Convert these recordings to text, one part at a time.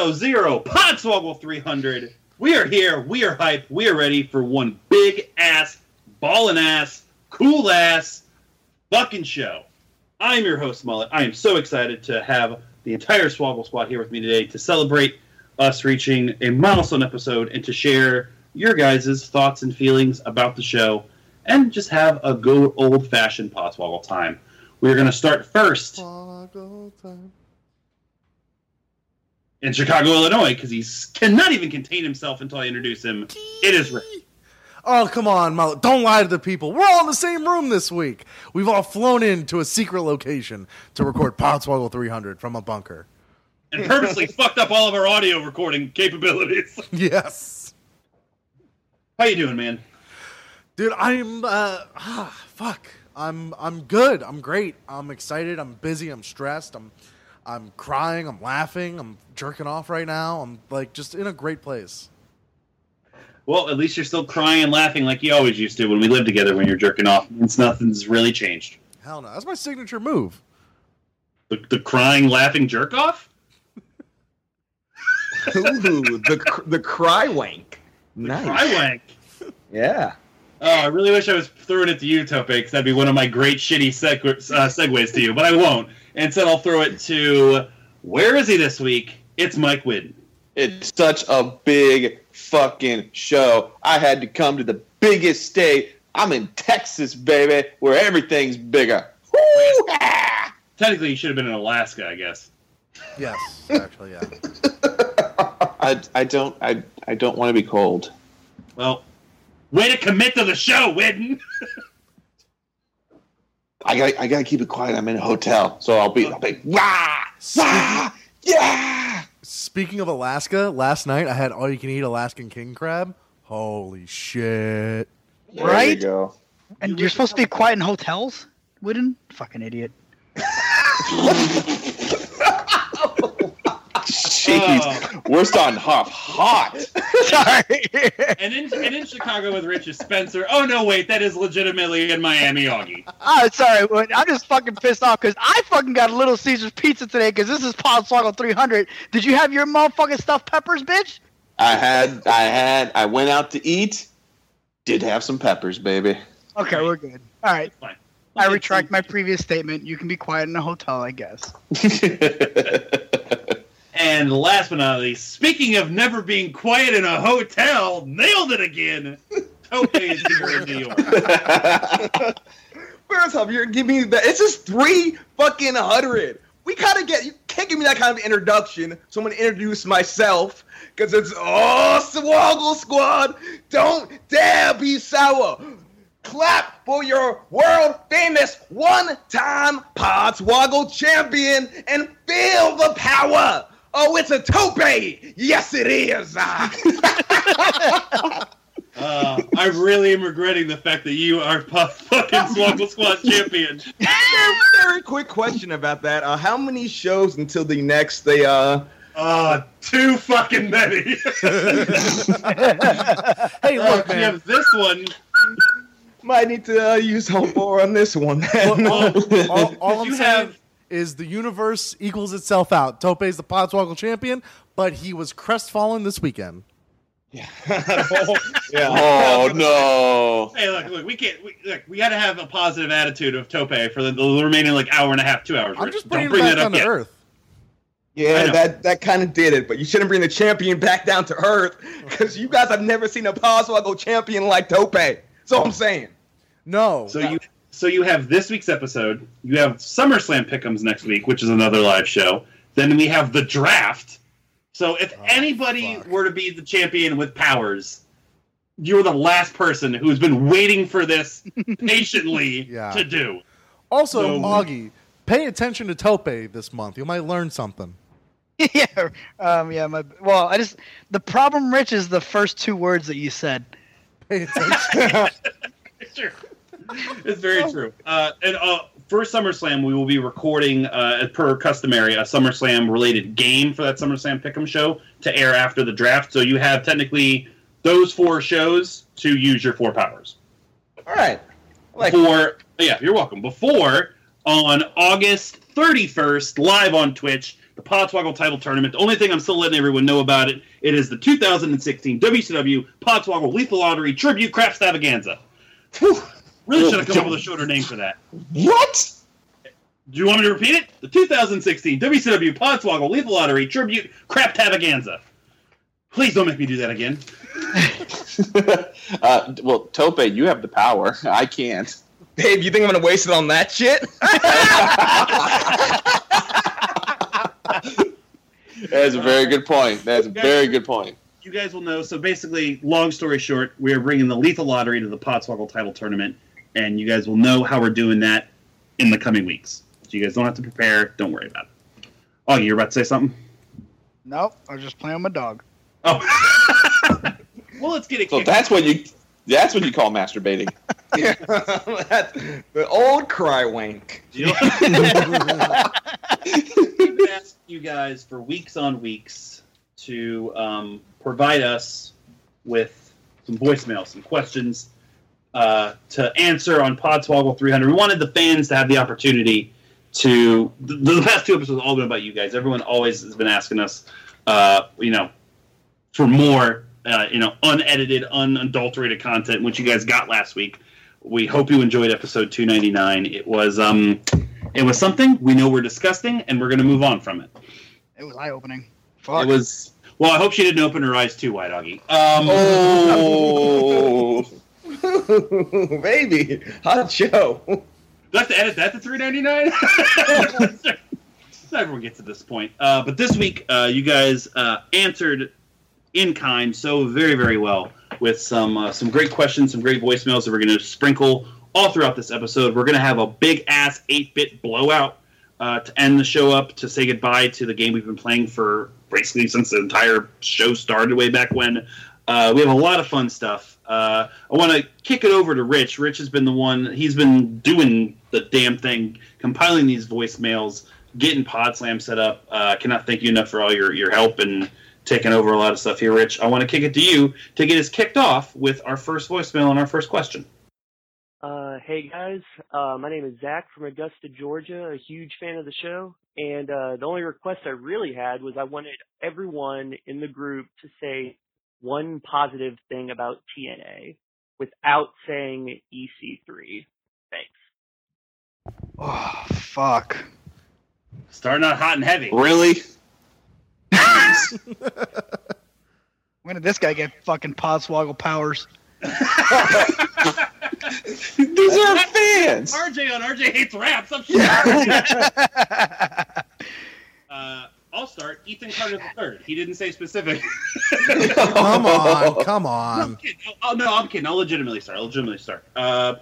300 Podswoggle 300. We are here, we are hyped, we are ready for one big ass, ballin' ass, cool ass fucking show. I'm your host, Mullet. I am so excited to have the entire Swoggle squad here with me today to celebrate us reaching a milestone episode and to share your guys' thoughts and feelings about the show and just have a good old fashioned Podswoggle time. We're going to start first in Chicago, Illinois, because he cannot even contain himself until I introduce him. It is Rick. Oh, come on, Mo. Don't lie to the people. We're all in the same room this week. We've all flown in to a secret location to record Podswoggle 300 from a bunker. and purposely fucked up all of our audio recording capabilities. Yes. How you doing, man? Dude, I'm uh ah, fuck. I'm I'm good. I'm great. I'm excited. I'm busy. I'm stressed. I'm I'm crying. I'm laughing. I'm jerking off right now. I'm like just in a great place. Well, at least you're still crying and laughing like you always used to when we lived together when you're jerking off. It's nothing's really changed. Hell no. That's my signature move. The, the crying, laughing jerk off? Ooh, the the cry wank. Nice. Cry wank. Yeah. Oh, I really wish I was throwing it to you, Tope, because that'd be one of my great shitty seg- uh, segues to you, but I won't. Instead, I'll throw it to where is he this week? It's Mike Whidden. It's such a big fucking show. I had to come to the biggest state. I'm in Texas, baby, where everything's bigger. Woo-ah! Technically, you should have been in Alaska, I guess. Yes, actually, yeah. I, I don't I, I don't want to be cold. Well, way to commit to the show, Whidden. I got I gotta keep it quiet. I'm in a hotel, so I'll be I'll be rah, rah, yeah. Speaking of Alaska, last night I had all you can eat Alaskan king crab. Holy shit. There Right? you go. And you're supposed to be quiet in hotels, Whidden? Fucking idiot. Jeez, oh. we're starting off hot. Sorry. and in and in Chicago with Rich is Spencer. Oh no, wait, that is legitimately in Miami, Augie. oh, sorry. I'm just fucking pissed off because I fucking got a Little Caesars pizza today because this is Podswoggle 300. Did you have your motherfucking stuffed peppers, bitch? I had I had I went out to eat. Did have some peppers, baby. Okay, we're good. All right. Fine. I retract my previous statement. You can be quiet in a hotel, I guess. And last but not least, speaking of never being quiet in a hotel, nailed it again. Tope is here in New York. First off, you're giving me that. It's just three fucking hundred. We kind of get. You can't give me that kind of introduction. So I'm gonna introduce myself because it's oh Swoggle Squad. Don't dare be sour. Clap for your world famous one time Podswoggle champion and feel the power. Oh, it's a tope. Yes, it is. Uh, I really am regretting the fact that you are pu- fucking Swoggle Squad champion. very, very quick question about that. Uh, how many shows until the next they uh Uh, too fucking many. Hey, Uh, look, we man. have this one. might need to uh, use Hellbore on this one? All, all- all- all I'm You saying have- is the universe equals itself out. Tope's the Podswoggle champion, but he was crestfallen this weekend. Oh, yeah. oh no. Hey, look, look, we can't. We, look, we got to have a positive attitude of Tope for the, the remaining like hour and a half, two hours. I'm Rich. just Don't bringing bring it back that down up to earth. Yeah, that that kind of did it, but you shouldn't bring the champion back down to earth because you guys have never seen a Podswoggle champion like Tope. So I'm saying. No. So you so you have this week's episode. You have SummerSlam Pick'em next week, which is another live show. Then we have the draft. So if Oh, anybody fuck. were to be the champion with powers, you're the last person who's been waiting for this patiently Yeah. to do. Also, So- Augie, pay attention to Tope this month. You might learn something. yeah, um, yeah. My well, I just the problem, Rich, is the first two words that you said. Pay attention. Sure. It's very true. Uh, and uh, for SummerSlam, we will be recording, uh, per customary, a SummerSlam related game for that SummerSlam Pick'em show to air after the draft. So you have technically those four shows to use your four powers. All right. Like, Before, yeah, you're welcome. Before on August 31st, live on Twitch, the Podswoggle title tournament. The only thing I'm still letting everyone know about it, it is the 2016 WCW Podswoggle Lethal Lottery Tribute Crapstavaganza. Whew, really should have come up with a shorter name for that. What? Do you want me to repeat it? The 2016 WCW Podswoggle Lethal Lottery Tribute Craptavaganza. Please don't make me do that again. uh, well, Tope, you have the power. I can't. Babe, you think I'm gonna waste it on that shit? That's a very good point. That's a very good point. you guys will know. So basically, long story short, we are bringing the Lethal Lottery to the Podswoggle title tournament, and you guys will know how we're doing that in the coming weeks. So you guys don't have to prepare. Don't worry about it. Oh, you're about to say something? Nope, I was just playing with my dog. Oh. well, let's get it. So kicked that's what you. That's what you call masturbating. That- the old cry wank. We've been asking you guys for weeks on weeks to um, provide us with some voicemails, some questions uh, to answer on Podswoggle 300. We wanted the fans to have the opportunity to. The, the past two episodes have all been about you guys. Everyone always has been asking us, uh, you know, for more, uh, you know, unedited, unadulterated content, which you guys got last week. We hope you enjoyed episode 299. It was um, it was something we know we're disgusting, and we're going to move on from it. It was eye opening. Fuck. It was well. I hope she didn't open her eyes too wide, Augie. Um, Oh. Baby, hot show. Do I have to edit that to 399? Everyone gets to this point. Uh, but this week, uh, you guys uh, answered in kind so very, very well with some uh, some great questions, some great voicemails that we're going to sprinkle all throughout this episode. We're going to have a big ass 8 bit blowout uh, to end the show up to say goodbye to the game we've been playing for basically since the entire show started way back when. Uh, we have a lot of fun stuff. Uh, I want to kick it over to Rich. Rich has been the one, he's been doing the damn thing, compiling these voicemails, getting PodSlam set up. Uh, cannot thank you enough for all your, your help and taking over a lot of stuff here, Rich. I want to kick it to you to get us kicked off with our first voicemail and our first question. Uh, hey guys, uh, my name is Zach from Augusta, Georgia, a huge fan of the show. And, uh, the only request I really had was I wanted everyone in the group to say one positive thing about TNA without saying EC3. Thanks. Oh fuck. Starting out hot and heavy. Really? When did this guy get fucking podswoggle powers? These are fans. RJ on RJ hates raps. I'm sure. uh, I'll start. Ethan Carter the third. He didn't say specific. come on, come No, I'm on. kidding. Oh, no, I'm kidding. I'll legitimately start. I'll legitimately start. Uh,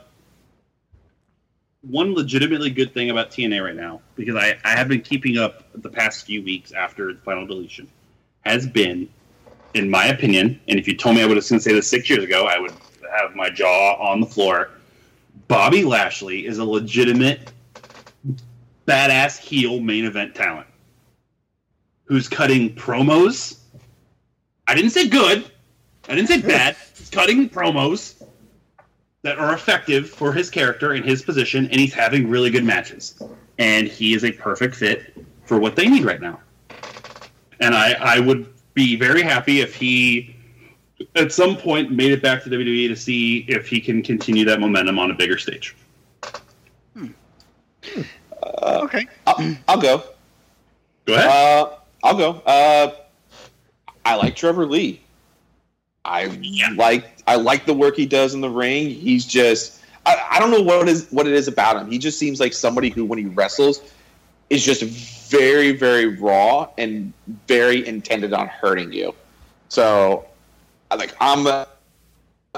one legitimately good thing about TNA right now, because I, I have been keeping up the past few weeks after the final deletion, has been, in my opinion, and if you told me I would have going to say this six years ago, I would have my jaw on the floor. Bobby Lashley is a legitimate, badass heel main event talent who's cutting promos. I didn't say good. I didn't say bad. He's cutting promos that are effective for his character and his position, and he's having really good matches. And he is a perfect fit for what they need right now. And I, I would be very happy if he, at some point, made it back to WWE to see if he can continue that momentum on a bigger stage. Uh, Okay. I'll, I'll go. Go ahead. Uh, I'll go. Uh, I like Trevor Lee. I Yeah. like I like the work he does in the ring. He's just I, I don't know what is what it is about him. He just seems like somebody who when he wrestles is just very very raw and very intended on hurting you. So I like I'm a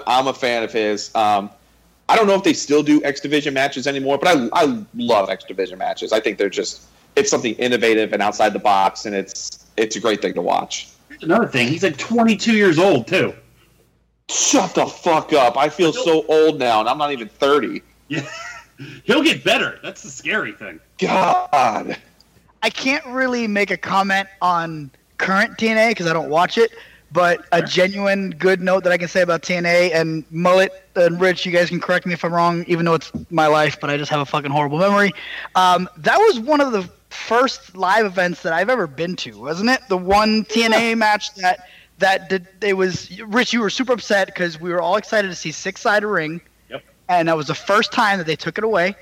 I'm a fan of his. Um, I don't know if they still do X Division matches anymore, but I I love X Division matches. I think they're just it's something innovative and outside the box, and it's it's a great thing to watch. Here's another thing. He's like 22 years old too. Shut the fuck up! I feel so old now, and I'm not even thirty. Yeah, he'll get better. That's the scary thing. God. I can't really make a comment on current TNA because I don't watch it, but a genuine good note that I can say about TNA and Mullet and Rich, you guys can correct me if I'm wrong, even though it's my life, but I just have a fucking horrible memory. Um, that was one of the first live events that I've ever been to, wasn't it? The one TNA match that that did it was Rich. You were super upset because we were all excited to see six side ring, Yep. and that was the first time that they took it away.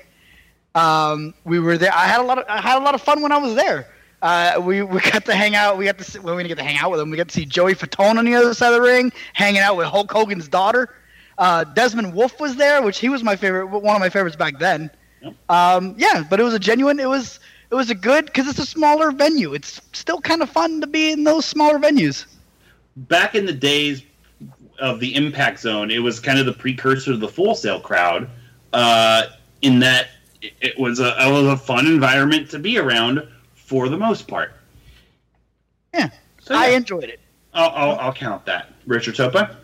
Um, we were there. I had a lot of I had a lot of fun when I was there. Uh, we we got to hang out. We got to see, well, we didn't get to hang out with him. We got to see Joey Fatone on the other side of the ring, hanging out with Hulk Hogan's daughter. Uh, Desmond Wolfe was there, which he was my favorite, one of my favorites back then. Yep. Um, yeah, but it was a genuine. It was it was a good because it's a smaller venue. It's still kind of fun to be in those smaller venues. Back in the days of the Impact Zone, it was kind of the precursor to the Full Sail crowd. Uh, in that it- it was a it was a fun environment to be around for the most part. Yeah, So I enjoyed it. I'll, I'll, I'll count that. Richard Topa.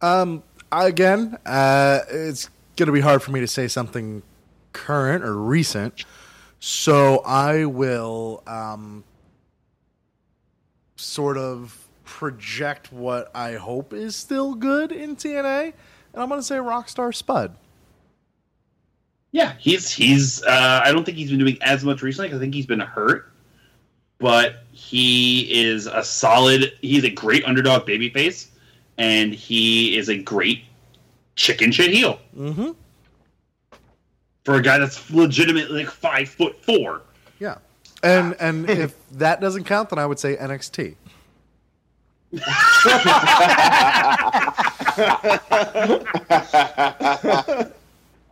Um, again, uh, it's going to be hard for me to say something current or recent, so I will um, sort of project what I hope is still good in TNA, and I'm going to say Rockstar Spud. Yeah, he's he's. Uh, I don't think he's been doing as much recently. I think he's been hurt, but he is a solid. He's a great underdog babyface, and he is a great chicken shit heel Mm-hmm. For a guy that's legitimately like five foot four. Yeah, and and if that doesn't count, then I would say NXT.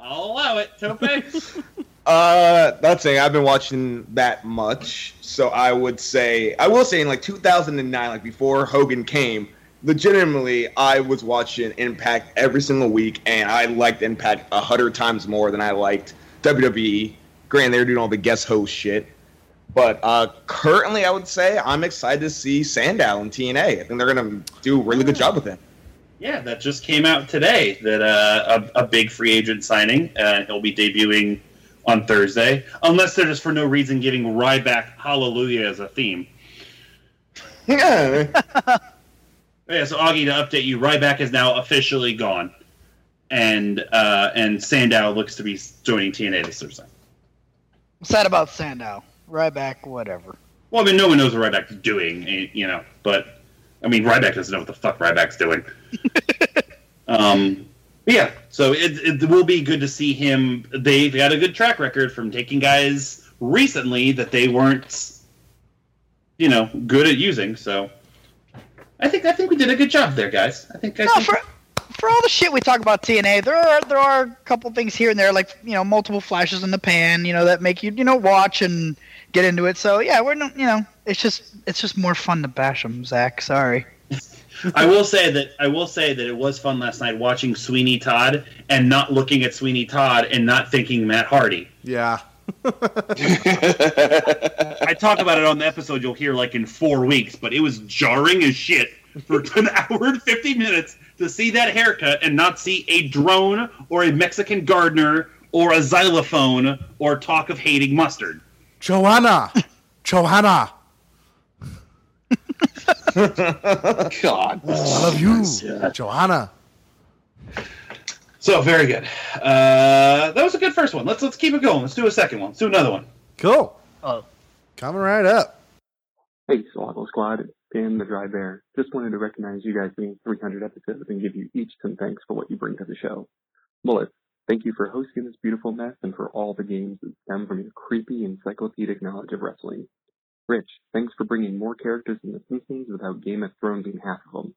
I'll allow it, Tope. Uh, not saying I've been watching that much, so I would say I will say in like 2009, like before Hogan came, legitimately I was watching Impact every single week, and I liked Impact a hundred times more than I liked WWE. Granted, they were doing all the guest host shit, but uh, currently I would say I'm excited to see Sandow in TNA. I think they're gonna do a really good job with him. yeah, that just came out today. That uh, a, a big free agent signing. Uh, he'll be debuting on Thursday, unless they're just for no reason giving Ryback Hallelujah as a theme. Yeah, Yeah, so Augie, to update you, Ryback is now officially gone, and uh, and Sandow looks to be joining TNA this Thursday. Sad about Sandow. Ryback, whatever. Well, I mean, no one knows what Ryback's doing, eh, you know, but I mean, Ryback doesn't know what the fuck Ryback's doing. um, yeah, so it, it will be good to see him. They've got a good track record from taking guys recently that they weren't, you know, good at using. So I think I think we did a good job there, guys. I think I No, think for for all the shit we talk about TNA, there are there are a couple things here and there, like you know, multiple flashes in the pan, you know, that make you you know watch and get into it. So yeah, we're not, you know, it's just it's just more fun to bash them, Zach. Sorry. I will say that I will say that it was fun last night watching Sweeney Todd and not looking at Sweeney Todd and not thinking Matt Hardy. Yeah. I talk about it on the episode you'll hear like in four weeks, but it was jarring as shit for an hour and fifty minutes to see that haircut and not see a drone or a Mexican gardener or a xylophone or talk of hating mustard. Joanna. Johanna. God. I love you. Yeah. Johanna. So very good. Uh, that was a good first one. Let's let's keep it going. Let's do a second one. Let's do another one. Cool. Oh. Coming right up. Hey, Swoggle Squad, it's Dan the Dry Bear. Just wanted to recognize you guys being 300 episodes and give you each some thanks for what you bring to the show. Mullet, thank you for hosting this beautiful mess and for all the games that stem from your creepy encyclopedic knowledge of wrestling. Rich, thanks for bringing more characters in The Simpsons without Game of Thrones being half of them.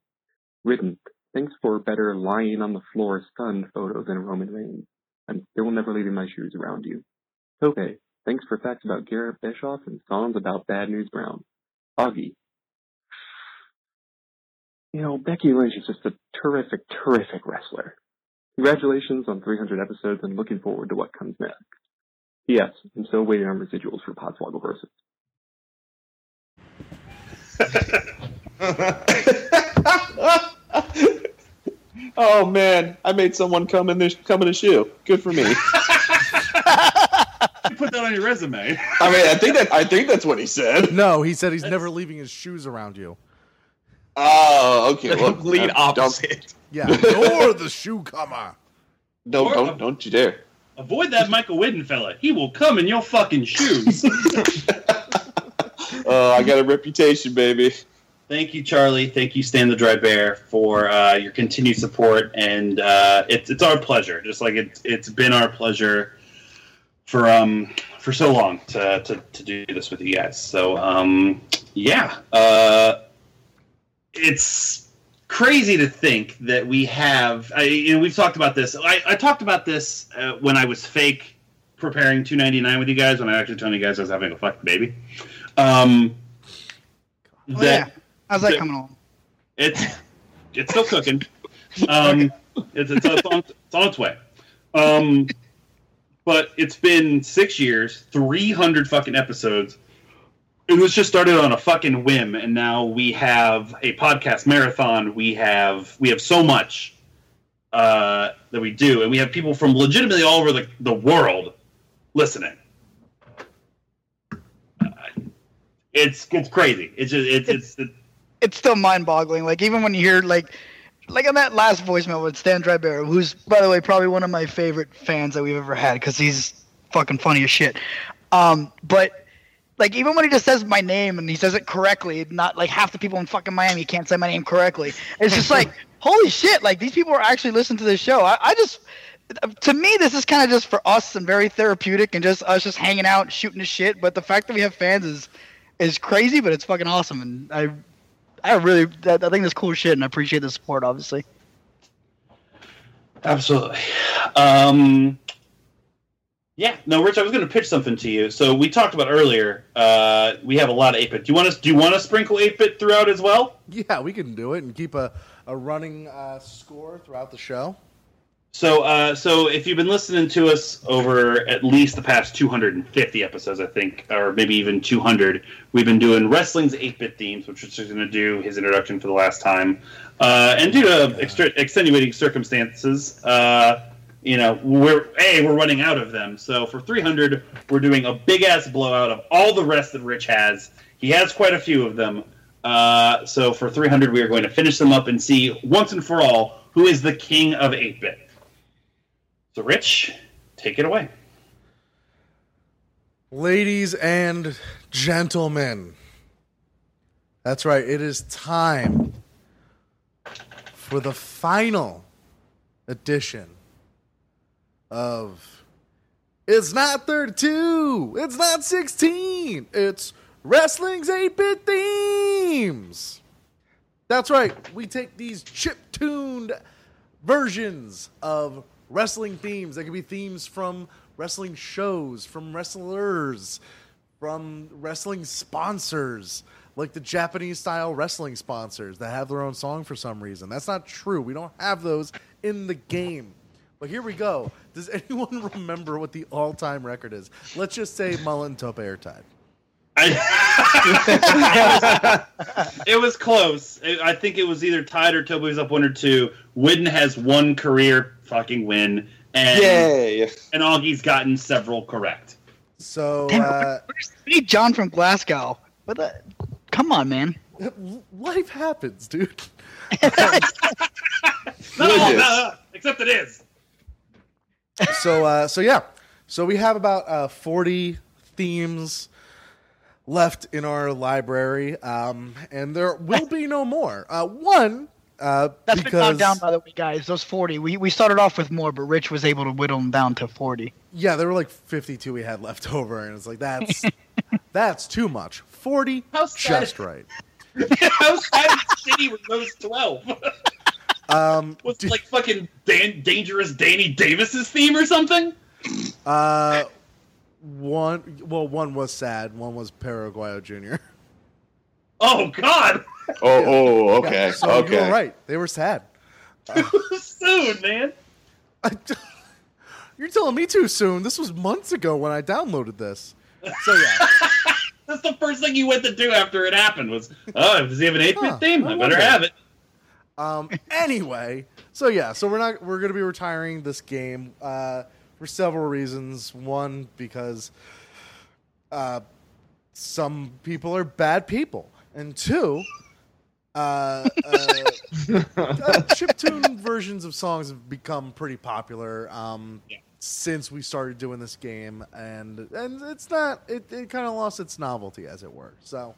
Whidden, thanks for better lying on the floor stunned photos than Roman Reigns. I'm still never leaving my shoes around you. Tope, thanks for facts about Garrett Bischoff and songs about Bad News Brown. Augie. You know, Becky Lynch is just a terrific, terrific wrestler. Congratulations on 300 episodes and looking forward to what comes next. Yes, I'm still waiting on residuals for Podswoggle versus. oh man, I made someone come in this come in a shoe. Good for me. You put that on your resume. I mean, I think that I think that's what he said. No, he said he's never leaving his shoes around you. Oh, okay. The well, complete don't- opposite. Yeah, you're the shoe comer. Don't Or- don't don't you dare. Avoid that Michael Whidden fella. He will come in your fucking shoes. Oh, I got a reputation, baby. Thank you, Charlie. Thank you, Stan the Dry Bear, for uh, your continued support, and uh, it's it's our pleasure. Just like it's it's been our pleasure for um for so long to to, to do this with you guys. So um yeah, uh, it's crazy to think that we have. I, you know, we've talked about this. I, I talked about this uh, when I was fake preparing 299 with you guys. When I actually told you guys I was having a fucking baby. Um, Oh, that yeah. How's that coming along? it's it's still cooking. Um, it's, it's, it's, on, it's on its way. Um, but it's been six years, three hundred fucking episodes. It was just started on a fucking whim, and now we have a podcast marathon. We have we have so much uh, that we do, and we have people from legitimately all over the, the world listening. Uh, It's it's crazy. It's just it's it's, it's It's still mind-boggling. Like even when you hear like, like on that last voicemail with Stan Drybear, who's by the way probably one of my favorite fans that we've ever had because he's fucking funny as shit. Um, but like even when he just says my name and he says it correctly, not like half the people in fucking Miami can't say my name correctly. It's just like holy shit! Like these people are actually listening to this show. I, I just to me this is kind of just for us and very therapeutic and just us just hanging out shooting the shit. But the fact that we have fans is is crazy, but it's fucking awesome, and I I really I I think that's cool shit, and I appreciate the support, obviously. Absolutely. Um, yeah. No, Rich, I was going to pitch something to you. So we talked about earlier. Uh, we have a lot of 8-bit. Do you want us? Do you want to sprinkle 8-bit throughout as well? Yeah, we can do it and keep a, a running uh, score throughout the show. So, uh, so if you've been listening to us over at least the past 250 episodes, I think, or maybe even 200, we've been doing wrestling's 8-bit themes, which is going to do his introduction for the last time. Uh, and due to extra- extenuating circumstances, uh, you know, we're a we're running out of them. So for 300, we're doing a big ass blowout of all the rest that Rich has. He has quite a few of them. Uh, so for 300, we are going to finish them up and see once and for all who is the king of 8-bit. So, Rich, take it away. Ladies and gentlemen, that's right, it is time for the final edition of It's Not 32, it's not 16, it's Wrestling's 8 bit themes. That's right, we take these chip tuned versions of wrestling themes. They could be themes from wrestling shows, from wrestlers, from wrestling sponsors, like the Japanese style wrestling sponsors that have their own song for some reason. That's not true. We don't have those in the game. But here we go. Does anyone remember what the all time record is? Let's just say Mullen Tope. I, it was close. I think it was either tied or Toby was up one or two. Whidden has one career fucking win, and Yay! and Augie's gotten several correct. So Damn, uh, where's where's John from Glasgow? What the? Come on, man. life happens, dude. Not all no, is. except it is. so uh, so yeah so we have about uh, 40 themes left in our library um, and there will be no more uh, one uh, That's been because knocked down by the way, guys. Those forty. We we started off with more, but Rich was able to whittle them down to forty. yeah there were like 52 we had left over and it's like that's that's too much 40 How sad- just right How sad and shitty were those twelve? um, Was d- it like fucking Dan- dangerous Danny Davis's theme or something? uh, one well one was sad one was Perro Aguayo Jr. Oh God, Oh, oh, okay, so okay. you were right they were sad too soon, man. You're telling me too soon. This was months ago when I downloaded this. So yeah. That's the first thing you went to do after it happened was, oh, does he have an 8 bit Huh, theme? I I better have it. Um, anyway, so yeah, so we're not we're going to be retiring this game uh, for several reasons. One, because uh, some people are bad people, and two, uh, uh, uh, chiptune versions of songs have become pretty popular um, Yeah. since we started doing this game, and and it's not it, it kind of lost its novelty, as it were. So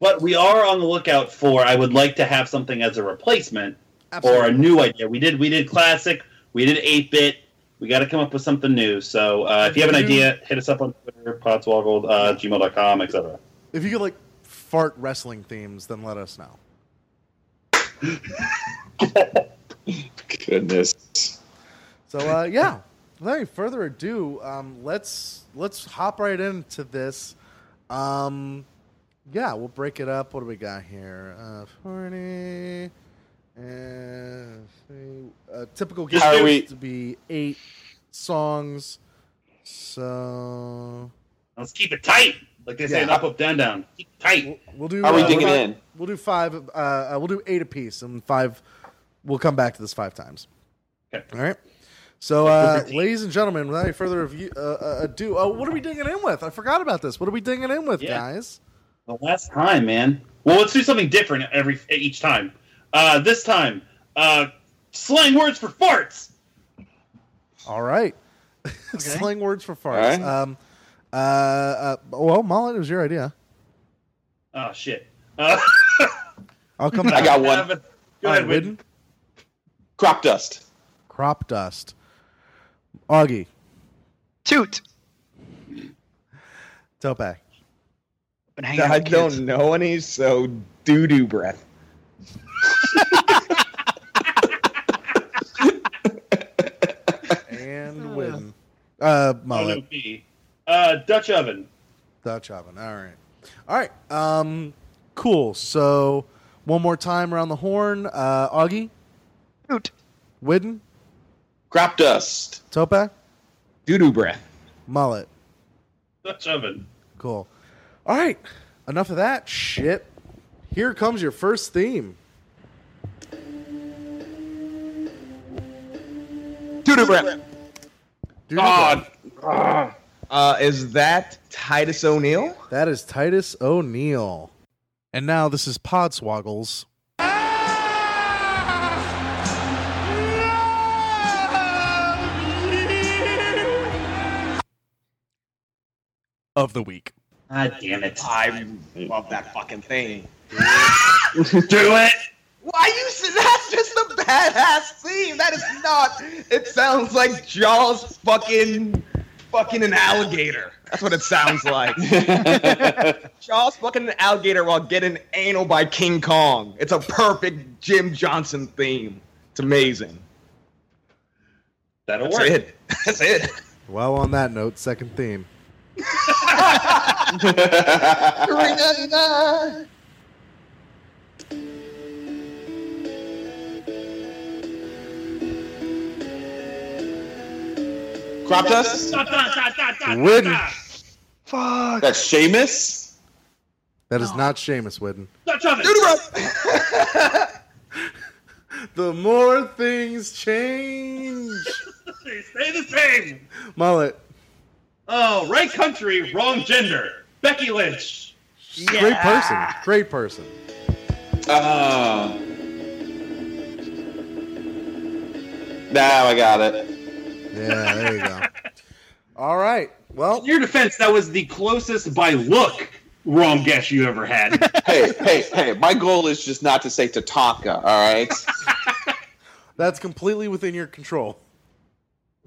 But we are on the lookout for. I would like to have something as a replacement or a new idea. We did we did classic. We did eight bit. We got to come up with something new. So uh, if you have an idea, hit us up on Twitter, podswoggle, uh, gmail.com, etc. If you could like fart wrestling themes, then let us know. Goodness. So uh, yeah, without any further ado, um, let's let's hop right into this. Um, yeah, we'll break it up. What do we got here? Uh, Forty. And uh, typical game How we- to be eight songs. So Let's keep it tight, like they say Yeah. in up, up, down, down. Keep it tight. we'll, we'll do. Are we uh, digging in? We'll do five. Uh, we'll do eight apiece, and five. We'll come back to this five times. Okay. All right. So, uh, ladies and gentlemen, without any further ado, uh, uh, ado oh, what are we digging in with? I forgot about this. What are we digging in with, Yeah. guys? The last time, man. Well, let's do something different every each time. Uh, this time, uh, slang words for farts. All right. Slang words for farts. Right. Um, uh, uh, well, Mullet, it was your idea. Oh shit. Uh, I'll come back. I got one. Go All ahead, right, Whidden. Crop dust. Crop dust. Augie. Toot. Tope. Been hanging out I with kids. don't know any, so doo doo breath. And Win. Uh, Oh, no, Mullet. Uh, Dutch oven. Dutch oven. All right. All right. Um, cool. So, one more time around the horn. Uh, Augie. Toot. Whidden. Crop dust. Topa. Doo doo breath. Mullet. Dutch oven. Cool. All right. Enough of that shit. Here comes your first theme. Doo doo breath. Dude, God. Uh, is that Titus O'Neil? That is Titus O'Neil. And now this is Podswoggles. Of the week. God damn it. I love that fucking thing. Do it. Why you? s- That's just a badass theme. That is not. It sounds like Jaws fucking, fucking an alligator. That's what it sounds like. Jaws fucking an alligator while getting anal by King Kong. It's a perfect Jim Johnson theme. It's amazing. That'll That's work. it. That's it. Well, on that note, second theme. Crop dust. Da, Fuck. That's Seamus. That is not Seamus Whidden. Dutch oven. Doo-doo breath. The more things change. They stay the same. Mullet. Oh, right country, wrong gender. Becky Lynch. Great person. Great person. Ah. now I got it. Yeah, there you go. All right. Well, In your defense, that was the closest by look wrong guess you ever had. Hey, hey, hey! My goal is just not to say Tatanka. All right. that's completely within your control.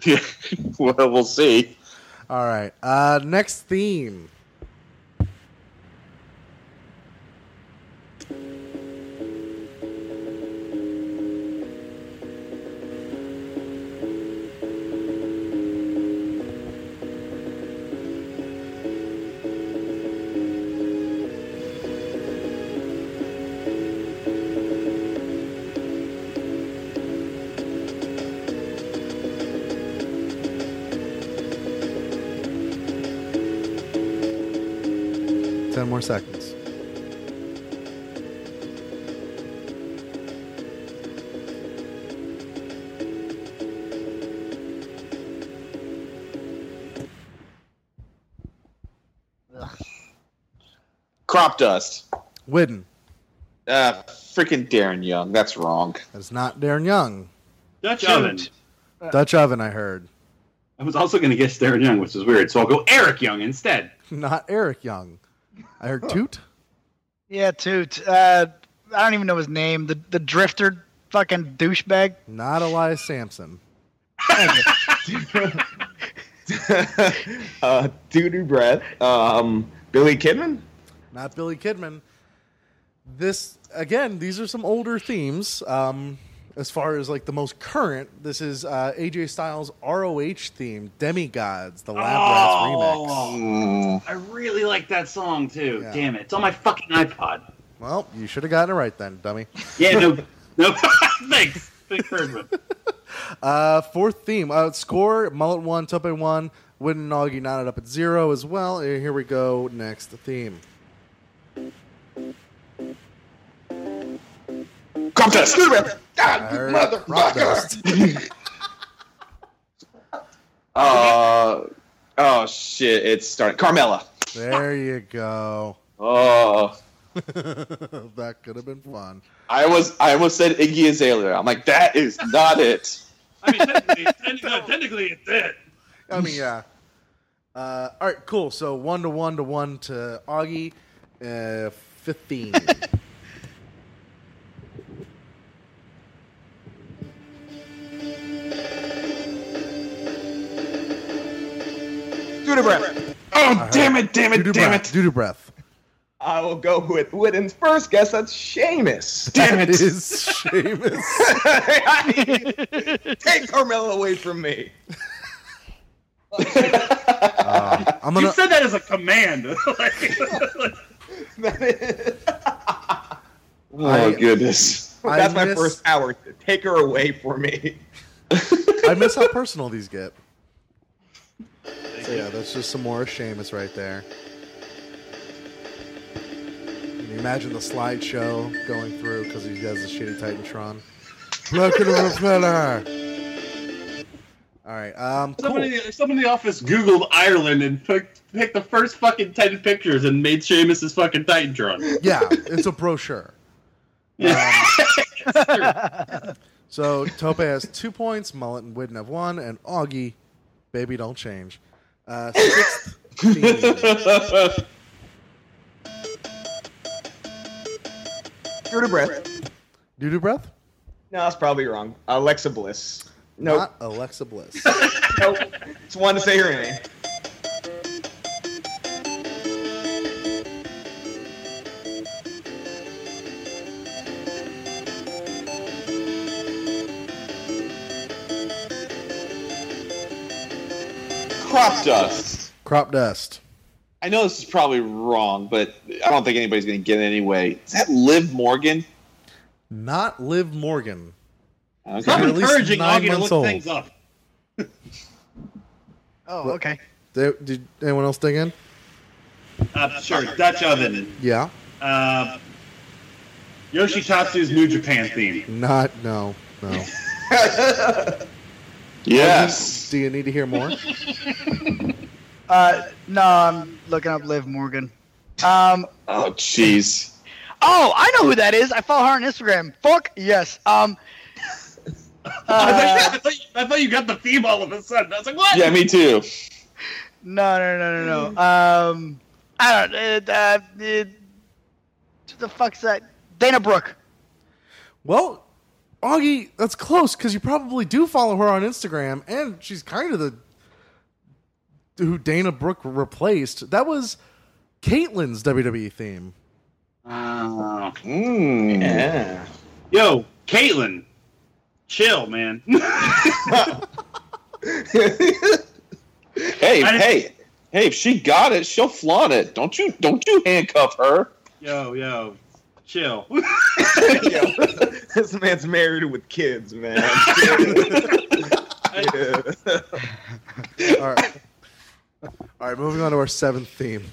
Yeah. well, we'll see. All right. Uh, next theme. More seconds. Crop dust. Whidden. Uh, freaking Darren Young. That's wrong. That's not Darren Young. Dutch Shoot. Oven. Dutch Oven, I heard. I was also going to guess Darren Young, which is weird, so I'll go Eric Young instead. Not Eric Young. I heard Toot. Yeah, Toot. Uh, I don't even know his name. The the drifter fucking douchebag. Not Elias Samson. uh, doo doo breath. Um, Billy Kidman. Not Billy Kidman. This again, these are some older themes. Um, as far as like the most current, this is uh, AJ Styles' ROH theme, Demigods, the Lab Rats remix. I really like that song too. Yeah. Damn it, it's on my fucking iPod. Well, you should have gotten it right then, dummy. Yeah, no, no. Thanks, thanks for it. Uh, fourth theme. Uh, score: Mullet one, Tope one, Win and Augie knotted up at zero as well. Here we go. Next theme. Crop dust. I God, heard Crop Dust. Uh, oh shit! It's starting. Carmella. There you go. Oh, that could have been fun. I was. I almost said Iggy Azalea. I'm like, that is not it. I mean, technically, technically, no, technically it's it. I mean, yeah. Uh, all right, cool. So one to one to one to Augie. Uh, Fifteen. doo doo breath. Oh, damn it! Damn it! Doo-doo Damn breath. it! Doo-doo breath. I will go with Whidden's first guess. That's Seamus. Damn That it! is Seamus. Take Carmella away from me. Uh, I'm You gonna. said that as a command. Like, Oh I- goodness. I That's my miss- first power. Take her away from me. I miss how personal these get. So yeah, that's just some more Seamus right there. Can you imagine the slideshow going through because he has a shitty Titantron? Look at the repeller. All right. Um. Cool. Somebody, somebody in the office Googled Ireland and picked, picked the first fucking Titan pictures and made Seamus' fucking Titantron. Yeah, it's a brochure. Yeah. So Tope has two points, Mullet and Whidden have one, and Augie, baby, don't change. Uh, sixth theme. Doo doo breath. Breath? No, that's probably wrong. Alexa Bliss. Nope. Not Alexa Bliss. nope. Just wanted to say her name. Crop dust. Crop dust. I know this is probably wrong, but I don't think anybody's going to get it anyway. Is that Liv Morgan? Not Liv Morgan. Okay. Stop You're encouraging nine Augie to look old. things up. Oh, okay. Did, did anyone else dig in? Uh, sure, Dutch Oven. Yeah. Uh, Yoshitatsu's New Japan theme. Not. No. No. Yes. Do you need to hear more? Uh, no, I'm looking up Liv Morgan. Um, Oh, jeez. oh, I know who that is. I follow her on Instagram. Fuck yes. Um, I, uh, thought, I, thought you, I thought you got the theme all of a sudden. I was like, what? Yeah, me too. no, no, no, no, no. Um, I don't. Uh, uh, uh, the fuck's that? Dana Brooke. Well, Augie, that's close because you probably do follow her on Instagram, and she's kind of the who Dana Brooke replaced. That was Kaitlyn's WWE theme. Oh. Mm. Yeah. Yo, Caitlyn, chill, man. Hey, I- hey, hey! If she got it, she'll flaunt it. Don't you? Don't you handcuff her? yo, yo, chill. Yo, this man's married with kids, man. All right. All right, moving on to our seventh theme.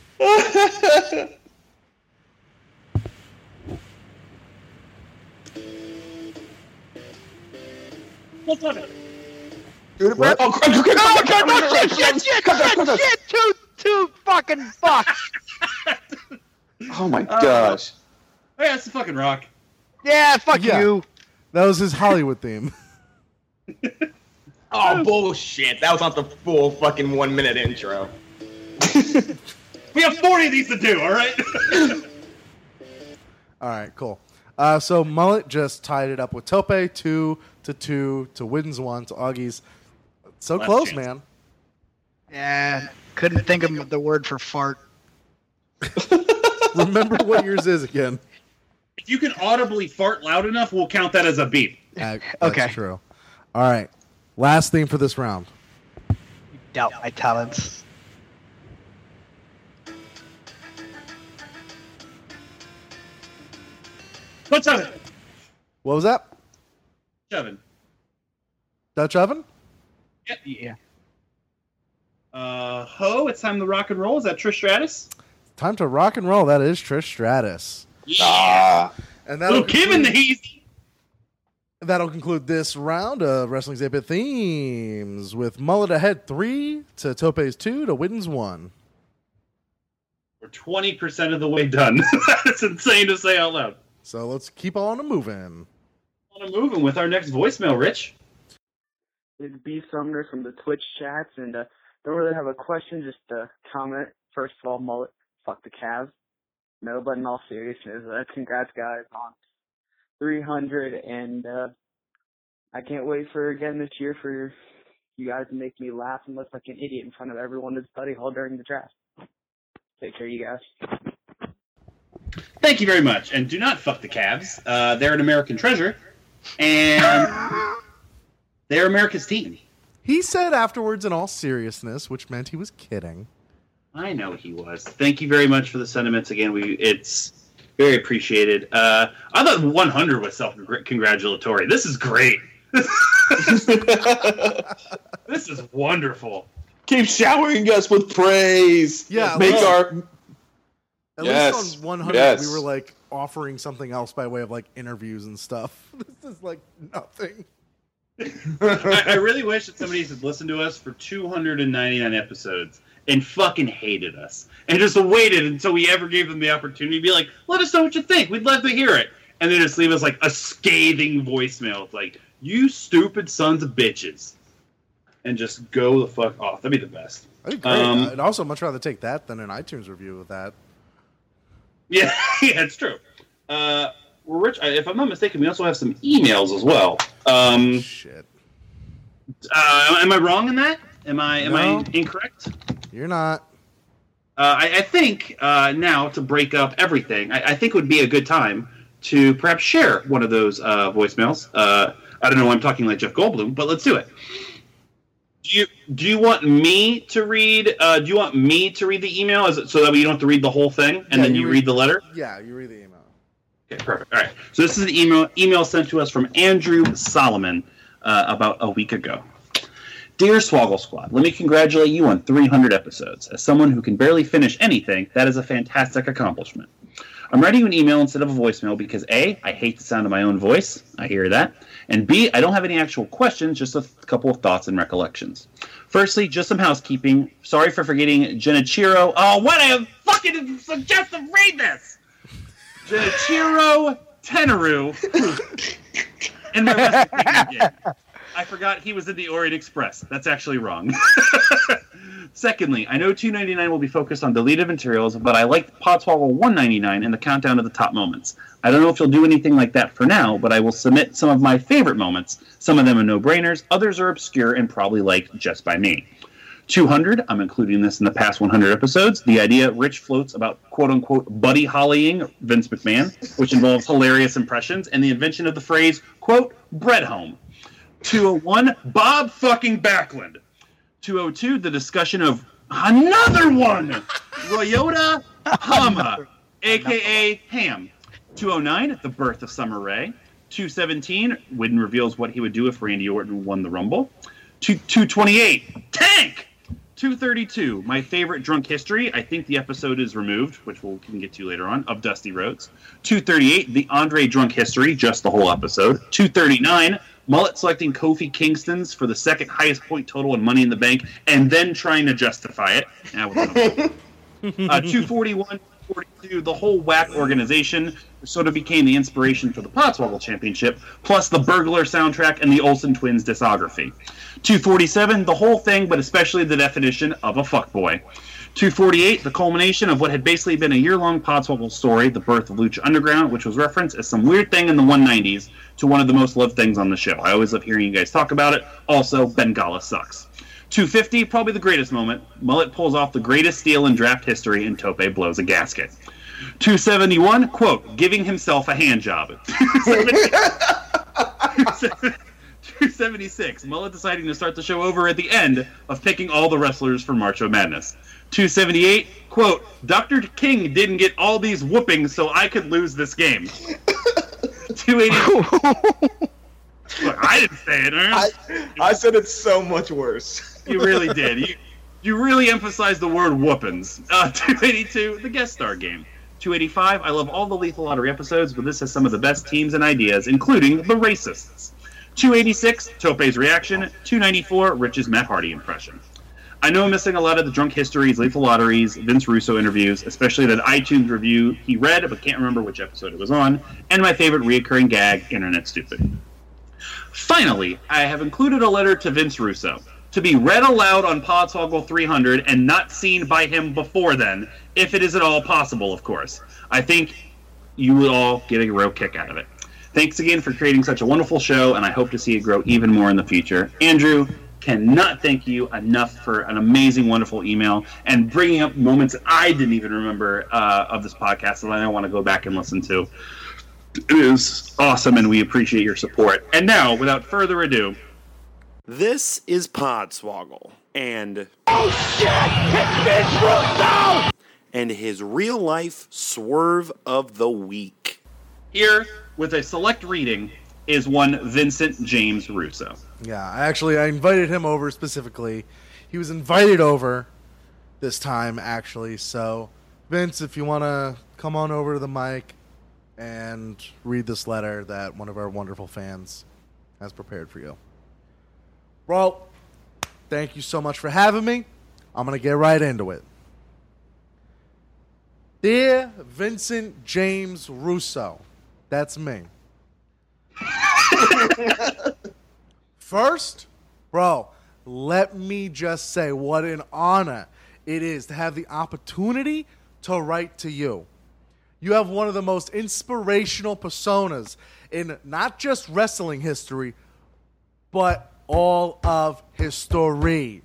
What's up? Dude, what? Oh, crap, crap, shit, shit, shit, shit, shit, two, two fucking bucks. oh my uh, gosh. Oh, yeah, it's the fucking rock. Yeah, fuck Yeah. you. That was his Hollywood theme. Oh bullshit! That was not the full fucking one minute intro. We have 40 of these to do, all right? All right, cool. Uh, so Mullet just tied it up with Tope, two to two to Wins one to Augie's. So Last close, chance. man. Yeah, couldn't think of the word for fart. Remember what yours is again. If you can audibly fart loud enough, we'll count that as a beep. Uh, that's Okay. true. All right. Last theme for this round. Doubt my talents. What's up? What was that? Seven. Dutch oven? Yep. Yeah. Uh, Ho, it's time to rock and roll. Is that Trish Stratus? Time to rock and roll. That is Trish Stratus. Ah. And that'll Lil' Kim in the conclude, heat. that'll conclude this round of Wrestling's 8 themes with Mullet ahead three to Tope's two to Wins one. We're 20% of the way done. That's insane to say out loud. So let's keep on a moving. On a moving with our next voicemail, Rich. It's B Sumner from the Twitch chats, and uh, don't really have a question, just a comment. First of all, mullet, fuck the Cavs. No, but in all seriousness, uh, congrats guys on 300, and uh, I can't wait for again this year for you guys to make me laugh and look like an idiot in front of everyone at study hall during the draft. Take care, you guys. Thank you very much. And do not fuck the Cavs. Uh, they're an American treasure. And they're America's team. He said afterwards in all seriousness, which meant he was kidding. I know he was. Thank you very much for the sentiments again. We it's very appreciated. Uh, I thought 100 was self congratulatory. This is great. This is wonderful. Keep showering us with praise. Yeah, Make well- our At Yes, least on 100, yes. we were like offering something else by way of like interviews and stuff. This is like nothing. I, I really wish that somebody had listened to us for 299 episodes and fucking hated us and just waited until we ever gave them the opportunity to be like, let us know what you think. We'd love to hear it. And then just leave us like a scathing voicemail. It's like, you stupid sons of bitches. And just go the fuck off. That'd be the best. That'd be great. Um, I'd also much rather take that than an iTunes review of that. Yeah, yeah, it's true. Uh, Rich, if I'm not mistaken, we also have some emails as well. Um, Shit. uh, am I wrong in that? Am I am No. I incorrect? You're not. Uh, I, I think uh, now to break up everything, I, I think would be a good time to perhaps share one of those uh, voicemails. Uh, I don't know why I'm talking like Jeff Goldblum, but let's do it. Do you do you want me to read? Uh, do you want me to read the email, is it, so that you don't have to read the whole thing and Yeah, then you you read- read the letter? Yeah, you read the email. Okay, perfect. All right. So this is an email email sent to us from Andrew Solomon uh, about a week ago. Dear Swoggle Squad, let me congratulate you on 300 episodes. As someone who can barely finish anything, that is a fantastic accomplishment. I'm writing you an email instead of a voicemail because A, I hate the sound of my own voice. I hear that. And B, I don't have any actual questions, just a couple of thoughts and recollections. Firstly, just some housekeeping. Sorry for forgetting Genichiro. Oh, what a fucking suggest to read this! Genichiro Tenryu in my wrestling game. I forgot he was in the Orient Express. That's actually wrong. Secondly, I know 299 will be focused on deleted materials, but I like Podswoggle 199 and the countdown of the top moments. I don't know if you'll do anything like that for now, but I will submit some of my favorite moments. Some of them are no-brainers, others are obscure and probably liked just by me. 200, I'm including this in the past 100 episodes. The idea Rich floats about quote unquote buddy hollying Vince McMahon, which involves hilarious impressions, and the invention of the phrase quote bread home. 201, Bob fucking Backlund. 202, the discussion of another one, Ryota Hama, aka Ham. 209, the birth of Summer Rae. 217, Whidden reveals what he would do if Randy Orton won the Rumble. Two, 228, Tank! 232, my favorite drunk history. I think the episode is removed, which we'll can get to later on, of Dusty Rhodes. 238, the Andre drunk history, just the whole episode. 239, Mullet selecting Kofi Kingston's for the second highest point total in Money in the Bank, and then trying to justify it. Now uh, 241, 42, the whole whack organization sort of became the inspiration for the Podswoggle Championship, plus the Burglar soundtrack and the Olsen Twins discography. 247, the whole thing, but especially the definition of a fuckboy. 248, the culmination of what had basically been a year-long Podswoggle story, the birth of Lucha Underground, which was referenced as some weird thing in the 190s to one of the most loved things on the show. I always love hearing you guys talk about it. Also, Bengala sucks. 250, probably the greatest moment. Mullet pulls off the greatest steal in draft history, and Tope blows a gasket. 271, quote, giving himself a hand job. 276, Mullet deciding to start the show over at the end of picking all the wrestlers for March of Madness. 278, quote, Dr. King didn't get all these whoopings so I could lose this game. 280, look, I didn't say it. I, I said it's so much worse. You really did. You you really emphasized the word whoopings. Uh, 282, the guest star game. 285, I love all the Lethal Lottery episodes, but this has some of the best teams and ideas, including the racists. 286, Tope's reaction. 294, Rich's Matt Hardy impression. I know I'm missing a lot of the drunk histories, Lethal Lotteries, Vince Russo interviews, especially that iTunes review he read, but can't remember which episode it was on, and my favorite reoccurring gag, Internet Stupid. Finally, I have included a letter to Vince Russo to be read aloud on Podswoggle 300 and not seen by him before then, if it is at all possible, of course. I think you would all get a real kick out of it. Thanks again for creating such a wonderful show, and I hope to see it grow even more in the future. Andrew, cannot thank you enough for an amazing, wonderful email and bringing up moments I didn't even remember uh, of this podcast that I want to go back and listen to. It is awesome, and we appreciate your support. And now, without further ado, This is Podswoggle and and his real life swerve of the week. here with a select reading is one Vincent James Russo. Yeah, actually I invited him over specifically. He was invited over this time actually. So, Vince, if you want to come on over to the mic and read this letter that one of our wonderful fans has prepared for you. Well, thank you so much for having me. I'm going to get right into it. Dear Vincent James Russo, that's me. First, bro, let me just say what an honor it is to have the opportunity to write to you. You have one of the most inspirational personas in not just wrestling history, but all of history.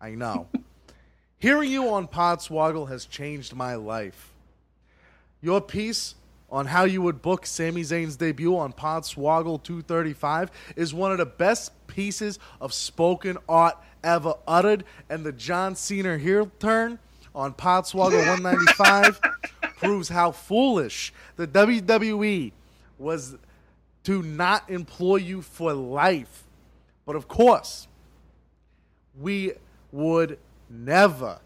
I know. Hearing you on Podswoggle has changed my life. Your piece on how you would book Sami Zayn's debut on Podswoggle 235 is one of the best pieces of spoken art ever uttered, and the John Cena heel turn on Podswoggle 195 proves how foolish the WWE was to not employ you for life. But of course, we would never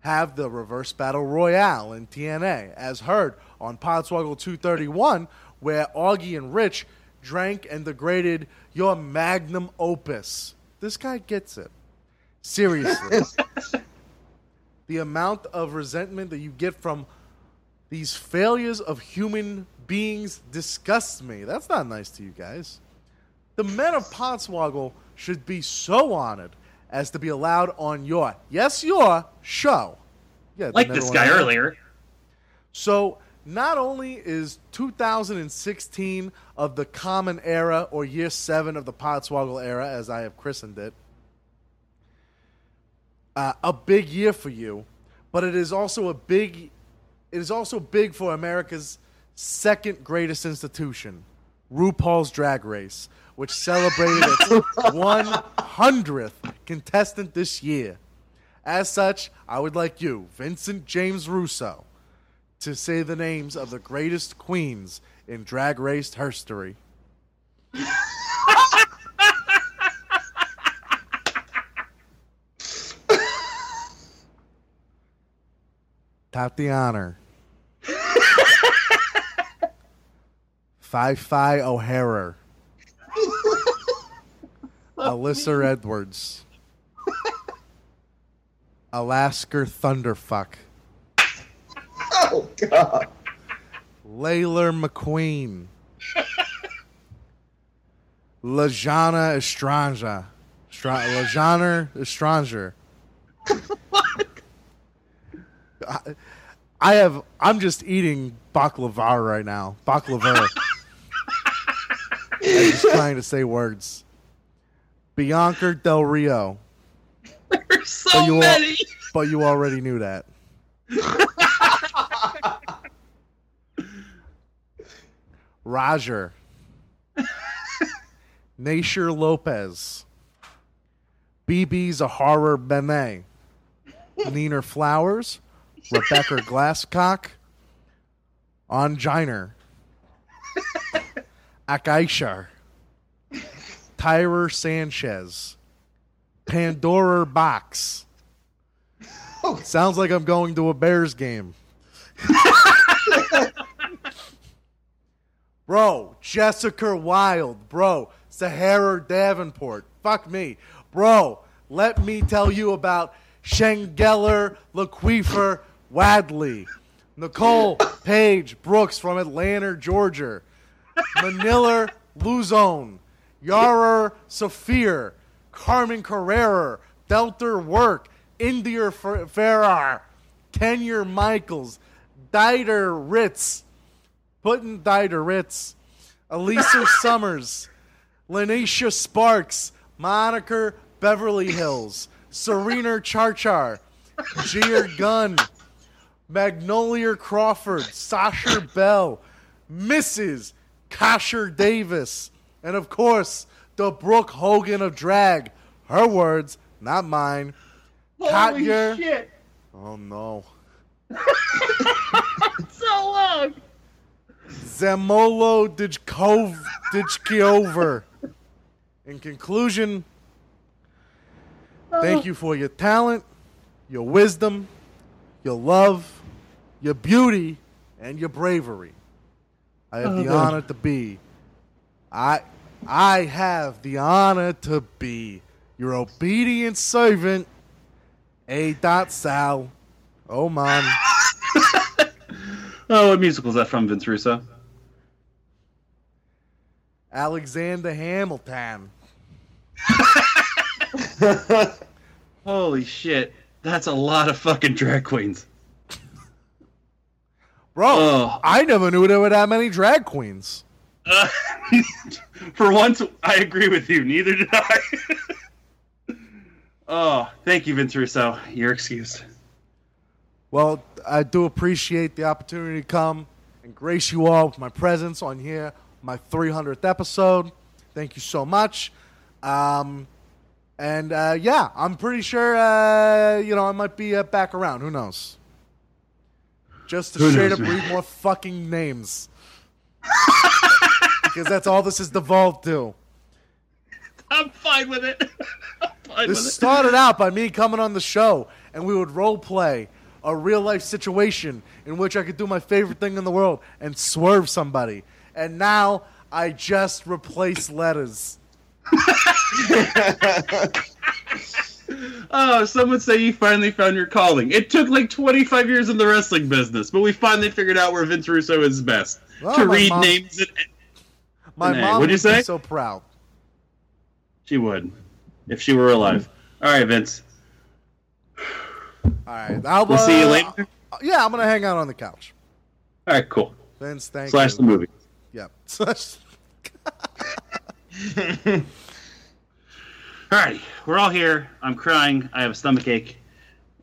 have the reverse battle royale in TNA, as heard on Podswoggle 231, where Augie and Rich drank and degraded your magnum opus. This guy gets it. Seriously. the amount of resentment that you get from these failures of human beings disgusts me. That's not nice to you guys. The men of Podswoggle should be so honored as to be allowed on your, yes, your show. Yeah, Like this guy earlier. So not only is 2016 of the common era or year seven of the Podswoggle era, as I have christened it, uh, a big year for you, but it is also a big, it is also big for America's second greatest institution, RuPaul's Drag Race, which celebrated its 100th contestant this year. As such, I would like you, Vincent James Russo, to say the names of the greatest queens in drag race history. Tatianna. Phi Phi O'Hara. Alyssa Edwards. Alaska Thunderfuck. Oh God. Laila McQueen. Laganja Estranja. Stra- Lajana Estranger. I, I have. I'm just eating baklava right now. Baklava. I'm just trying to say words. Bianca Del Rio. There's so But you al- many. but you already knew that. Raja. Naysha Lopez. BeBe Zahara Benet. Nina Flowers. Rebecca Glasscock. Ongina. Akashia. Tyler Sanchez. Pandora Boxx. Oh. Sounds like I'm going to a Bears game. bro, Jessica Wild. Bro, Sahara Davenport. Fuck me. Bro, let me tell you about Shangela Laquifa Wadley. Nicole Paige Brooks from Atlanta, Georgia. Manila Luzon. Yara Sofia. Carmen Carrera. Delta Work. India Fer- Ferrah. Kenya Michaels. Dida Ritz. Putin Dida Ritz. Alisa Summers. Lineysha Sparx. Monica Beverly Hillz. Serena ChaCha. Gia Gunn. Magnolia Crawford. Sasha Belle. Mrs. Kasha Davis. And of course, the Brooke Hogan of drag. Her words, not mine. Holy Katya- shit! Oh no. So long. Zamolo Dijkov Dijkiover. In conclusion, uh-huh. thank you for your talent, your wisdom, your love, your beauty, and your bravery. I have Oh, the good. honor to be. I I have the honor to be your obedient servant, A. Dot Sal. Oh man. Oh, what musical is that from, Vince Russo? Alexander Hamilton. Holy shit. That's a lot of fucking drag queens. Bro, Oh. I never knew there were that many drag queens. Uh, for once, I agree with you. Neither did I. oh, thank you, Vince Russo. You're excused. Well, I do appreciate the opportunity to come and grace you all with my presence on here, my 300th episode. Thank you so much. Um, and uh, yeah, I'm pretty sure, uh, you know, I might be uh, back around. Who knows? Just to Who straight knows, up man? read more fucking names. because that's all this has devolved to. I'm fine with it. Fine This with it. started out by me coming on the show, and we would role play a real life situation in which I could do my favorite thing in the world and swerve somebody. And now I just replace letters. Oh, some would say you finally found your calling. It took like 25 years in the wrestling business, but we finally figured out where Vince Russo is best. Well, to read mom- names. And, My Hey, mom you would be say? so proud. she would, if she were alive. All right, Vince. All right, I'll, We'll see you uh, later. Yeah, I'm gonna hang out on the couch. All right, cool. Vince, thank Slash you. the movie. Yep. Slash. Alrighty, we're all here. I'm crying. I have a stomach ache.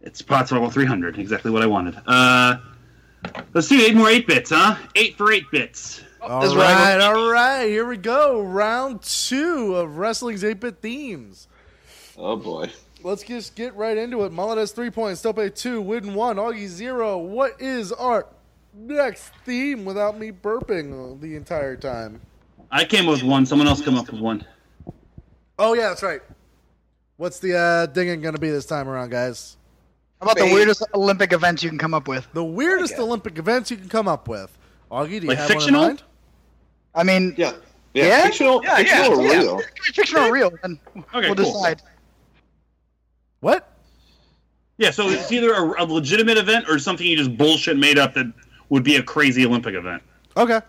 It's Podswoggle 300, exactly what I wanted. Uh, let's do eight more eight bits, huh? Eight for eight bits. All This right, right. all right. Here we go. Round two of wrestling's eight bit themes. Oh boy. Let's just get right into it. Mullet has three points. Stope two. Whidden one. Augie zero. What is our next theme without me burping the entire time? I came up with one. Someone else come up with one. Oh yeah, that's right. What's the uh, dinging gonna be this time around, guys? How about the weirdest Olympic events you can come up with? The weirdest Olympic events you can come up with. Augie, do you Like have fictional? one in mind? I mean, Yeah. Yeah, Yeah? fictional, Yeah, fictional yeah, or yeah. real? Fictional or real? And Okay, we'll cool. decide. What? Yeah, so it's either a, a legitimate event or something you just bullshit made up that would be a crazy Olympic event. Okay.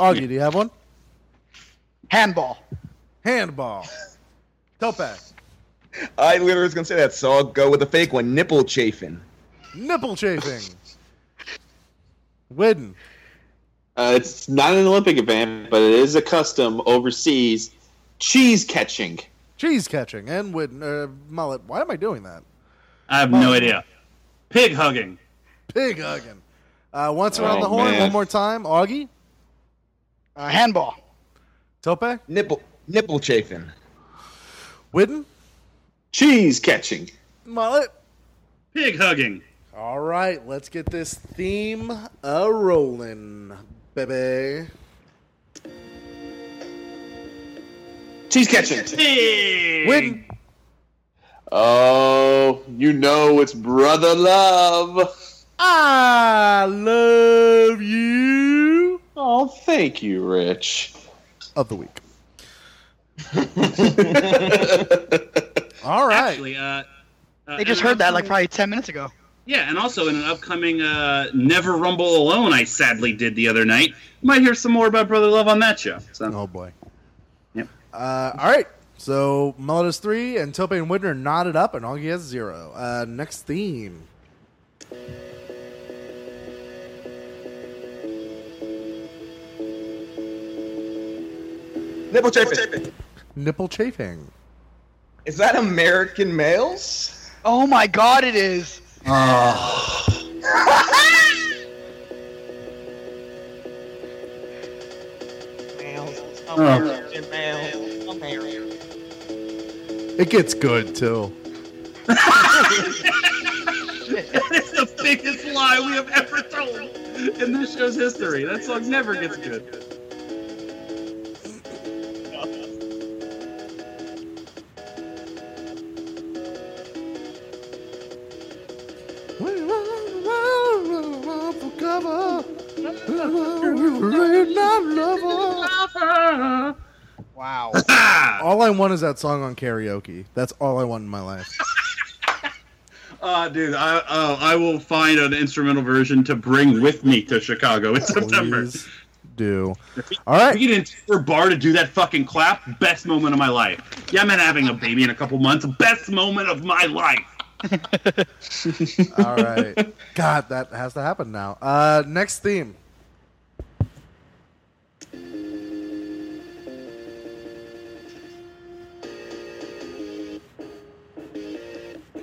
Augie, do you have one? Handball. Handball. Tope. I literally was gonna say that, so I'll go with the fake one. Nipple chafing. Nipple chafing. Whidden. Uh, it's not an Olympic event, but it is a custom overseas. Cheese catching. Cheese catching. And with Uh, mullet. Why am I doing that? I have no idea. Pig hugging. Pig hugging. Uh, once around Oh, the horn, man. one more time. Augie. Uh, handball. Tope. Nipple nipple chafing. Whidden. Cheese catching. Mullet. Pig hugging. All right, let's get this theme a rolling, baby. Cheese catching. Pig. Whidden. Oh, you know it's brother love. I love you Oh, thank you, Rich. of the week. All right. Actually, uh, uh, They just heard that like probably 10 minutes ago. Yeah, and also in an upcoming uh, Never Rumble Alone, I sadly did the other night. You might hear some more about Brother Love on that show. So Oh boy. Yep. Uh, all right. So Mullet is three, and Tope and Widner knotted up, and Augie has zero. Uh, next theme. Nipple chafing. Nipple chafing. Is that American males? Oh my god, it is. Ah. Oh. It gets good too. it's the biggest lie we have ever told in this show's history. That song never gets good. Wow. All I want is that song on karaoke. That's all I want in my life. Uh, dude, I uh, I will find an instrumental version to bring with me to Chicago in September. Please do. All right. We get into a bar to do that fucking clap. Best moment of my life. Yeah, I'm not having a baby in a couple months. Best moment of my life. All right. God, that has to happen now. Uh, next theme.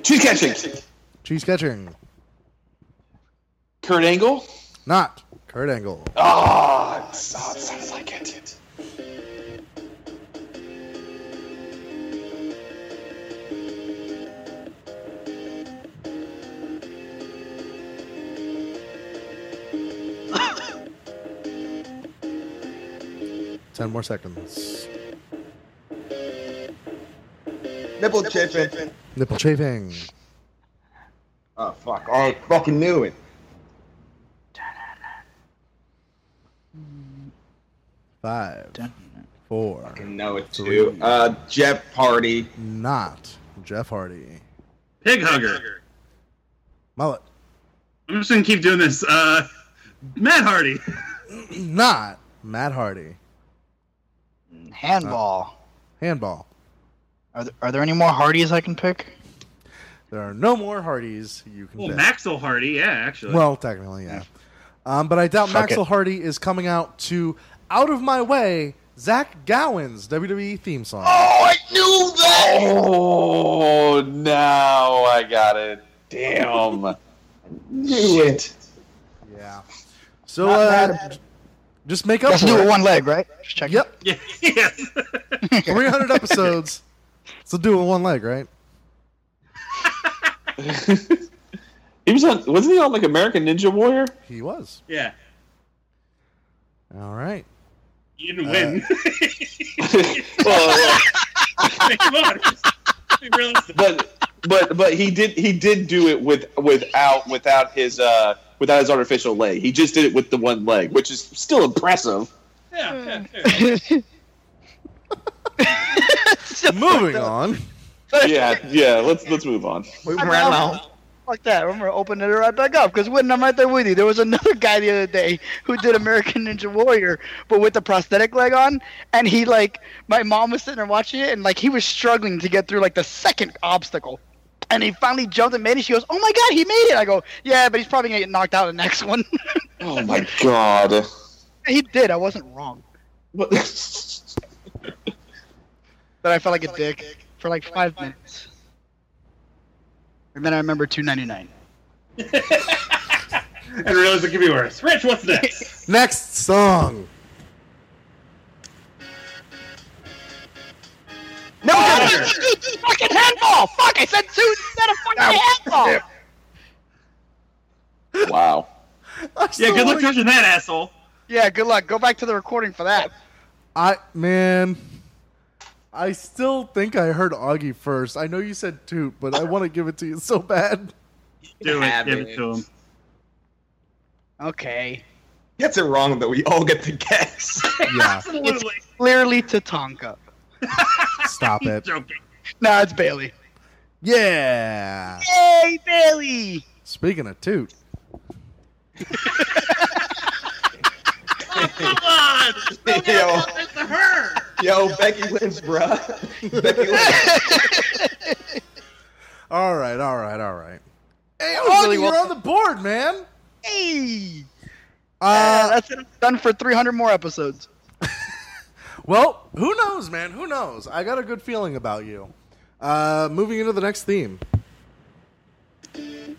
Cheese catching. Cheese catching. Kurt Angle. Not Kurt Angle. Oh, it sounds like it. Ten more seconds. Nipple chafing. Nipple chafing. Oh fuck! I fucking knew it. Five. Four. Fucking know it too. Uh, Jeff Hardy. Not Jeff Hardy. Pig hugger. Mullet. I'm just gonna keep doing this. Uh, Matt Hardy. Not Matt Hardy. Handball. Handball. Are there, are there any more Hardys I can pick? There are no more Hardys you can Well, pick. Maxwell Hardy. Yeah, actually. Well, technically, yeah. Um, but I doubt Fuck Maxwell it. Hardy is coming out to Out of My Way, Zach Gowen's WWE theme song. Oh, I knew that. Oh, now I got it. Damn. Knew it. Yeah. So, Not uh, bad. j- just make up Let's do it. it one leg, right? Just check. Yep. yeah. Yes. 300 episodes. So do it with one leg, right? he was on. Wasn't he on like American Ninja Warrior? He was. yeah. All right. You didn't win. well, Come on. But but but he did he did do it with without without his uh without his artificial leg. He just did it with the one leg, which is still impressive. Yeah, hmm. yeah, yeah. Moving on. yeah, yeah. Let's let's move on. Move I'm right out. along. Fuck that. I'm gonna open it right back up because when I'm right there with you, there was another guy the other day who did American Ninja Warrior, but with the prosthetic leg on, and he like my mom was sitting there watching it, and like he was struggling to get through like the second obstacle. And he finally jumped and made it. She goes, "Oh my god, he made it!" I go, "Yeah, but he's probably gonna get knocked out in the next one." Oh my god. he did. I wasn't wrong, What- but I felt like a dick for like five minutes. And then I remember two ninety nine. and realize it could be worse. Rich, what's next? Next song. No, oh, fucking handball! Fuck! I said two instead of fucking handball. wow. Yeah, still good luck wanna- judging that asshole. Yeah, good luck. Go back to the recording for that. I man, I still think I heard Augie first. I know you said toot, but I want to give it to you so bad. Do it. Give it. it to him. Okay. Gets it wrong though. We all get to guess. Yeah, Absolutely. Clearly Tatanka. Stop it. Joking. No, it's Bayley. Yeah. Yay, Bayley! Speaking of toot, Come on! Don't Yo. about to her! Yo, Becky wins, bruh. Becky wins. all right, all right, all right. Hey, Augie, really you're well- on the board, man. Hey! Uh, Uh, that's it. Done for 300 more episodes. Well, who knows, man? Who knows? I got a good feeling about you. Uh, moving into the next theme. Pig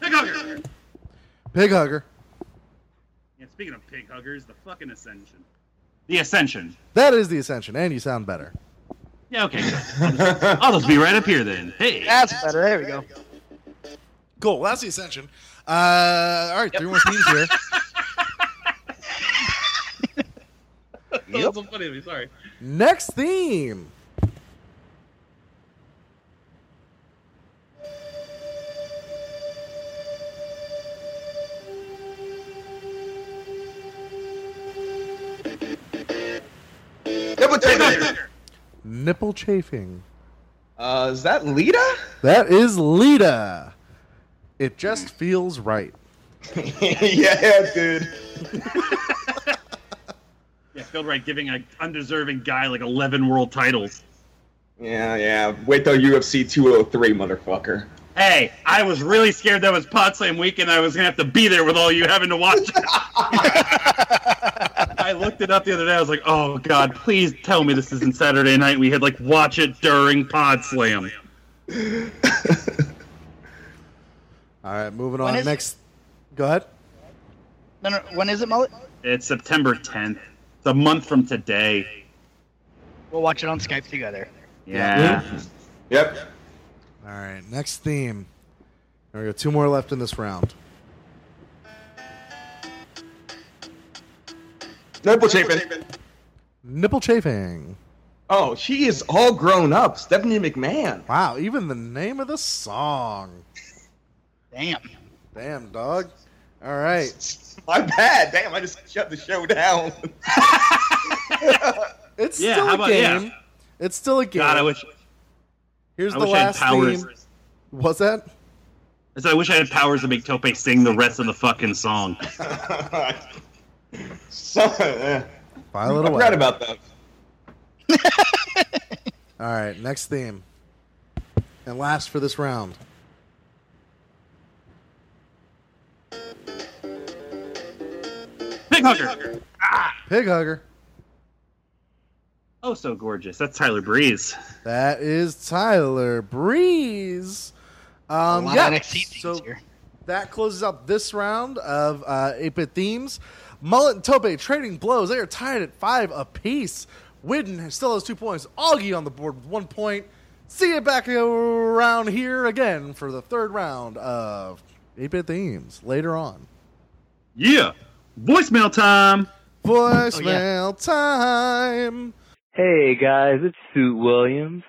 hugger! Pig hugger. Yeah, speaking of pig huggers, the fucking Ascension. The Ascension. That is the ascension, and you sound better. Yeah, okay. good. I'll just, I'll just be right up here then. Hey. That's better. There we go. Cool. That's the ascension. Uh, all right, three more themes here. That's so funny to me, sorry. Next theme. Double take. Nipple chafing. Uh, is that Lita? That is Lita. It just feels right. yeah, dude. Yeah, felt right giving an undeserving guy like 11 world titles. Yeah, yeah. Wait till UFC 203, motherfucker. Hey, I was really scared that was Pod Slam weekend. And I was gonna have to be there with all you having to watch it. I looked it up the other day. I was like, "Oh God, please tell me this isn't Saturday night." We had like watch it during Pod Slam. All right, moving on. is- Next. Go ahead. No, no, when is it, Mullet? It's September 10th. It's a month from today. We'll watch it on Skype together. Yeah. Yep. All right, next theme. There we go. Two more left in this round. Nipple chafing. Nipple chafing. Oh, she is all grown up. Stephanie McMahon. Wow, even the name of the song. Damn. Damn, dog. All right. My bad. Damn, I just shut the show down. It's Yeah, still a about- game. yeah. It's still a game. God, I wish. Here's I the wish I last powers. theme. What's that? I said I wish I had powers to make Tope sing the rest of the fucking song. so, uh, File it I forgot about that. All right, next theme. And last for this round. Pig hugger. Pig hugger. Oh, so gorgeous. That's Tyler Breeze. That is Tyler Breeze. Um, a lot yeah, of so here. that closes out this round of uh, 8-Bit Themes. Mullet and Tope trading blows. They are tied at five apiece. Widden still has two points. Augie on the board with one point. See you back around here again for the third round of 8-Bit Themes later on. Yeah. Voicemail time. Voicemail time. Hey guys, it's Suit Williams.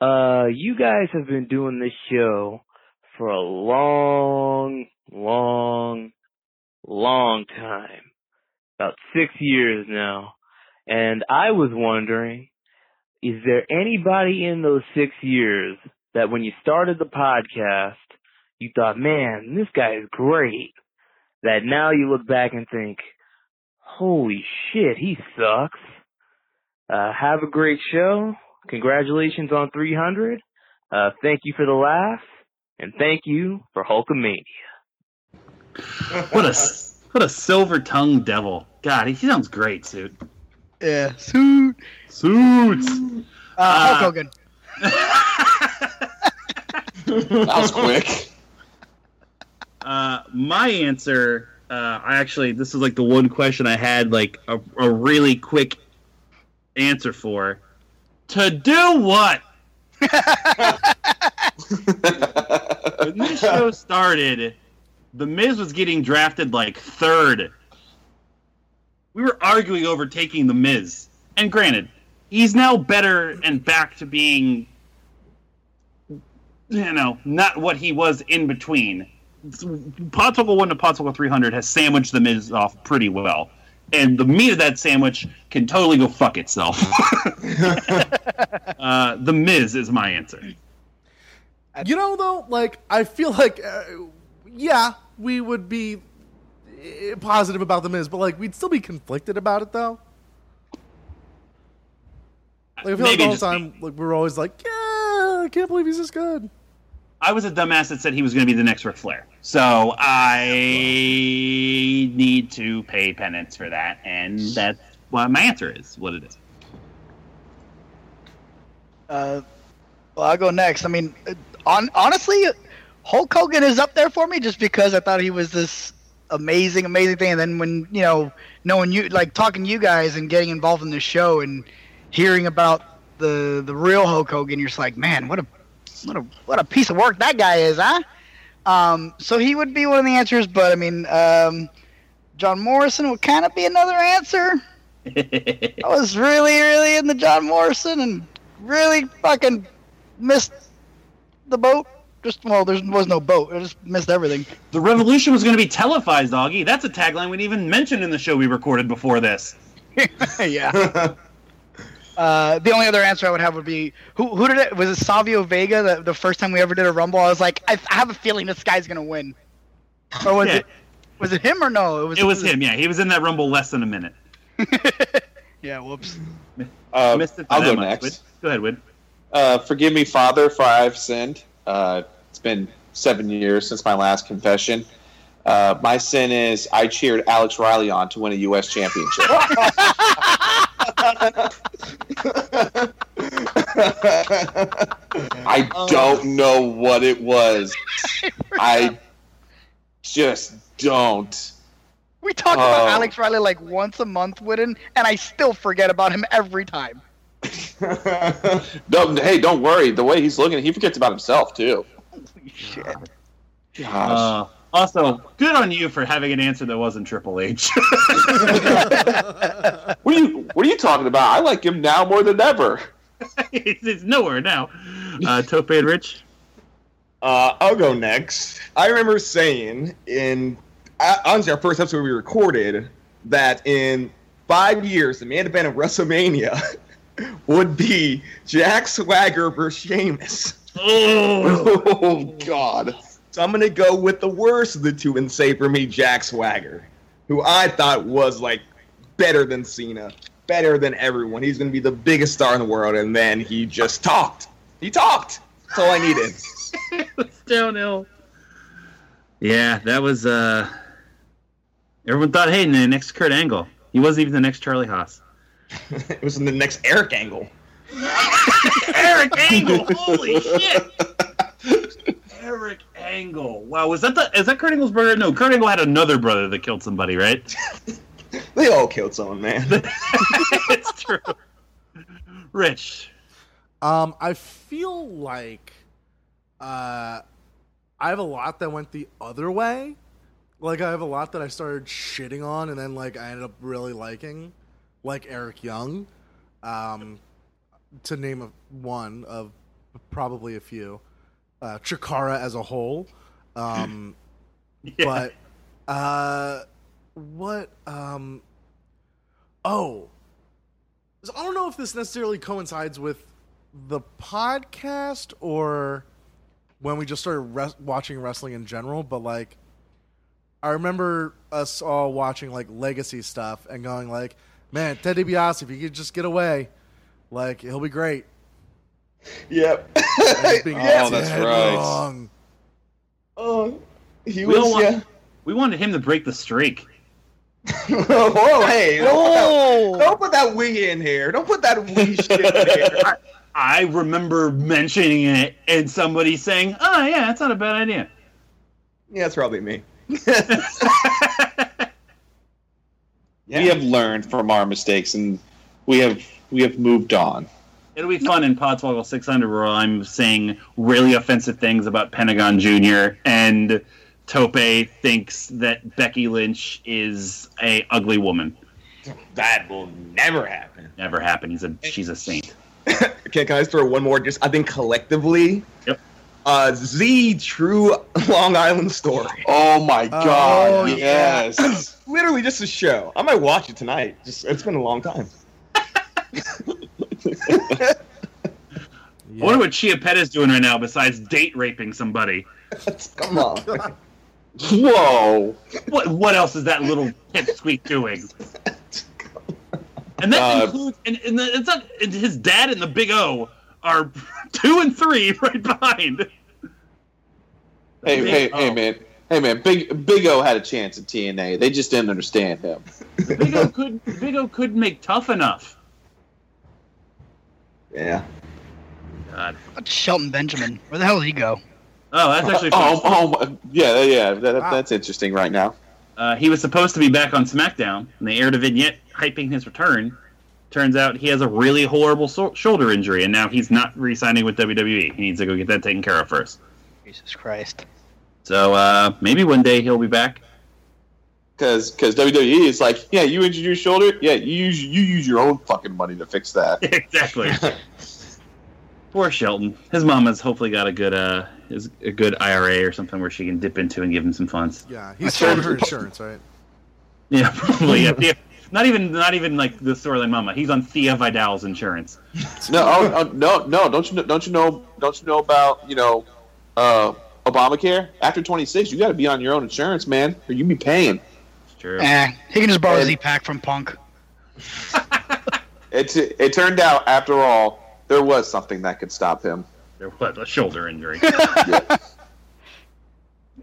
Uh, you guys have been doing this show for a long, long, long time. About six years now. And I was wondering, is there anybody in those six years that when you started the podcast, you thought, man, this guy is great, that now you look back and think, holy shit, he sucks. Uh, have a great show. Congratulations on 300. Uh, thank you for the laugh. And thank you for Hulkamania. What a what a silver tongued devil. God, he sounds great, suit. Yeah, suit. Suits. Uh, Hulk Hogan. That was quick. Uh, my answer, uh, I actually, this is like the one question I had like a, a really quick answer for. To do what? when this show started, The Miz was getting drafted like third. We were arguing over taking The Miz. And granted, he's now better and back to being, you know, not what he was in between. Podswoggle 1 to Podswoggle 300 has sandwiched The Miz off pretty well. And the meat of that sandwich can totally go fuck itself. uh, the Miz is my answer. You know, though, like I feel like, uh, yeah, we would be uh, positive about the Miz, but like we'd still be conflicted about it, though. Like I feel like Maybe all the just time, like we're always like, yeah, I can't believe he's this good. I was a dumbass that said he was going to be the next Ric Flair. So I need to pay penance for that, and that's what my answer is. What it is. Uh, well, I'll go next. I mean, on honestly, Hulk Hogan is up there for me just because I thought he was this amazing, amazing thing. And then when you know, knowing you, like talking to you guys and getting involved in the show and hearing about the the real Hulk Hogan, you're just like, man, what a what a what a piece of work that guy is, huh? Um, so he would be one of the answers, but I mean, um, John Morrison would kind of be another answer. I was really, really into John Morrison and really fucking missed the boat. Just well, there was no boat. I just missed everything. The revolution was going to be televised, doggy. That's a tagline we didn't even mention in the show we recorded before this. yeah. Uh, the only other answer I would have would be who who did it? Was it Savio Vega? The, the first time we ever did a Rumble, I was like, I, I have a feeling this guy's gonna win. Or was Yeah. it was it him or no? It was It was him, yeah. He was in that rumble less than a minute. Yeah. Whoops. Uh, Missed it I'll go much. next. Wid. Go ahead, Wid. Uh, forgive me, Father, for I've sinned. Uh, it's been seven years since my last confession. Uh, my sin is I cheered Alex Riley on to win a U.S. championship. I don't know what it was. I just don't. We talk about Oh. Alex Riley like once a month, Whidden, and I still forget about him every time. No, hey, don't worry. The way he's looking, he forgets about himself too. Holy shit. Gosh. Uh, also, good on you for having an answer that wasn't Triple H. what are you What are you talking about? I like him now more than ever. it's, it's nowhere now. Uh, Tope and Rich. Uh, I'll go next. I remember saying in uh, honestly our first episode we recorded that in five years the main event of WrestleMania would be Jack Swagger versus Sheamus. Oh, Oh God. So I'm gonna go with the worst of the two and say for me Jack Swagger, who I thought was like better than Cena, better than everyone. He's gonna be the biggest star in the world, and then he just talked. He talked. That's all I needed. it's downhill. Yeah, that was. uh Everyone thought, hey, the next Kurt Angle. He wasn't even the next Charlie Haas. it was in the next Eric Angle. Eric Angle, holy shit! Eric Angle. Wow, was that the? Is that Kurt Angle's brother? No, Kurt Angle had another brother that killed somebody, right? They all killed someone, man. it's true. Rich. Um, I feel like uh, I have a lot that went the other way. Like I have a lot that I started shitting on, and then like I ended up really liking, like Eric Young, um, to name a, one of probably a few. Uh, Chikara as a whole, um, but uh, what? Um, oh, So I don't know if this necessarily coincides with the podcast or when we just started res- watching wrestling in general, but like I remember us all watching like legacy stuff and going like, "Man, Ted DiBiase, if he could just get away, like he'll be great." Yep. And just being Oh, that's right. Oh, he We, was want- yeah. we wanted him to break the streak. Whoa, hey, don't, put that, Oh, don't put that we in here. Don't put that we shit in here. I, I remember mentioning it and somebody saying, "Oh yeah, that's not a bad idea." Yeah, it's probably me. We have learned from our mistakes, and we have we have moved on. It'll be fun in Podswoggle 600 where I'm saying really offensive things about Pentagon Jr. and Tope thinks that Becky Lynch is a ugly woman. That will never happen. Never happen. He's a she's a saint. Okay, can I just throw one more? Just I think collectively, Yep. uh, the true Long Island story. Oh my god! Oh, yes. Literally just a show. I might watch it tonight. Just it's been a long time. I wonder what Chia Pet is doing right now besides date raping somebody. Come on. Whoa! What what else is that little pipsqueak doing? And that Uh, includes and, and the, it's not and his dad and the Big O are two and three right behind. Hey, Big hey, O. hey, man! Hey, man! Big Big O had a chance at TNA. They just didn't understand him. Big O could Big O couldn't make tough enough. Yeah. God. What's Shelton Benjamin? Where the hell did he go? Oh, that's actually Oh, oh, my- yeah, yeah. That, Wow. That's interesting right now. Uh, he was supposed to be back on SmackDown, and they aired a vignette hyping his return. Turns out he has a really horrible so- shoulder injury, and now he's not re-signing with WWE. He needs to go get that taken care of first. Jesus Christ. So uh, maybe one day he'll be back. Because because WWE is like, yeah, you injured your shoulder. Yeah, you use you use your own fucking money to fix that. exactly. Poor Shelton. His mama's hopefully got a good uh, is a good IRA or something where she can dip into and give him some funds. Yeah, he's selling her insurance, right? Yeah, probably. Yeah, yeah. Not even not even like the storyline mama. He's on Thea Vidale's insurance. No, oh, oh, no, no. Don't you know, don't you know don't you know about you know uh, Obamacare? After 26, you got to be on your own insurance, man, or you be paying. It's true. Eh, he can just borrow And- Z Pack from Punk. It it turned out after all there was something that could stop him. There was a shoulder injury.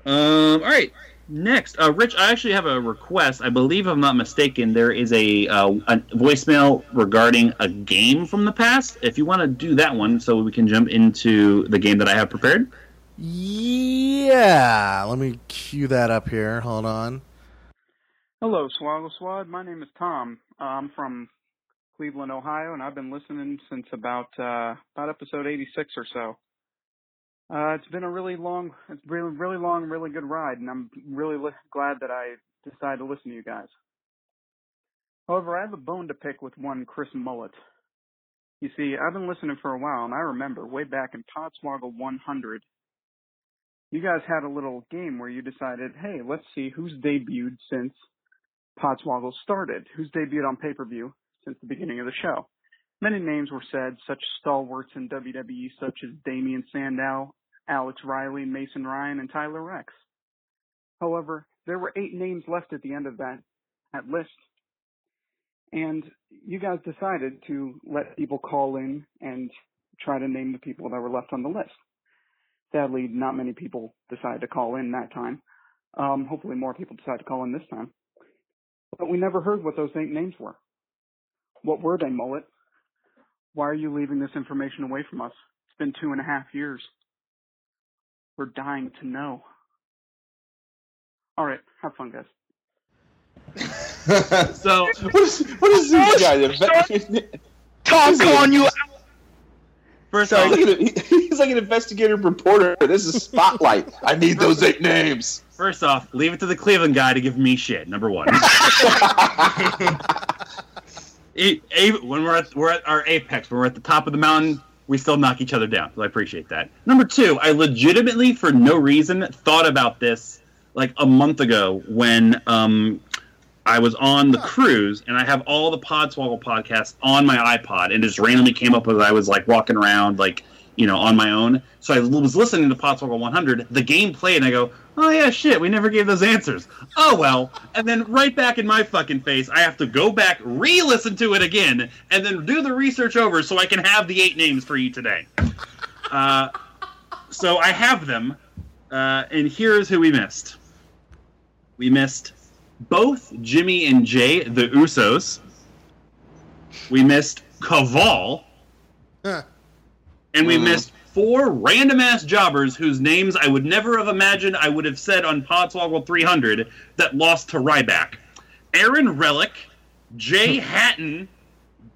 Um. All right. Next, uh, Rich, I actually have a request. I believe, if I'm not mistaken, there is a, uh, a voicemail regarding a game from the past. If you want to do that one, so we can jump into the game that I have prepared. Yeah, let me cue that up here. Hold on. Hello, Swoggle Squad. My name is Tom. I'm from Cleveland, Ohio, and I've been listening since about uh, about episode 86 or so. Uh, it's been a really long, it's really really long, really good ride, and I'm really li- glad that I decided to listen to you guys. However, I have a bone to pick with one Chris Mullet. You see, I've been listening for a while, and I remember way back in Podswoggle 100, you guys had a little game where you decided, hey, let's see who's debuted since Podswoggle started, who's debuted on pay-per-view since the beginning of the show. Many names were said, such stalwarts in WWE such as Damien Sandow, Alex Riley, Mason Ryan, and Tyler Reks. However, there were eight names left at the end of that, that list. And you guys decided to let people call in and try to name the people that were left on the list. Sadly, not many people decided to call in that time. Um, hopefully more people decide to call in this time. But we never heard what those eight names were. What were they, Mullet? Why are you leaving this information away from us? It's been two and a half years. We're dying to know. All right, have fun, guys. So, what is what is this guy? The Tom calling you. First he's, off, like an, he's like an investigative reporter. This is Spotlight. I need those eight names. first off, leave it to the Cleveland guy to give me shit. Number one. A- when we're at we're at our apex, when we're at the top of the mountain, we still knock each other down. So I appreciate that. Number two, I legitimately, for no reason, thought about this like a month ago when um, I was on the cruise and I have all the Podswoggle podcasts on my iPod and just randomly came up with I was like walking around like you know on my own. So I was listening to Podswoggle 100. The game played and I go, oh yeah, shit, we never gave those answers. Oh well. And then right back in my fucking face, I have to go back, re-listen to it again, and then do the research over so I can have the eight names for you today. Uh, so I have them, uh, and here's who we missed. We missed both Jimmy and Jay, the Usos. We missed Kaval. And we Mhm. missed four random ass jobbers whose names I would never have imagined I would have said on Podswoggle 300 that lost to Ryback. Aaron Relic, Jay Hatton,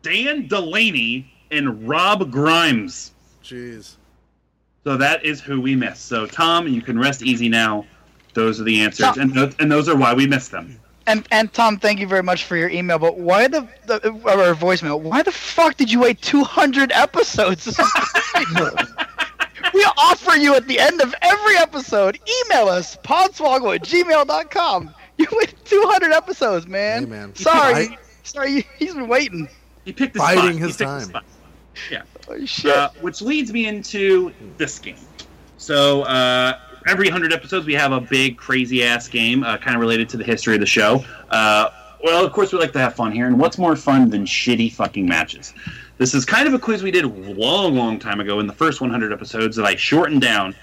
Dan Delaney, and Rob Grimes. Jeez. So that is who we missed. So Tom, you can rest easy now. Those are the answers, and those, and those are why we missed them. And and Tom, thank you very much for your email. But why the, the or voicemail? Why the fuck did you wait 200 episodes? we offer you at the end of every episode. Email us podswoggle at gmail.com. You waited 200 episodes, man. Hey, man. Sorry, Bite- sorry, he's been waiting. He picked the Biding spot. his He picked the time. spot. Yeah. Oh, shit. Uh, which leads me into this game. So uh, every hundred episodes, we have a big, crazy ass game, uh, kind of related to the history of the show. Uh, well, of course, we like to have fun here, and what's more fun than shitty fucking matches? This is kind of a quiz we did a long, long time ago in the first 100 episodes that I shortened down.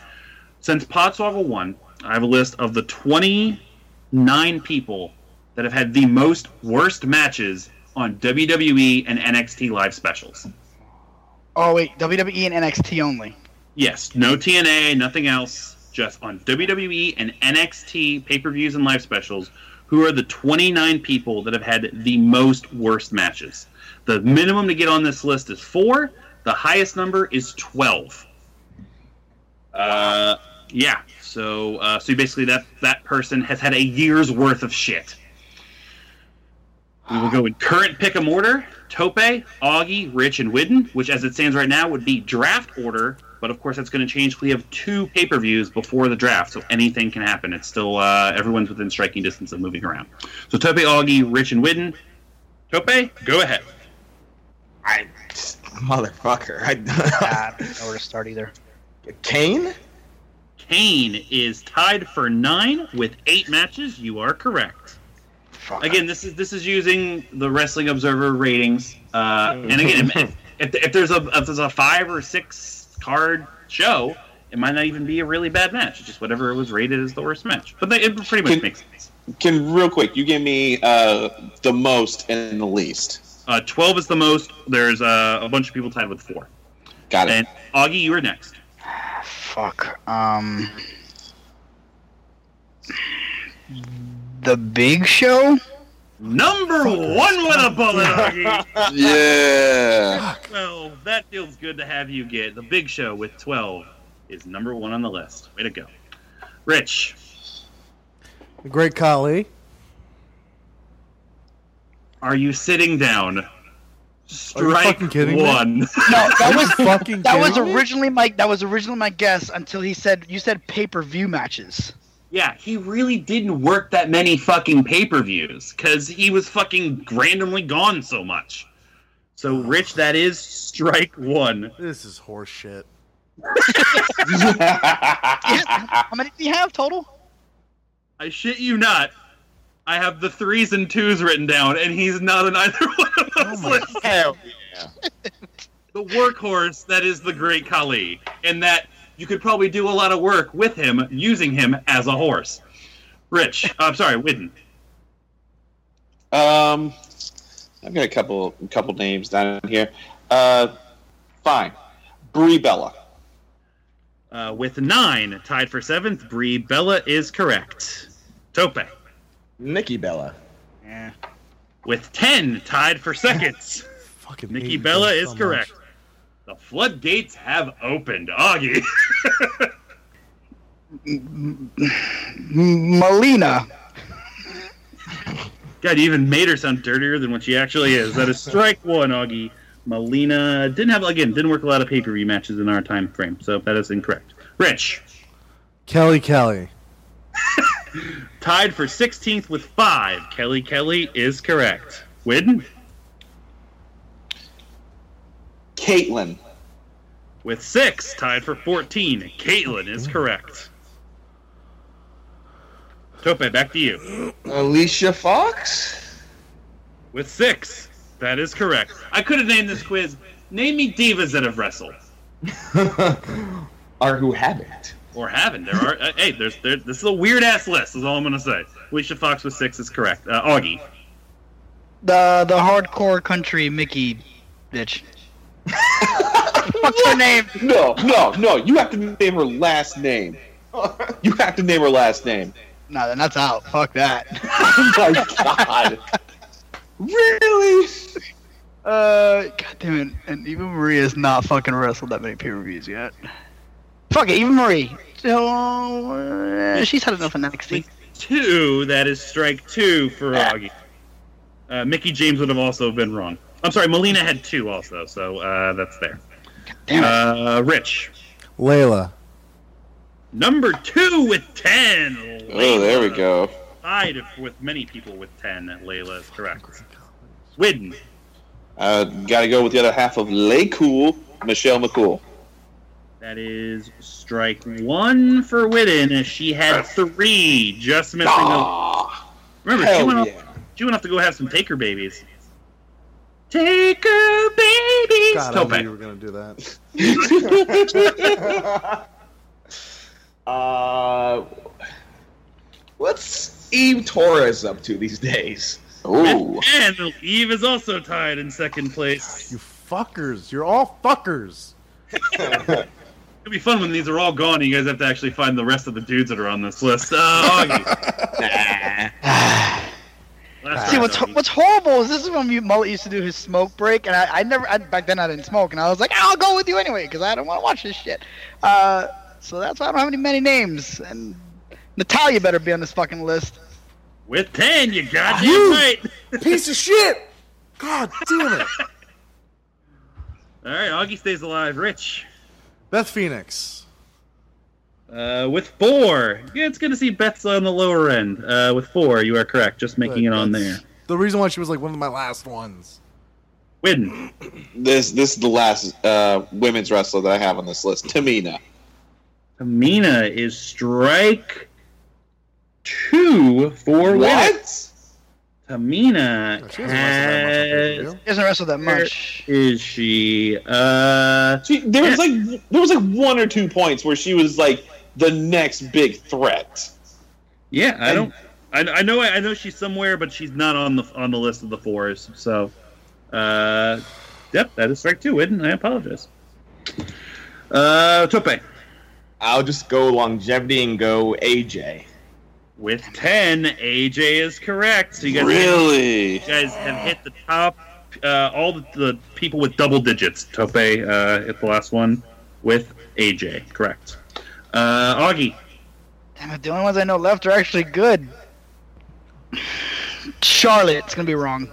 Since Podswoggle one, I have a list of the 29 people that have had the most worst matches on WWE and NXT live specials. Oh wait, WWE and NXT only. Yes, no TNA, nothing else, just on WWE and NXT pay per views and live specials. Who are the 29 people that have had the most worst matches? The minimum to get on this list is four. The highest number is 12. Uh, yeah. So, uh, so basically, that that person has had a year's worth of shit. We will go in current pick 'em order: Tope, Augie, Rich, and Whidden, which, as it stands right now, would be draft order. But of course, that's going to change. We have two pay-per-views before the draft, so anything can happen. It's still uh, everyone's within striking distance of moving around. So Tope, Augie, Rich, and Whidden. Tope, go ahead. I motherfucker. I, I don't know where to start either. Kane? Kane is tied for nine with eight matches. You are correct. Again, this is this is using the Wrestling Observer ratings, uh, and again, if, if, if there's a if there's a five or six card show, it might not even be a really bad match. It's just whatever it was rated as the worst match. But they, it pretty much Can- makes sense. Can real quick, you give me uh, the most and the least. Uh, Twelve is the most. There's uh, a bunch of people tied with four. Got it. And Augie, you are next. Fuck. Um. The Big Show. Number one with a bullet, Augie. yeah. Well, that feels good to have you get. The Big Show with 12 is number one on the list. Way to go. Rich, The Great Khali. are you sitting down? Are you Strike fucking kidding me? one. No, that was fucking that was kidding me? originally my that was originally my guess until he said you said pay per view matches. Yeah, he really didn't work that many fucking pay per views because he was fucking randomly gone so much. So, Rich, that is strike one. This is horseshit. How many do you have total? I shit you not. I have the threes and twos written down, and he's not in either one of those oh lists. Hell the workhorse that is the Great Khali, and that you could probably do a lot of work with him using him as a horse. Rich, I'm sorry, Whidden. Um, I've got a couple couple names down here. Uh, fine. Brie Bella. Uh, with nine, tied for seventh, Brie Bella is correct. Tope. Nikki Bella. Yeah. With ten, tied for seconds, Fucking Nikki Bella is so correct. The floodgates have opened. Augie. M- Melina. God, you even made her sound dirtier than what she actually is. That is strike one, Augie. Melina didn't have again didn't work a lot of pay per view matches in our time frame, so that is incorrect. Rich, Kelly Kelly. Tied for 16th with five. Kelly Kelly is correct. Whidden Kaitlyn. with six. Tied for 14. Kaitlyn is correct. Tope, back to you. Alicia Fox. With six. That is correct. I could have named this quiz. Name me divas that have wrestled. or who haven't. Or haven't. There are. Uh, hey, there's there, this is a weird ass list. Is all I'm gonna say. Alicia Fox with six is correct. Uh, Augie. The the hardcore country Mickie bitch. What's her name? No, no, no. You have to name her last name. You have to name her last name. No, then that's out. Fuck that. Oh my god. really? Uh, God damn it. And Eva Marie has not fucking wrestled that many pay per views yet. Fuck it, Eva Marie. So, uh, she's had enough in NXT. Two. That is strike two for Augie. Uh, Mickie James would have also been wrong. I'm sorry. Melina had two also, so uh, that's there. Damn it. Uh, Rich. Layla. Number two with ten. Oh, there we go. Tied with many people with ten. Layla is correct. Whidden. Uh, Got to go with the other half of LayCool, Michelle McCool. That is strike one for Whidden. As she had three, just missing. a- Ah, Remember, she went, yeah. off, she went off to go have some Taker babies. Taker babies. God, I Tope. knew you were gonna do that. Uh, what's Eve Torres up to these days? Ooh. And Eve is also tied in second place. You fuckers. You're all fuckers. It'll be fun when these are all gone and you guys have to actually find the rest of the dudes that are on this list. Uh, Augie. Last See what's Augie. what's horrible is this is when Mullet used to do his smoke break, and I, I never I, back then I didn't smoke, and I was like I'll go with you anyway because I don't want to watch this shit. Uh, so that's why I don't have any many names, and Natalya better be on this fucking list. With 10, you goddamn You- right. Piece of shit. God damn it. All right, Augie stays alive. Rich. Beth Phoenix. Uh, with four. Yeah, it's good to see Beth's on the lower end. Uh, with four, you are correct. Just making it on there. The reason why she was like one of my last ones. Whidden. This this is the last uh, women's wrestler that I have on this list. Tamina. Tamina is strike two for Whidden. What? Tamina She hasn't wrestled that much on hasn't wrestle that much. is she? Uh, She, there was like there was like one or two points where she was like the next big threat. yeah, I don't. I, I know. I know she's somewhere, but she's not on the on the list of the fours. So, uh, yep, that is strike two. Whidden. I apologize. Uh, Tope. I'll just go longevity and go AJ. With 10, AJ is correct. So you guys, Really? you guys have hit the top, uh, all the, the people with double digits. Tope uh, hit the last one with AJ, correct. Uh, Augie, Damn it, the only ones I know left are actually good. Charlotte, it's gonna be wrong.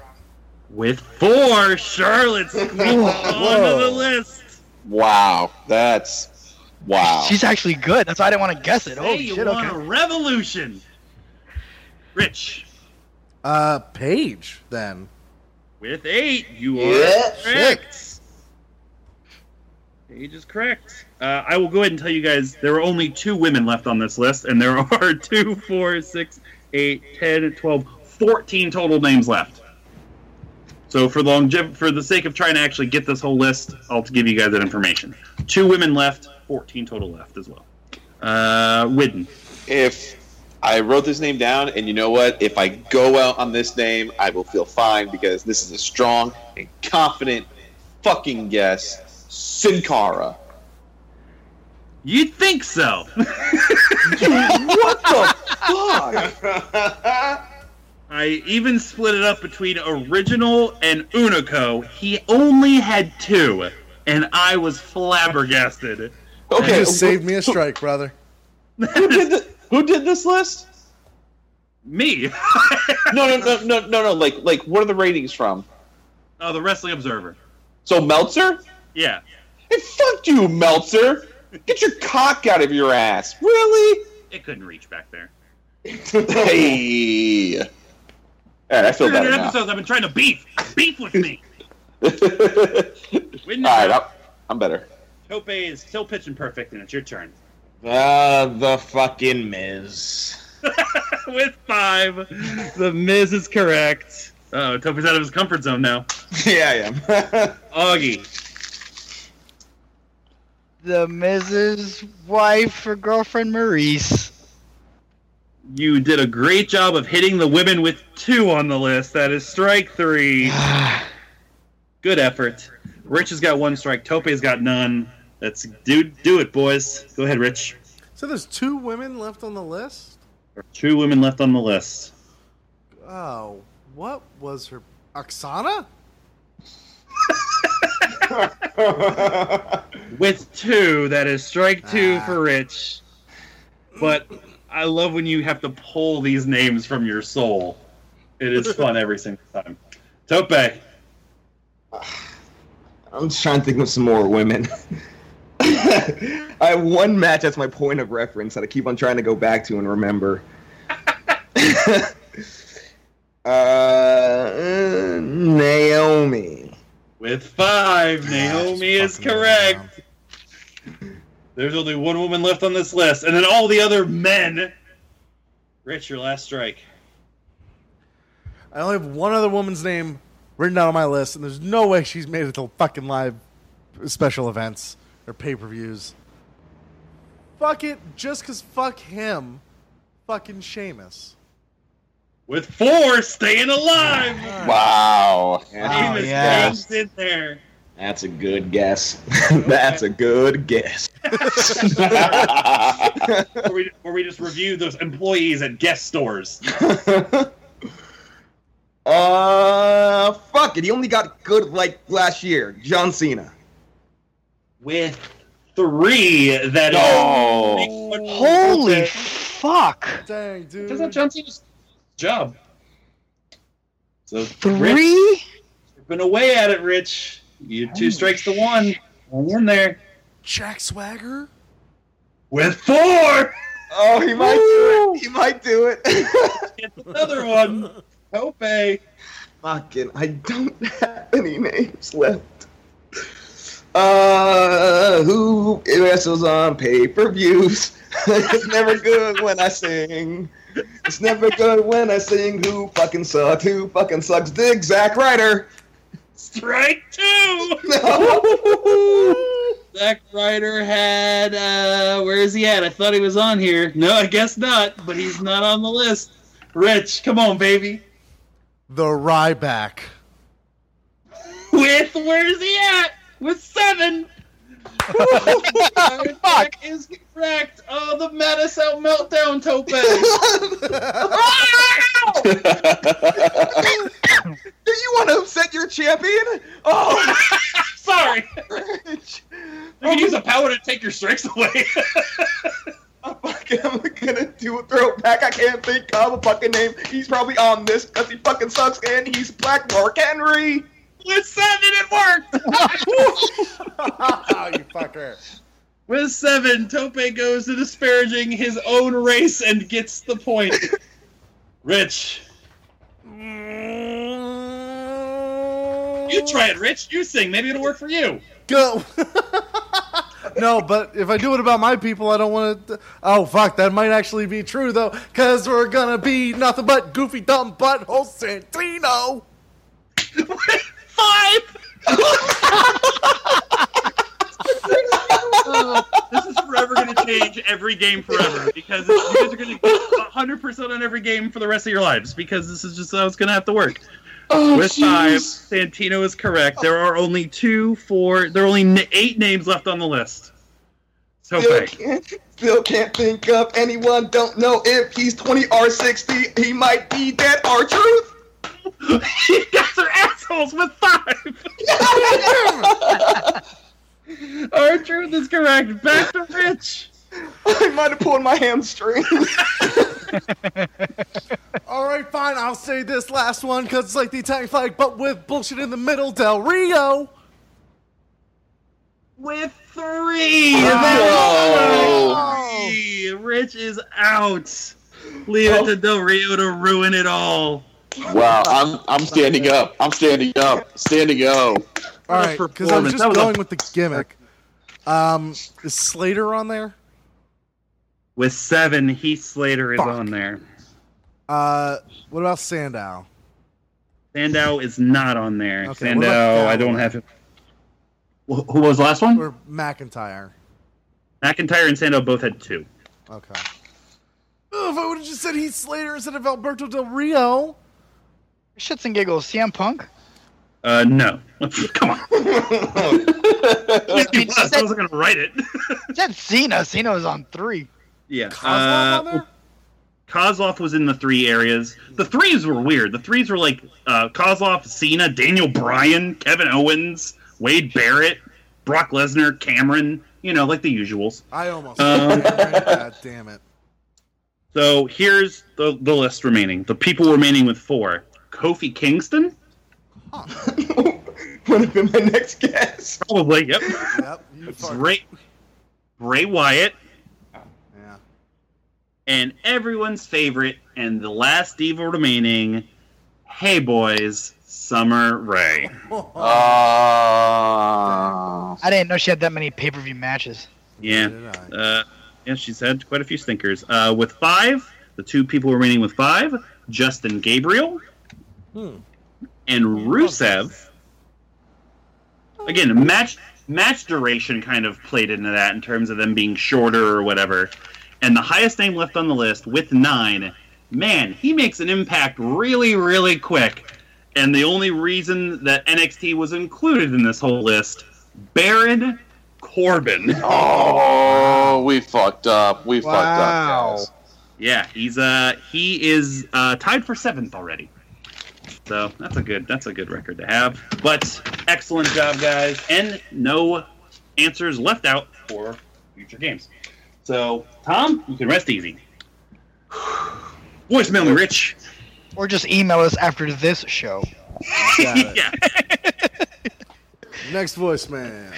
with four, Charlotte's squeaked onto the list. Wow, that's wow. She's actually good. That's why I didn't want to guess it. Hey, Holy you shit, want okay. a revolution. Rich, Uh, Paige, then. with eight, you are Yeah, correct. Age is correct. Uh, I will go ahead and tell you guys there are only two women left on this list, and there are two, four, six, eight, 10, 12, 14 total names left. So for longev- for the sake of trying to actually get this whole list, I'll give you guys that information. Two women left, 14 total left as well. Uh, Whidden. if I wrote this name down, and you know what? If I go out on this name, I will feel fine because this is a strong and confident fucking guess. Sin Cara. You'd think so. what the fuck? I even split it up between original and Hunico. He only had two, and I was flabbergasted. You Okay, just saved me a strike, brother. who did the, who did this list? Me. No, no, no, no, no, no. Like, like, what are the ratings from? oh, the Wrestling Observer. So Meltzer? Yeah. Hey, fuck you, Meltzer. Get your cock out of your ass. Really? It couldn't reach back there. hey. All right, I feel 300 better now. episodes I've been trying to beef. Beef with me. All Win right, I'm, I'm better. Tope is still pitching perfect, and it's your turn. Uh, the fucking Miz. with five. The Miz is correct. Oh, Tope's out of his comfort zone now. yeah, I am. Augie. The Mrs. wife or girlfriend Maryse. You did a great job of hitting the women with two on the list. That is strike three. Good effort. Rich has got one strike. Tope's got none. That's do do it, boys. Go ahead, Rich. So there's two women left on the list. Two women left on the list. Oh, what was her Oksana? With two, that is strike two for Rich. But I love when you have to pull these names from your soul. It is fun every single time. Tope. I'm just trying to think of some more women. I have one match that's my point of reference that I keep on trying to go back to and remember. uh, Naomi. With five, Naomi is correct. There's only one woman left on this list, and then all the other men. Rich, your last strike. I only have one other woman's name written down on my list, and there's no way she's made it to fucking live special events or pay per views. Fuck it, just because fuck him. Fucking Sheamus. With four, staying alive. Wow. Sheamus yes. hangs in there. That's a good guess. That's a good guess. Or we, or we just review those employees at guest stores. uh, fuck it. He only got good like last year. John Cena. With three, that is. No. Holy fuck! Dang, dude. That's not John Cena's job. So Rich, Three? you've been away at it, Rich. You two strikes to one. Hang in there. Jack Swagger? With four. Oh, he might do it. He might do it. It's another one. Tope. Fucking, I don't have any names left. Uh, who wrestles on pay per views? it's never good when I sing. It's never good when I sing. Who fucking sucks? Who fucking sucks? Dig Zack Ryder. Strike two. No. Zack Ryder had. uh Where is he at? I thought he was on here. No, I guess not. But he's not on the list. Rich, come on, baby. The Ryback. With where is he at? With seven. Fuck is correct. Oh, the Madison meltdown, Tope. Do you want to upset your champion? Oh, Sorry. Rich. You can oh. use a power to take your strikes away. I'm fucking I'm gonna do a throwback. I can't think of a fucking name. He's probably on this because he fucking sucks and he's Black Mark Henry. With seven, it worked. oh, you fucker. With seven, Tope goes to disparaging his own race and gets the point. Rich, mm. you try it, Rich. You sing. Maybe it'll work for you. Go. no, but if I do it about my people, I don't want to. Oh, fuck. That might actually be true, though, because we're going to be nothing but goofy, dumb butthole Santino. Five. This is forever going to change every game forever because you guys are going to get 100% on every game for the rest of your lives because this is just how it's going to have to work. Oh, With five. Santino is correct. There are only two, four, there are only n- eight names left on the list. Still Tope. can't, still can't think of anyone. Don't know if he's 20 or 60. He might be dead or truth. you guys are assholes with five. R-Truth is correct. Back to Rich. I might have pulled my hamstring. All right, fine. I'll say this last one because it's like the Italian flag, but with bullshit in the middle. Del Rio. With three. Oh. Three. Rich is out. Leave it to Del Rio to ruin it all. Wow, I'm I'm standing up. I'm standing up. Standing up. All right, because I was just That was a- going with the gimmick. Um, is Slater on there? With seven, Heath Slater is Fuck. on there. Uh, what about Sandow? Sandow is not on there. Okay, Sandow, I don't have it. Wh- Who was the last one? Or McIntyre? McIntyre and Sandow both had two. Okay. Oh, if I would have just said Heath Slater instead of Alberto Del Rio. Shits and giggles. CM Punk. Uh, no. Come on. I mean, I wasn't gonna write it. said Cena. Cena was on three. Yeah. Kozlov uh, there? Kozlov was in the three areas. The threes were weird. The threes were like uh, Kozlov, Cena, Daniel Bryan, Kevin Owens, Wade Barrett, Brock Lesnar, Cameron. You know, like the usuals. I almost. Um, God damn it. So here's the, the list remaining. The people remaining with four: Kofi Kingston, Would have been my next guess. probably. Yep. Yep. You fuck- Bray, Bray Wyatt, Yeah. and everyone's favorite and the last evil remaining. Hey boys, Summer Rae. Uh, I didn't know she had that many pay per view matches. Yeah. Uh, yeah, she's had quite a few stinkers. Uh, with five, the two people remaining with five, Justin Gabriel Hmm. And Rusev. Again, match match duration kind of played into that in terms of them being shorter or whatever. And the highest name left on the list with nine, man, he makes an impact really, really quick. And the only reason that NXT was included in this whole list, Baron Corbin. oh, we fucked up. We fucked up, guys. Yeah, he's uh he is uh tied for seventh already. So that's a good that's a good record to have. But excellent job, guys, and no answers left out for future games. So Tom, you can rest easy. Voicemail me, Rich. Or just email us after this show. Got it. yeah. Next voicemail.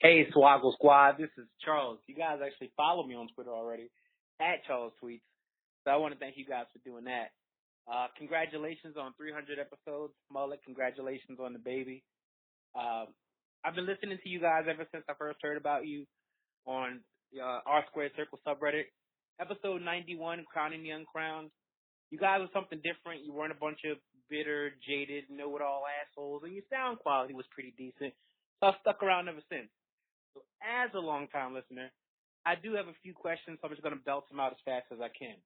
Hey, Swoggle Squad, this is Charles. You guys actually follow me on Twitter already, at Charles Tweets. So I want to thank you guys for doing that. Uh, congratulations on 300 episodes, Mullet. Congratulations on the baby. Um, I've been listening to you guys ever since I first heard about you on uh, R Squared Circle subreddit. Episode 91, Crowning the Uncrowned. You guys were something different. You weren't a bunch of bitter, jaded, know-it-all assholes, and your sound quality was pretty decent. So I've stuck around ever since. So as a long-time listener, I do have a few questions, so I'm just going to belt them out as fast as I can.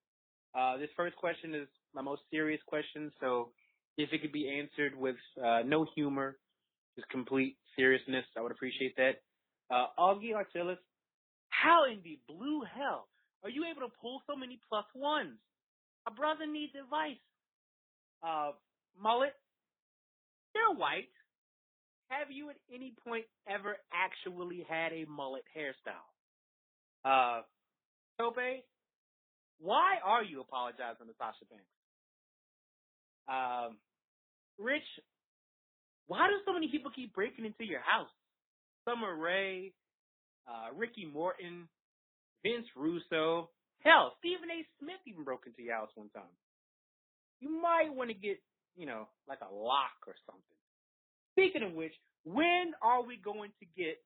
Uh, this first question is my most serious question, so if it could be answered with uh, no humor, just complete seriousness, I would appreciate that. Uh, Augie Artilis, how in the blue hell are you able to pull so many plus ones? A brother needs advice. Uh, mullet, they're white. Have you at any point ever actually had a mullet hairstyle? Uh, Tope, why are you apologizing to Sasha Banks? Um, Rich, why do so many people keep breaking into your house? Summer Rae, uh, Ricky Morton, Vince Russo, hell, Stephen A. Smith even broke into your house one time. You might want to get, you know, like a lock or something. Speaking of which, when are we going to get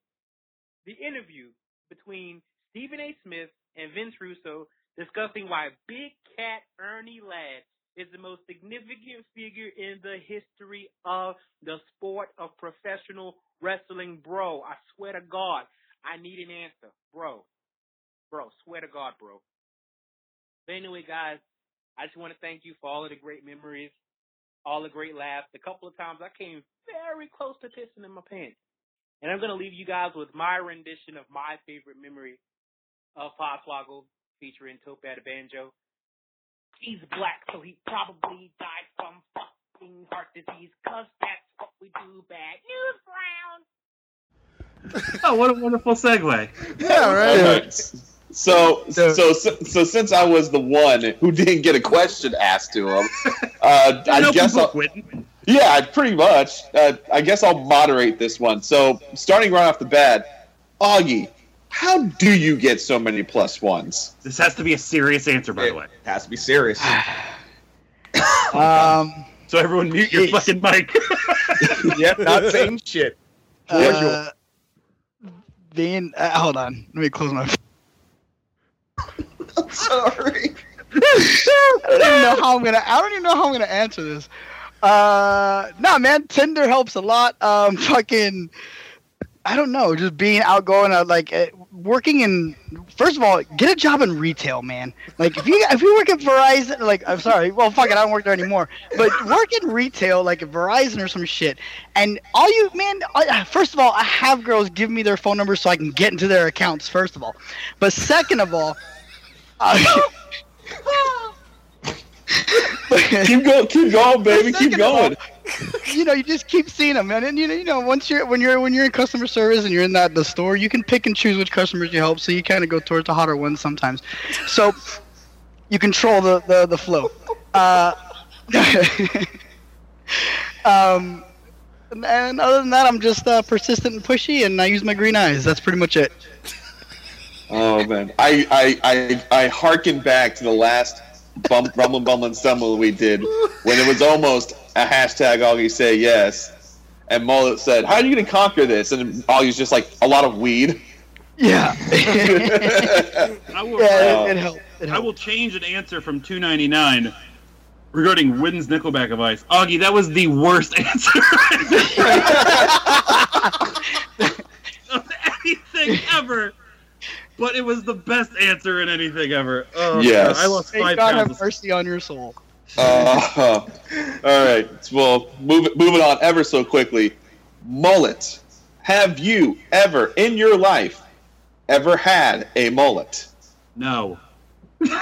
the interview between Stephen A. Smith and Vince Russo discussing why Big Cat Ernie Ladd is the most significant figure in the history of the sport of professional wrestling, bro. I swear to God, I need an answer, bro. Bro, swear to God, bro. But anyway, guys, I just want to thank you for all of the great memories, all the great laughs. A couple of times I came very close to pissing in my pants. And I'm going to leave you guys with my rendition of my favorite memory of Podswoggle featuring Tope at a banjo. He's black, so he probably died from fucking heart disease, cause that's what we do bad. News round! Oh, what a wonderful segue. Yeah, right. So, so, so, so, since I was the one who didn't get a question asked to him, uh, I guess I'll, quitting. yeah, pretty much. Uh, I guess I'll moderate this one. So, starting right off the bat, Augie, How do you get so many plus ones? This has to be a serious answer, by the way. It has to be serious. Um, So everyone mute your fucking mic. yep, not saying shit. uh, being uh, hold on, let me close my. I'm sorry. I don't even know how I'm gonna. I don't even know how I'm gonna answer this. Uh, nah, man, Tinder helps a lot. Um, fucking, I don't know, just being outgoing, uh, like uh, working in. First of all, get a job in retail, man. Like if you if you work at Verizon, like I'm sorry, well, fuck it, I don't work there anymore. But work in retail, like at Verizon or some shit, and all you, man. I, first of all, I have girls give me their phone numbers so I can get into their accounts. First of all, but second of all. Uh, keep going, keep going, baby, keep of all, going. You know, you just keep seeing them, man. And you know, you know, once you're when you're when you're in customer service and you're in that the store, you can pick and choose which customers you help. So you kind of go towards the hotter ones sometimes. So you control the the, the flow. Uh, um, and other than that, I'm just uh, persistent and pushy, and I use my green eyes. That's pretty much it. Oh man, I I I, I harken back to the last bump, rumble, bumble, and stumble we did when it was almost a hashtag Augie say yes, and Mullet said, "How are you going to conquer this?" And Augie's just like a lot of weed. Yeah. I will, Yeah, it- uh, it helped. It I will change an answer from 299 regarding Whidden's Nickelback advice. Augie, that was the worst answer of anything ever. But it was the best answer in anything ever. Oh, Yes. God, I lost May five God pounds. have mercy on your soul. Uh, all right. Well, move, moving on ever so quickly. Mullet. Have you ever in your life ever had a mullet? No. no, in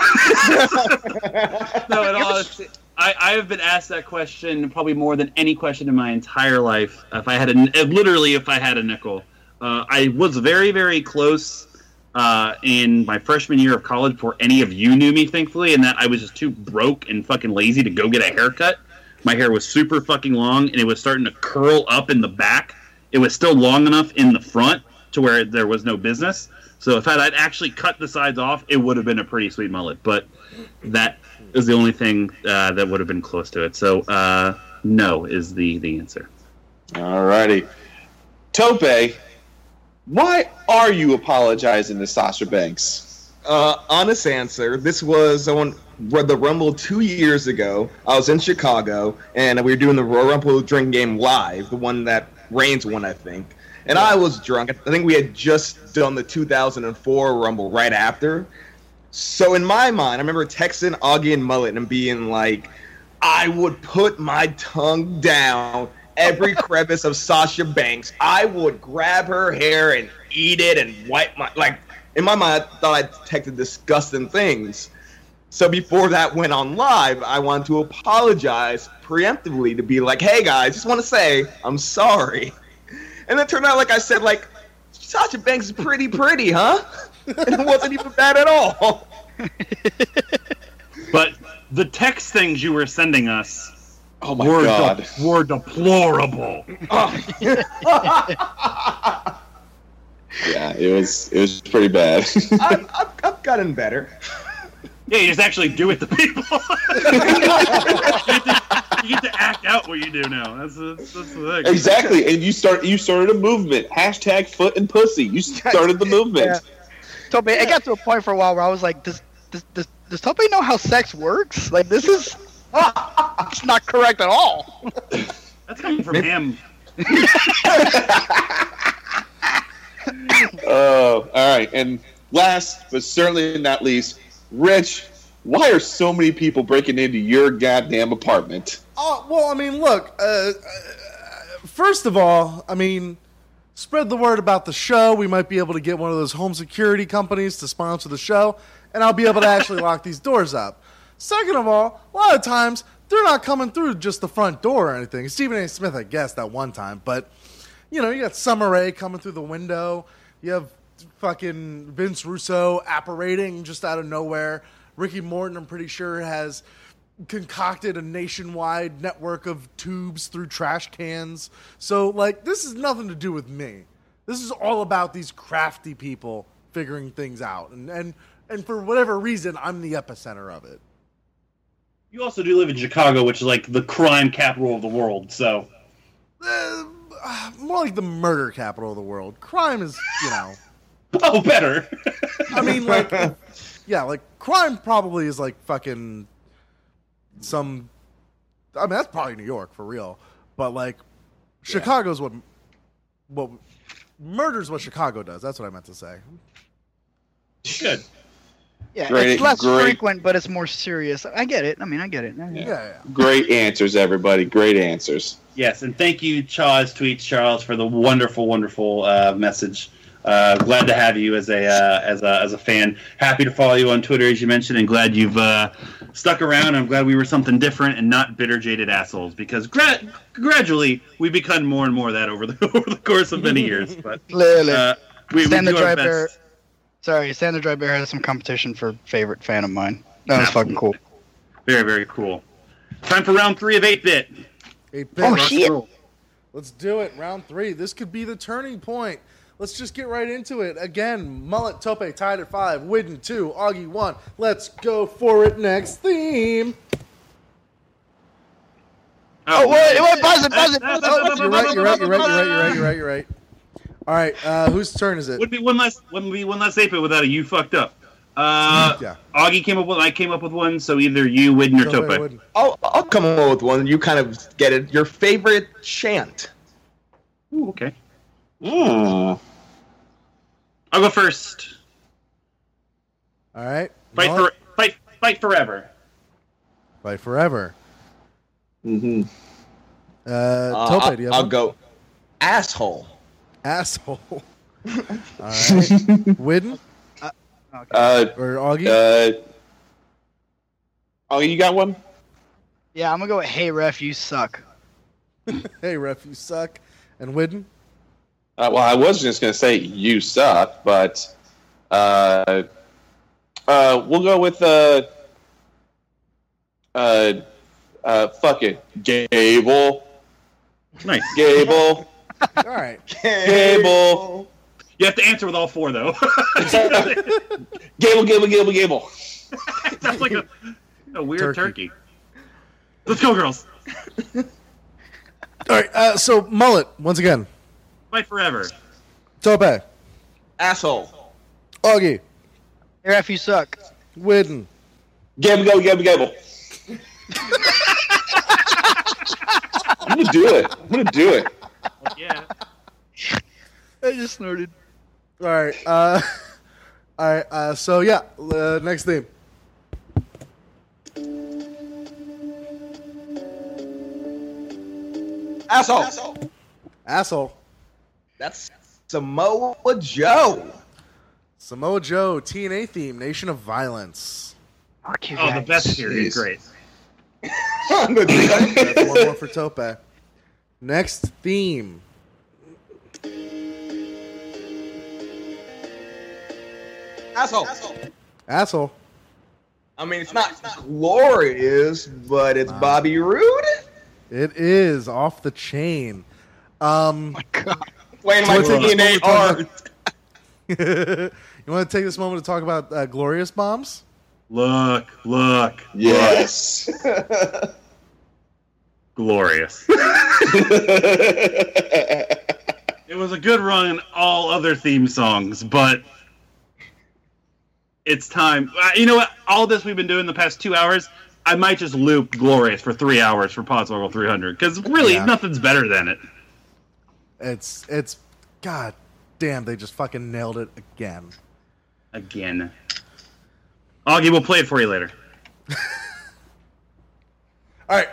all honesty, I, I have been asked that question probably more than any question in my entire life. If I had a, literally, if I had a nickel, uh, I was very, very close uh, in my freshman year of college before any of you knew me, thankfully, and that I was just too broke and fucking lazy to go get a haircut. My hair was super fucking long, and it was starting to curl up in the back. It was still long enough in the front to where there was no business. So if I'd actually cut the sides off, it would have been a pretty sweet mullet. But that is the only thing uh, that would have been close to it. So uh, no is the the answer. All righty. Tope, why are you apologizing to Sasha Banks? Uh, honest answer. This was on the Rumble two years ago. I was in Chicago, and we were doing the Royal Rumble Drink Game live, the one that Reigns won, I think. And I was drunk. I think we had just done the 2004 Rumble right after. So in my mind, I remember texting Augie and Mullet and being like, I would put my tongue down every crevice of Sasha Banks. I would grab her hair and eat it and wipe my like. In my mind, I thought I detected disgusting things. So before that went on live, I wanted to apologize preemptively to be like, "Hey guys, just want to say I'm sorry." And it turned out, like I said, like Sasha Banks is pretty pretty, huh? and it wasn't even bad at all. But the text things you were sending us oh my were, de- God. were deplorable. Oh. Yeah, it was it was pretty bad. I've, I've, I've gotten better. Yeah, you just actually do it to people. you, get to, you get to act out what you do now. That's, that's, that's the thing. exactly, and you start you started a movement. Hashtag foot and pussy. You started the movement. Yeah. Tope, it got to a point for a while where I was like, does does does, does Tope know how sex works? Like this is it's not correct at all. That's coming from him. Oh, all right. And last but certainly not least, Rich, why are so many people breaking into your goddamn apartment? Oh well, I mean, look. Uh, uh, first of all, I mean, spread the word about the show. We might be able to get one of those home security companies to sponsor the show, and I'll be able to actually lock these doors up. Second of all, a lot of times they're not coming through just the front door or anything. Stephen A. Smith, I guess, that one time, but you know, you got Summer Rae coming through the window. You have fucking Vince Russo apparating just out of nowhere. Ricky Morton, I'm pretty sure, has concocted a nationwide network of tubes through trash cans. So, like, this has nothing to do with me. This is all about these crafty people figuring things out, and and and for whatever reason, I'm the epicenter of it. You also do live in Chicago, which is like the crime capital of the world. So Uh, more like the murder capital of the world. Crime is, you know. oh, better. I mean, like, yeah, like crime probably is like fucking some. I mean, that's probably New York for real, but like, Chicago's what what murder's what Chicago does. That's what I meant to say. Good. Yeah, Great- it's less great. frequent, but it's more serious. I get it. I mean, I get it. Yeah, Great answers, everybody. Great answers. Yes, and thank you, Charles Tweets Charles, for the wonderful, wonderful uh, message. Uh, glad to have you as a uh, as a as a fan. Happy to follow you on Twitter, as you mentioned, and glad you've uh, stuck around. I'm glad we were something different and not bitter, jaded assholes. Because gra- gradually we've become more and more that over the over the course of many years. But Literally. uh, we, we Sand the do our Dry Bear. Best. Sorry, Sand the Dry Bear has some competition for favorite fan of mine. That was fucking cool. Very very cool. Time for round three of eight bit. Eight bit. Oh, Let's shit. go. Let's do it. Round three. This could be the turning point. Let's just get right into it. Again, Mullet Tope tied at five. Whidden two. Augie one. Let's go for it. Next theme. Oh, oh wait, wait, pause it, pause it. pause it. Oh, you're right. You're right. You're right. You're right. You're right. You're right. You're right. All right. Uh, whose turn is it? Would be one less. Wouldn't be one less eight bit without a you fucked up. Uh, Yeah. Augie came up with. I came up with one. So either you, Whidden, or Tope, Tope. I'll, I'll come up with one. You kind of get it. Your favorite chant. Ooh, okay. Mm. I'll go first. All right. Fight Mullet, for fight fight forever. fight forever. hmm Uh, Uh, Tope, I'll, do you have I'll one? go asshole. Asshole. All right. Whidden Uh, or Augie? uh, oh, you got one? Yeah, I'm gonna go with Hey Ref, you suck. hey, ref, you suck. And Whidden. Uh, well, I was just going to say you suck, but uh, uh, we'll go with uh, uh, uh, fuck it, Gable, Nice. Gable, All right. Gable, You have to answer with all four though. Gable, Gable, Gable, Gable. That's like a, a weird Turkey. turkey. Let's go, girls. All right. Uh, so Mullet once again. Fight forever. Tope. Asshole. Augie. Hey Ref, you suck. Whidden. Gable, Gable, Gable, Gable. I'm gonna do it. I'm gonna do it. Yeah. I just snorted. All right. Uh, all right. Uh, so yeah. Uh, next theme. Asshole. Asshole. That's Samoa Joe. Samoa Joe. TNA theme. Nation of Violence. Fuck you Oh, the guys. best period. Jeez. Great. That's one more for Tope. Next theme. Asshole. Asshole. I mean, it's not it's not glorious, but it's Bobby Roode. It is off the chain. Um, Playing my So it's- TNA art. you want to take this moment to talk about uh, glorious bombs? Look, look, Yes. glorious. It was a good run in all other theme songs, but it's time. Uh, You know what? All this we've been doing the past two hours, I might just loop "Glorious" for three hours for Podswoggle 300 because really Yeah. nothing's better than it. It's it's god damn, they just fucking nailed it again. Again, Augie we'll play it for you later. All right.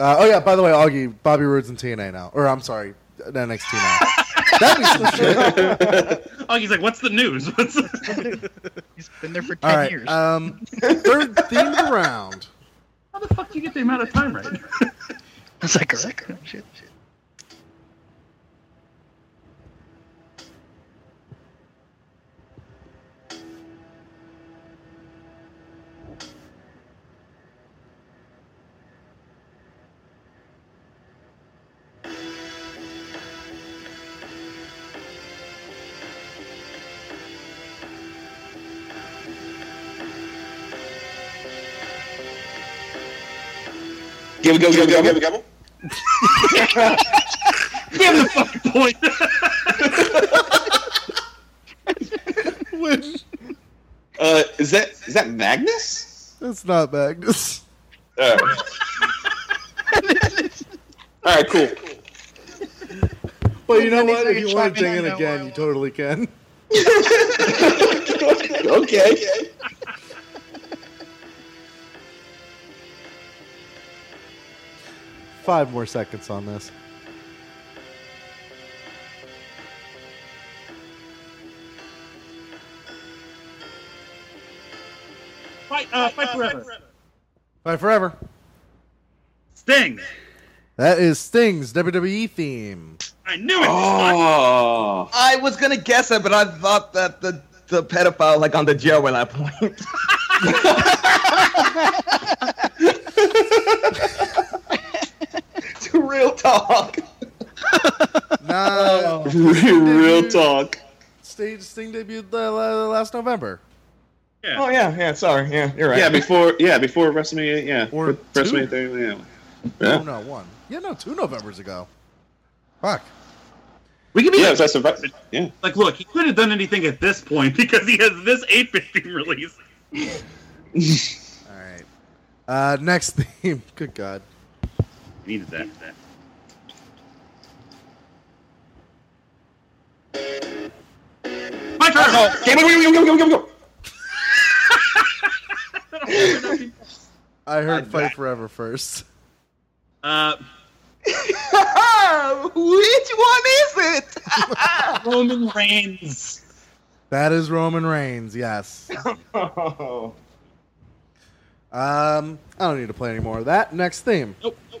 Uh, oh yeah, by the way, Augie, Bobby Roode's in TNA now, or I'm sorry, NXT now. That'd be some shit. Augie's like, "What's the news? What's the... He's been there for 10 All right. years. Um, third theme of the round. How the fuck do you get the amount of time right?" it's like a record. Shit, shit. Gibble, gibble, gibble, gibble, gibble. Give him the fucking point. Uh, is that is that Magnus? That's not Magnus. All right. All right, cool. But you know what? If you want to chiming ding it again, you totally can. okay. Five more seconds on this. Fight, uh, fight forever. Fight forever. Sting. That is Sting's WWE theme. I knew it. Oh. I was gonna guess it, but I thought that the the pedophile like on the jail at that point. Real talk. Nah, Real talk. Sting, Sting debuted uh, last November. Oh yeah, yeah. Sorry, yeah, you're right. Yeah, before yeah before WrestleMania yeah Or WrestleMania two. 30, yeah. Oh Yeah. no, one. Yeah, no, two Novembers ago. Fuck. We can be Yeah, like, that's a yeah. like, look, he couldn't have done anything at this point because he has this 815 release. All right. Uh, next theme. Good God. Needed that. that. My turn. Oh, go, go, go, go, go, go, go. I heard Fight Forever first. Uh, Which one is it? Roman Reigns. That is Roman Reigns, yes. Oh. Um, I don't need to play any more of that. Next theme. Nope. nope.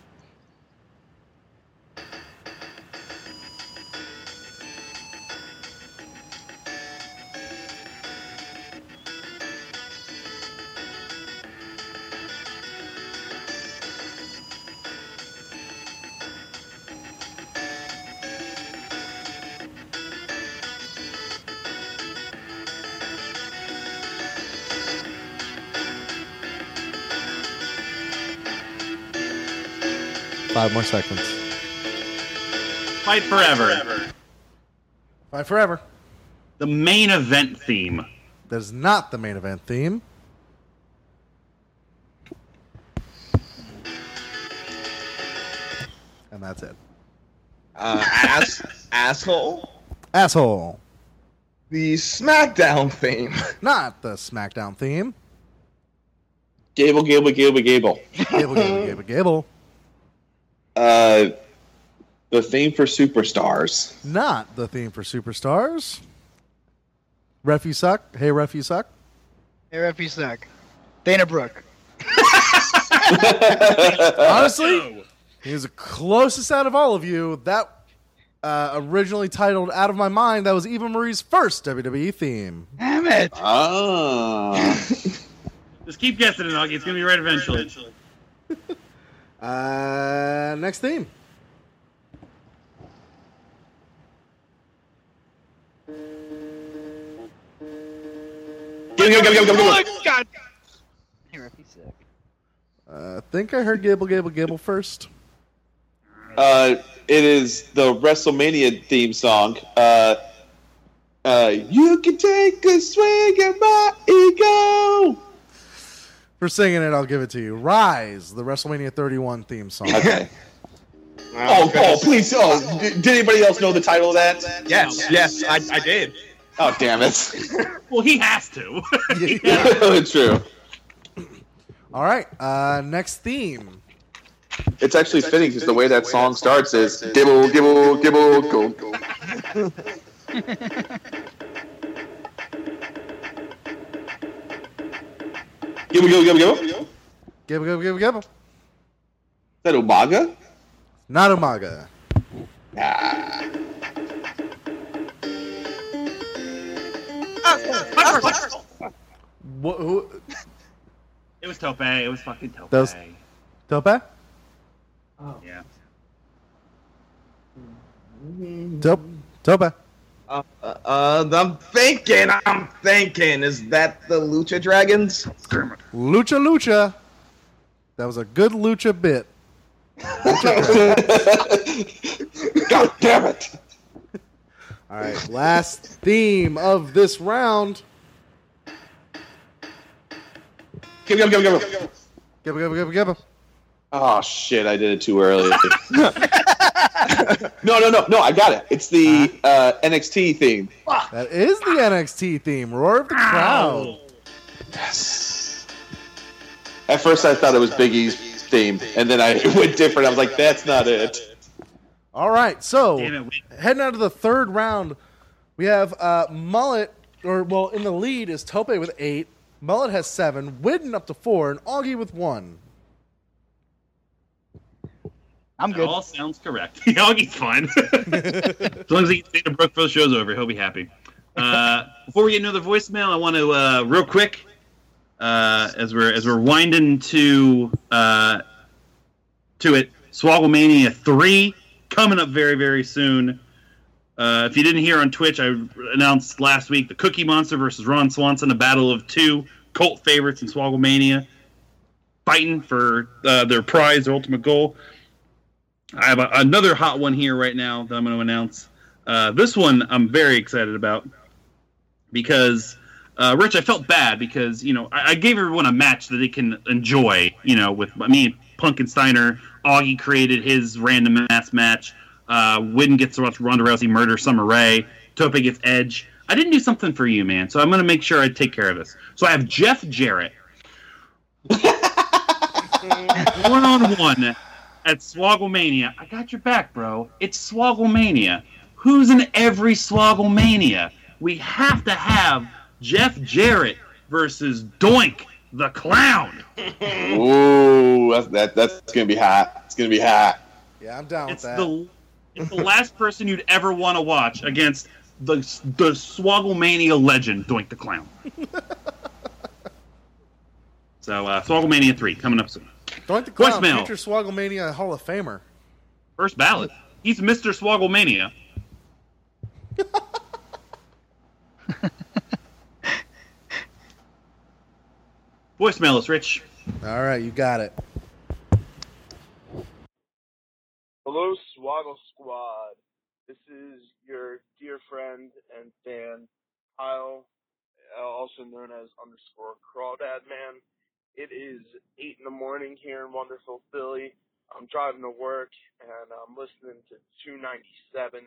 Five more seconds. Fight forever. Fight Forever. The main event theme. That is not the main event theme. And that's it. Uh, ass asshole. Asshole. The SmackDown theme. Not the SmackDown theme. Gable, Gable, Gable, Gable. Gable, gable, gable, gable. Uh, the theme for Superstars. Not the theme for Superstars. Ref, you suck. Hey, Ref, you suck. Hey, ref, you suck. Dana Brooke. Honestly, he was the closest out of all of you. That uh, originally titled "Out of My Mind." That was Eva Marie's first WWE theme. Damn it. Ah. Just keep guessing it, Augie. It's gonna be right eventually. Uh, next theme. Go, go, go, go, go, go, go. God. Hey, ref, you suck. Uh, I think I heard Gable, Gable, Gable first. Uh, it is the WrestleMania theme song. Uh, uh, you can take a swing at my ego. For singing it, I'll give it to you. Rise, the WrestleMania 31 theme song. Okay. Oh, oh, please. Oh, did, did anybody else know the title of that? Yes, yes, I, I did. Oh, damn it. Well, he has to. True. All right, uh, next theme. It's actually fitting because the way that song starts is gibble, gibble, gibble, go, go. Gibble, gibble, gibble, gibble. Is Gibble, Gibble, Gibble, Gibble. that Umaga? Not Umaga. Nah. What, who, It was Tope. It was fucking Tope. That was- Tope? Yeah. Tope? Tope. Uh, uh, I'm thinking, I'm thinking, is that the Lucha Dragons? Lucha Lucha. That was a good lucha bit. God damn it! All right, last theme of this round. Give me, give me, give me. Gibba, gibba, gibba, gibba. Oh shit! I did it too early. no, no, no, no! I got it. It's the uh, NXT theme. That is the NXT theme. Roar of the crowd. Yes. At first, I thought it was Big E's theme, and then I went different. I was like, "That's not it." All right, so Damn it, wait. heading out of the third round, we have uh, Mullet, or well, in the lead is Tope with eight. Mullet has seven. Whidden up to four, and Augie with one. I'm That good. all sounds correct. Yogi's fine. as long as he can stay to Brook for the show's over, he'll be happy. Uh, before we get another voicemail, I want to uh, real quick, uh, as we're as we're winding to uh, to it, Swogglemania three coming up very very soon. Uh, if you didn't hear on Twitch, I announced last week the Cookie Monster versus Ron Swanson, a battle of two cult favorites in Swogglemania, fighting for uh, their prize, their ultimate goal. I have a, another hot one here right now that I'm going to announce. Uh, this one I'm very excited about because, uh, Rich, I felt bad because you know I, I gave everyone a match that they can enjoy. You know, with I mean Punkensteiner, Augie created his random ass match. Uh, gets to watch Ronda Rousey murder Summer Rae. Tope gets Edge. I didn't do something for you, man. So I'm going to make sure I take care of this. So I have Jeff Jarrett one on one at Swogglemania. I got your back, bro. It's Swogglemania. Who's in every Swogglemania? We have to have Jeff Jarrett versus Doink the Clown. Ooh, that's that, that's gonna be hot. It's gonna be hot. Yeah, I'm down It's with that. the it's the last person you'd ever want to watch against the the Swogglemania legend Doink the Clown. so uh, Swogglemania three coming up soon. Doink the Clown, Voicemail. future Swogglemania Hall of Famer. First ballot. He's Mr. Swogglemania. Voicemail us, Rich. All right, you got it. Hello, Swoggle Squad. This is your dear friend and fan, Kyle, uh, also known as underscore Crawdad Man. It is 8 in the morning here in wonderful Philly. I'm driving to work and I'm listening to 297.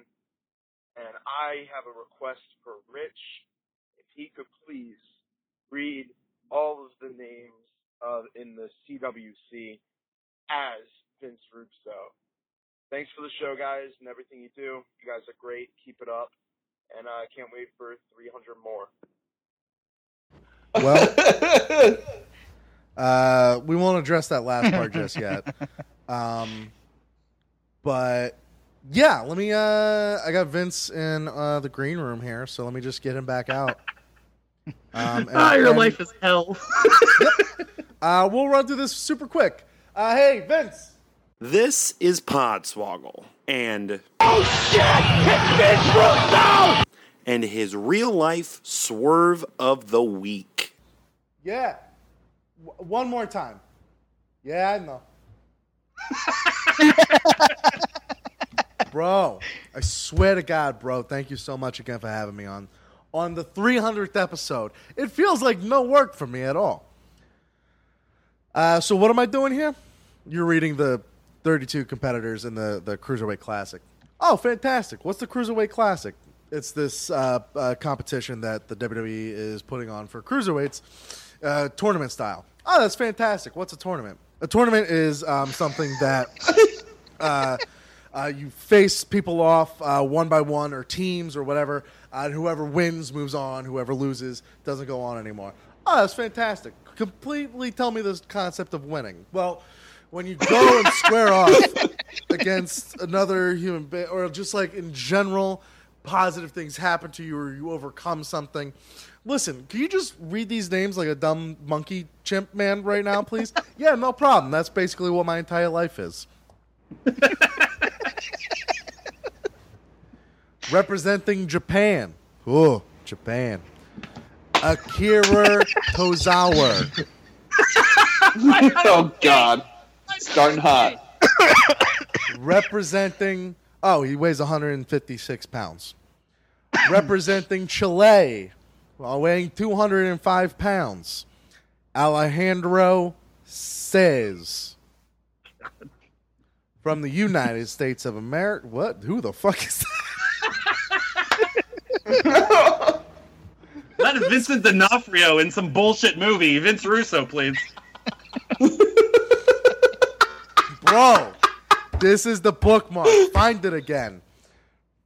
And I have a request for Rich. If he could please read all of the names of in the CWC as Vince Russo. Thanks for the show, guys, and everything you do. You guys are great. Keep it up. And I can't wait for 300 more. Well, uh, we won't address that last part just yet. Um, but yeah, let me. Uh, I got Vince in uh, the green room here, so let me just get him back out. Um, and- ah, your and, life is hell. Uh, we'll run through this super quick. Uh, hey, Vince. This is Podswoggle, and oh shit, it's Vince Russo, and his real life swerve of the week. Yeah. W- one more time. Yeah, I know. bro, I swear to God, bro, thank you so much again for having me on. On the 300th episode, it feels like no work for me at all. Uh, so, what am I doing here? You're reading the 32 competitors in the, the Cruiserweight Classic. Oh, fantastic. What's the Cruiserweight Classic? It's this uh, uh, competition that the WWE is putting on for cruiserweights, uh, tournament style. Oh, that's fantastic. What's a tournament? A tournament is um, something that uh, uh, you face people off uh, one by one or teams or whatever, uh, and whoever wins moves on, whoever loses doesn't go on anymore. Oh, that's fantastic. Completely tell me this concept of winning. Well, when you go and square off against another human being, or just like in general, positive things happen to you or you overcome something. Listen, can you just read these names like a dumb monkey chimp man right now, please? yeah, no problem. That's basically what my entire life is. Representing Japan. Oh, Japan. Akira Tozawa. oh God, starting hot. Representing, oh, he weighs 156 pounds. Representing Chile, while weighing 205 pounds, Alejandro says from the United States of America. What? Who the fuck is that? That is Vincent D'Onofrio in some bullshit movie. Vince Russo, please. Bro, this is the bookmark. Find it again.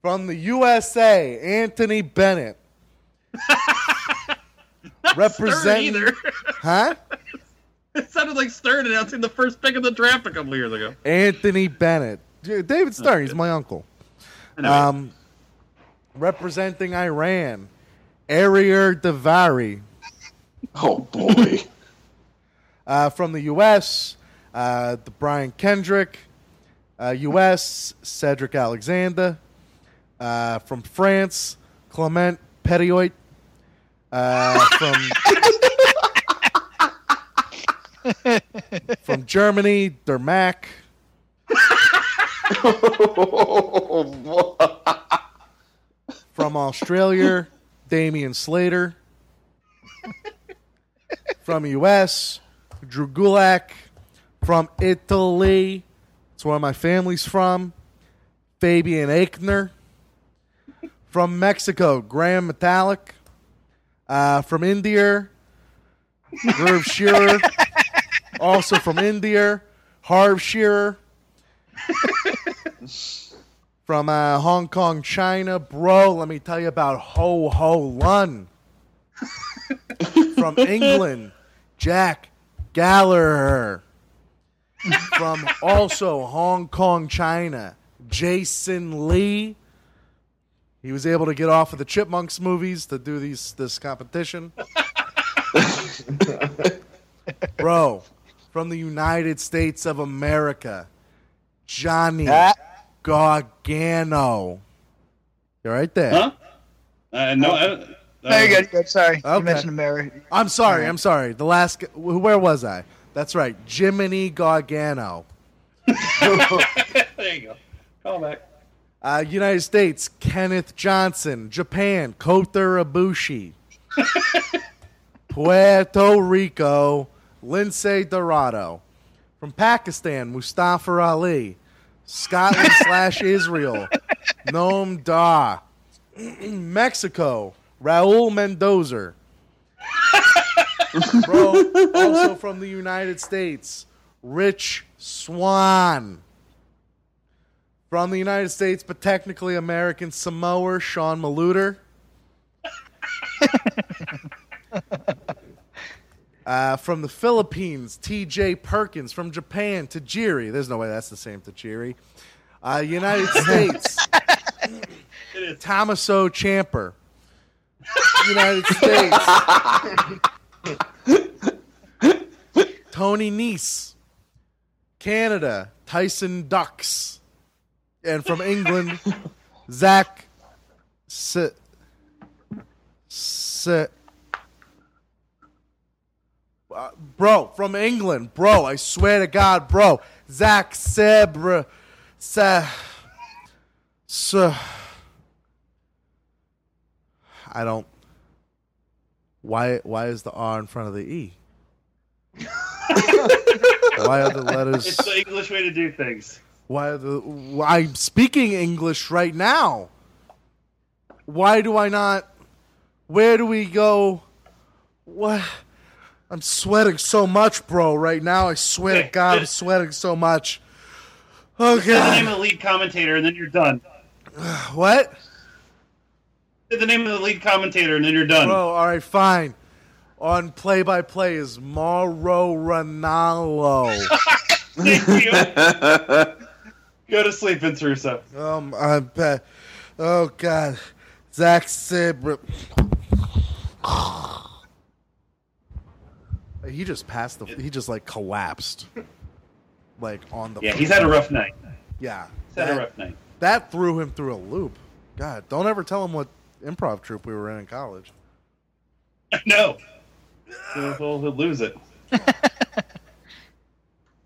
From the USA, Anthony Bennett. Representing. either. Huh? It sounded like Stern announcing the first pick of the draft a couple years ago. Anthony Bennett. Dude, David Stern, he's my uncle. Um, representing Iran, Arier Davari. Oh boy. uh, from the U.S., uh, the Brian Kendrick. Uh, U.S. Cedric Alexander. Uh, from France, Clement Petiot. Uh, from from Germany, Dermack. From Australia, Damian Slater. From U.S., Drew Gulak. From Italy, it's where my family's from. Fabian Aichner. From Mexico, Graham Metallic. Uh, from India, Irv Shearer. also from India, Harv Shearer. from uh, Hong Kong, China. Bro, let me tell you about Ho Ho Lun. from England, Jack Gallagher. from also Hong Kong, China, Jason Lee. He was able to get off of the Chipmunks movies to do these this competition. Bro, from the United States of America, Johnny Gargano. You're right there. Huh? Uh, no, I, uh, No, you're good. Good. Sorry. Okay. You mentioned America. I'm sorry. I'm sorry. The last. g- Where was I? That's right. Jiminy Gargano. there you go. Call back. Uh, United States, Kenneth Johnson. Japan, Kota Ibushi. Puerto Rico, Lindsay Dorado. From Pakistan, Mustafa Ali. Scotland slash Israel, Noam Dar. Mexico, Raul Mendoza. Bro, also from the United States, Rich Swann. From the United States, but technically American Samoa, Sean Maluder. Uh, from the Philippines, TJ Perkins. From Japan, Tajiri. There's no way that's the same Tajiri. Uh, United States, Tommaso Champer. United States, Tony Nese. Canada, Tyson Dux. And from England, Zach. S- S- uh, bro, from England, bro. I swear to God, bro. Zach Sebra, Sa, Sa. I don't. Why? Why is the R in front of the E? why are the letters? It's the English way to do things. Why the? I'm speaking English right now. Why do I not? Where do we go? What? I'm sweating so much, bro. Right now, I swear to God, I'm sweating so much. Oh Say the name of the lead commentator, and then you're done. What? The name of the lead commentator, and then you're done. Bro, all right, fine. On play by play is Mauro Ronaldo. Thank you. Go to sleep, Vince Russo. Um, I bet. Oh God, Zach Sabra. He just passed the. He just like collapsed, like on the. Yeah, he's had a rough night. Yeah, He's had a rough night. That threw him through a loop. God, don't ever tell him what improv troupe we were in in college. No. He'll, he'll, he'll lose it.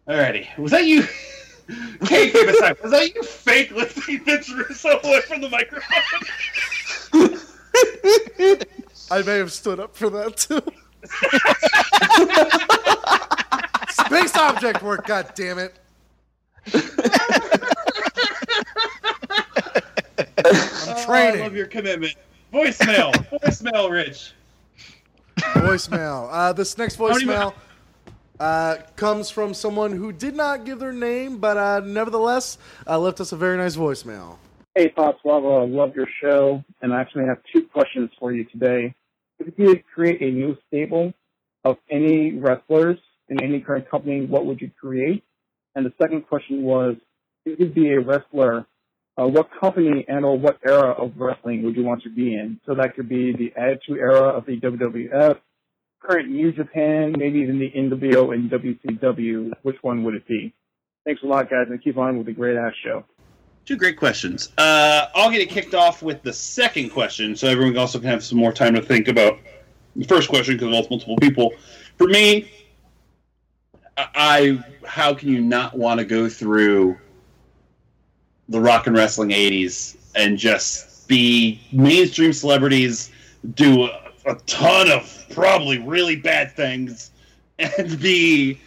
Alrighty. Was that you? Kayfabe aside, was that you fake lifting Vince Russo away from the microphone? I may have stood up for that too. Space object work, god damn it. I'm training. Oh, I love your commitment. Voicemail. Voicemail, Rich. voicemail. Uh, this next How many voicemail uh, comes from someone who did not give their name, but uh, nevertheless uh, left us a very nice voicemail. Hey, Pop Slava, I love your show, and I actually have two questions for you today. If you could create a new stable of any wrestlers in any current company, what would you create? And the second question was, if you could be a wrestler, uh, what company and or what era of wrestling would you want to be in? So that could be the Attitude Era of the WWF, current New Japan, maybe even the NWO and WCW. Which one would it be? Thanks a lot, guys, and keep on with the great ass show. Two great questions. Uh, I'll get it kicked off with the second question, so everyone also can have some more time to think about the first question because it's multiple people. For me, I how can you not want to go through the rock and wrestling '80s and just be mainstream celebrities, do a, ton of probably really bad things, and be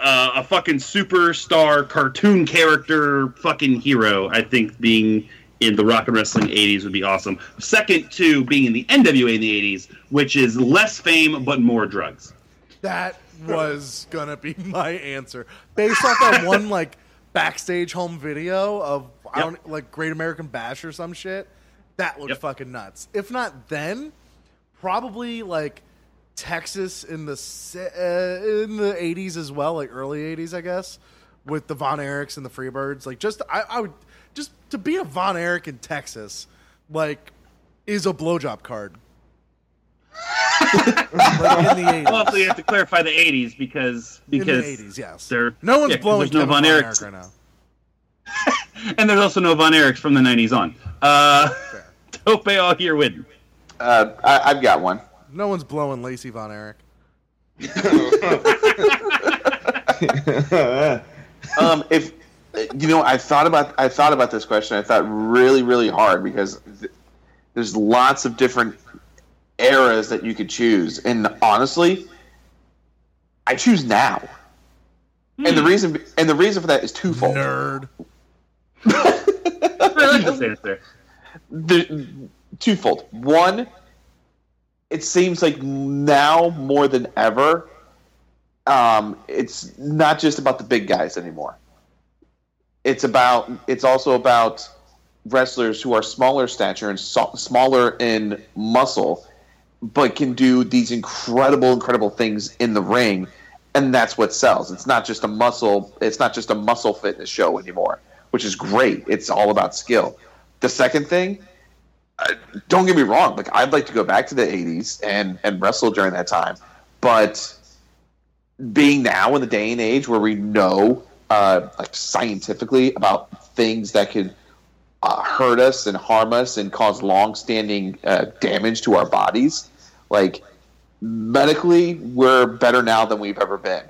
uh, a fucking superstar cartoon character fucking hero. I think being in the rock and wrestling 80s would be awesome. Second to being in the NWA in the 80s, which is less fame but more drugs. That was gonna be my answer based off that one like backstage home video of I don't like Great American Bash or some shit. That looked fucking nuts. If not then, probably like Texas in the uh, in the eighties as well, like early eighties, I guess, with the Von Erichs and the Freebirds. Like just I, I would just to be a Von Erich in Texas, like is a blowjob card. like in the 80s. Well, so you have to clarify the 80s because In the because 80s, yes. they're No one's yeah, blowing no Von Von Erichs right now. and there's also no Von Erichs from the 90s on. Uh, Tope all here win. Uh, I, I've got one. No one's blowing Lacey Von Erich. um, if you know, I thought about I thought about this question. I thought really, really hard because th- there's lots of different eras that you could choose, and honestly, I choose now. And the reason and the reason for that is twofold. Nerd. I like this answer. The, twofold. One, it seems like now more than ever, um, it's not just about the big guys anymore. It's about. It's also about wrestlers who are smaller stature and so, smaller in muscle, but can do these incredible, incredible things in the ring, and that's what sells. It's not just a muscle. It's not just a muscle fitness show anymore, which is great. It's all about skill. The second thing, uh, don't get me wrong. Like I'd like to go back to the '80s and and wrestle during that time, but being now in the day and age where we know, uh, like scientifically, about things that could uh, hurt us and harm us and cause long-standing uh, damage to our bodies, like medically, we're better now than we've ever been.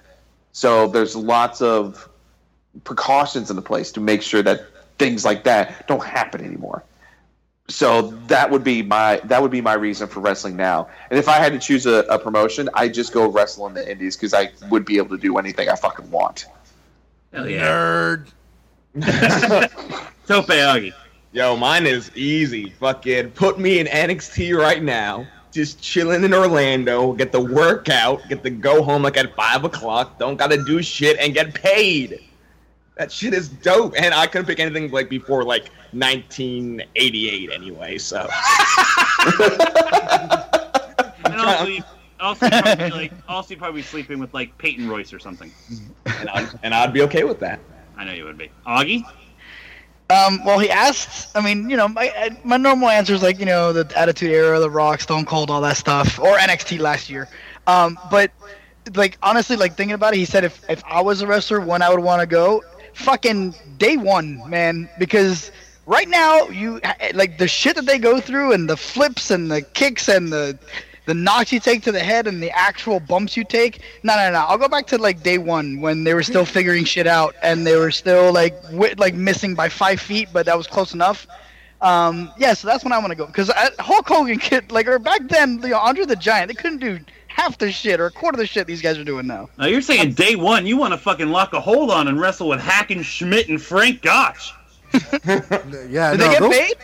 So there's lots of precautions in the place to make sure that things like that don't happen anymore. So that would be my that would be my reason for wrestling now. And if I had to choose a, a promotion, I'd just go wrestle in the indies because I would be able to do anything I fucking want. Hell Nerd. Tope Augie. Yo, mine is easy. Fucking put me in NXT right now. Just chilling in Orlando, get the workout, get to go home like at five o'clock. Don't gotta do shit and get paid. That shit is dope, and I couldn't pick anything like before like 1988 anyway. So And also, you, also, you'd probably, like, also you'd probably be sleeping with like Peyton Royce or something. and I'd, and I'd be okay with that. I know you would be. Augie? Um, well, he asked. I mean, you know, my my normal answer is like, you know, the Attitude Era, The Rock, Stone Cold, all that stuff, or NXT last year. Um, but like honestly, like thinking about it, he said if if I was a wrestler, when I would want to go, fucking day one, man, because right now you like the shit that they go through and the flips and the kicks and the the knocks you take to the head and the actual bumps you take. No, no, no. I'll go back to like day one when they were still figuring shit out and they were still like wi- like missing by five feet, but that was close enough. Um, yeah, so that's when I want to go because Hulk Hogan kid like or back then, you know, Andre the Giant, they couldn't do half the shit or a quarter of the shit these guys are doing now. Now you're saying day one you want to fucking lock a hold on and wrestle with Hackenschmidt and Frank Gotch. yeah, Did no, they get those- paid?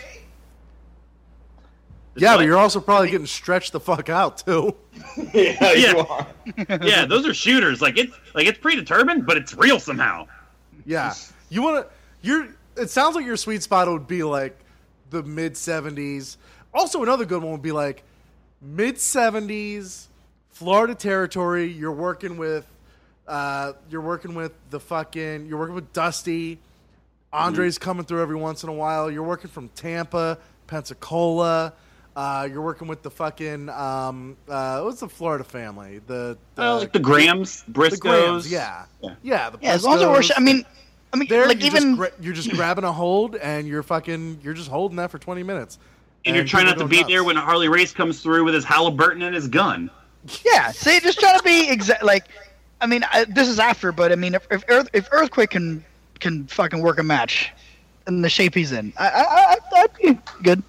Yeah, but you're also probably getting stretched the fuck out too. yeah, yeah. yeah, those are shooters. Like it's like it's predetermined, but it's real somehow. Yeah, you want to. You're. It sounds like your sweet spot would be like the mid '70s. Also, another good one would be like mid '70s, Florida territory. You're working with. Uh, you're working with the fucking. You're working with Dusty. Andre's coming through every once in a while. You're working from Tampa, Pensacola. Uh, you're working with the fucking um, uh, what's the Florida family? The, the Uh, like the Grahams, the Briscoes. Grahams, yeah, yeah. the Yeah, as long as it works. Briscoes. I mean, I mean, There, like you're even just gra- you're just grabbing a hold and you're fucking you're just holding that for 20 minutes. And you're trying not to go be there when Harley Race comes through with his Halliburton and his gun. Yeah, see, just trying to be exact. Like, I mean, I, this is after, but I mean, if if, Earth, if Earthquake can can fucking work a match in the shape he's in, I, I, I I'd be good.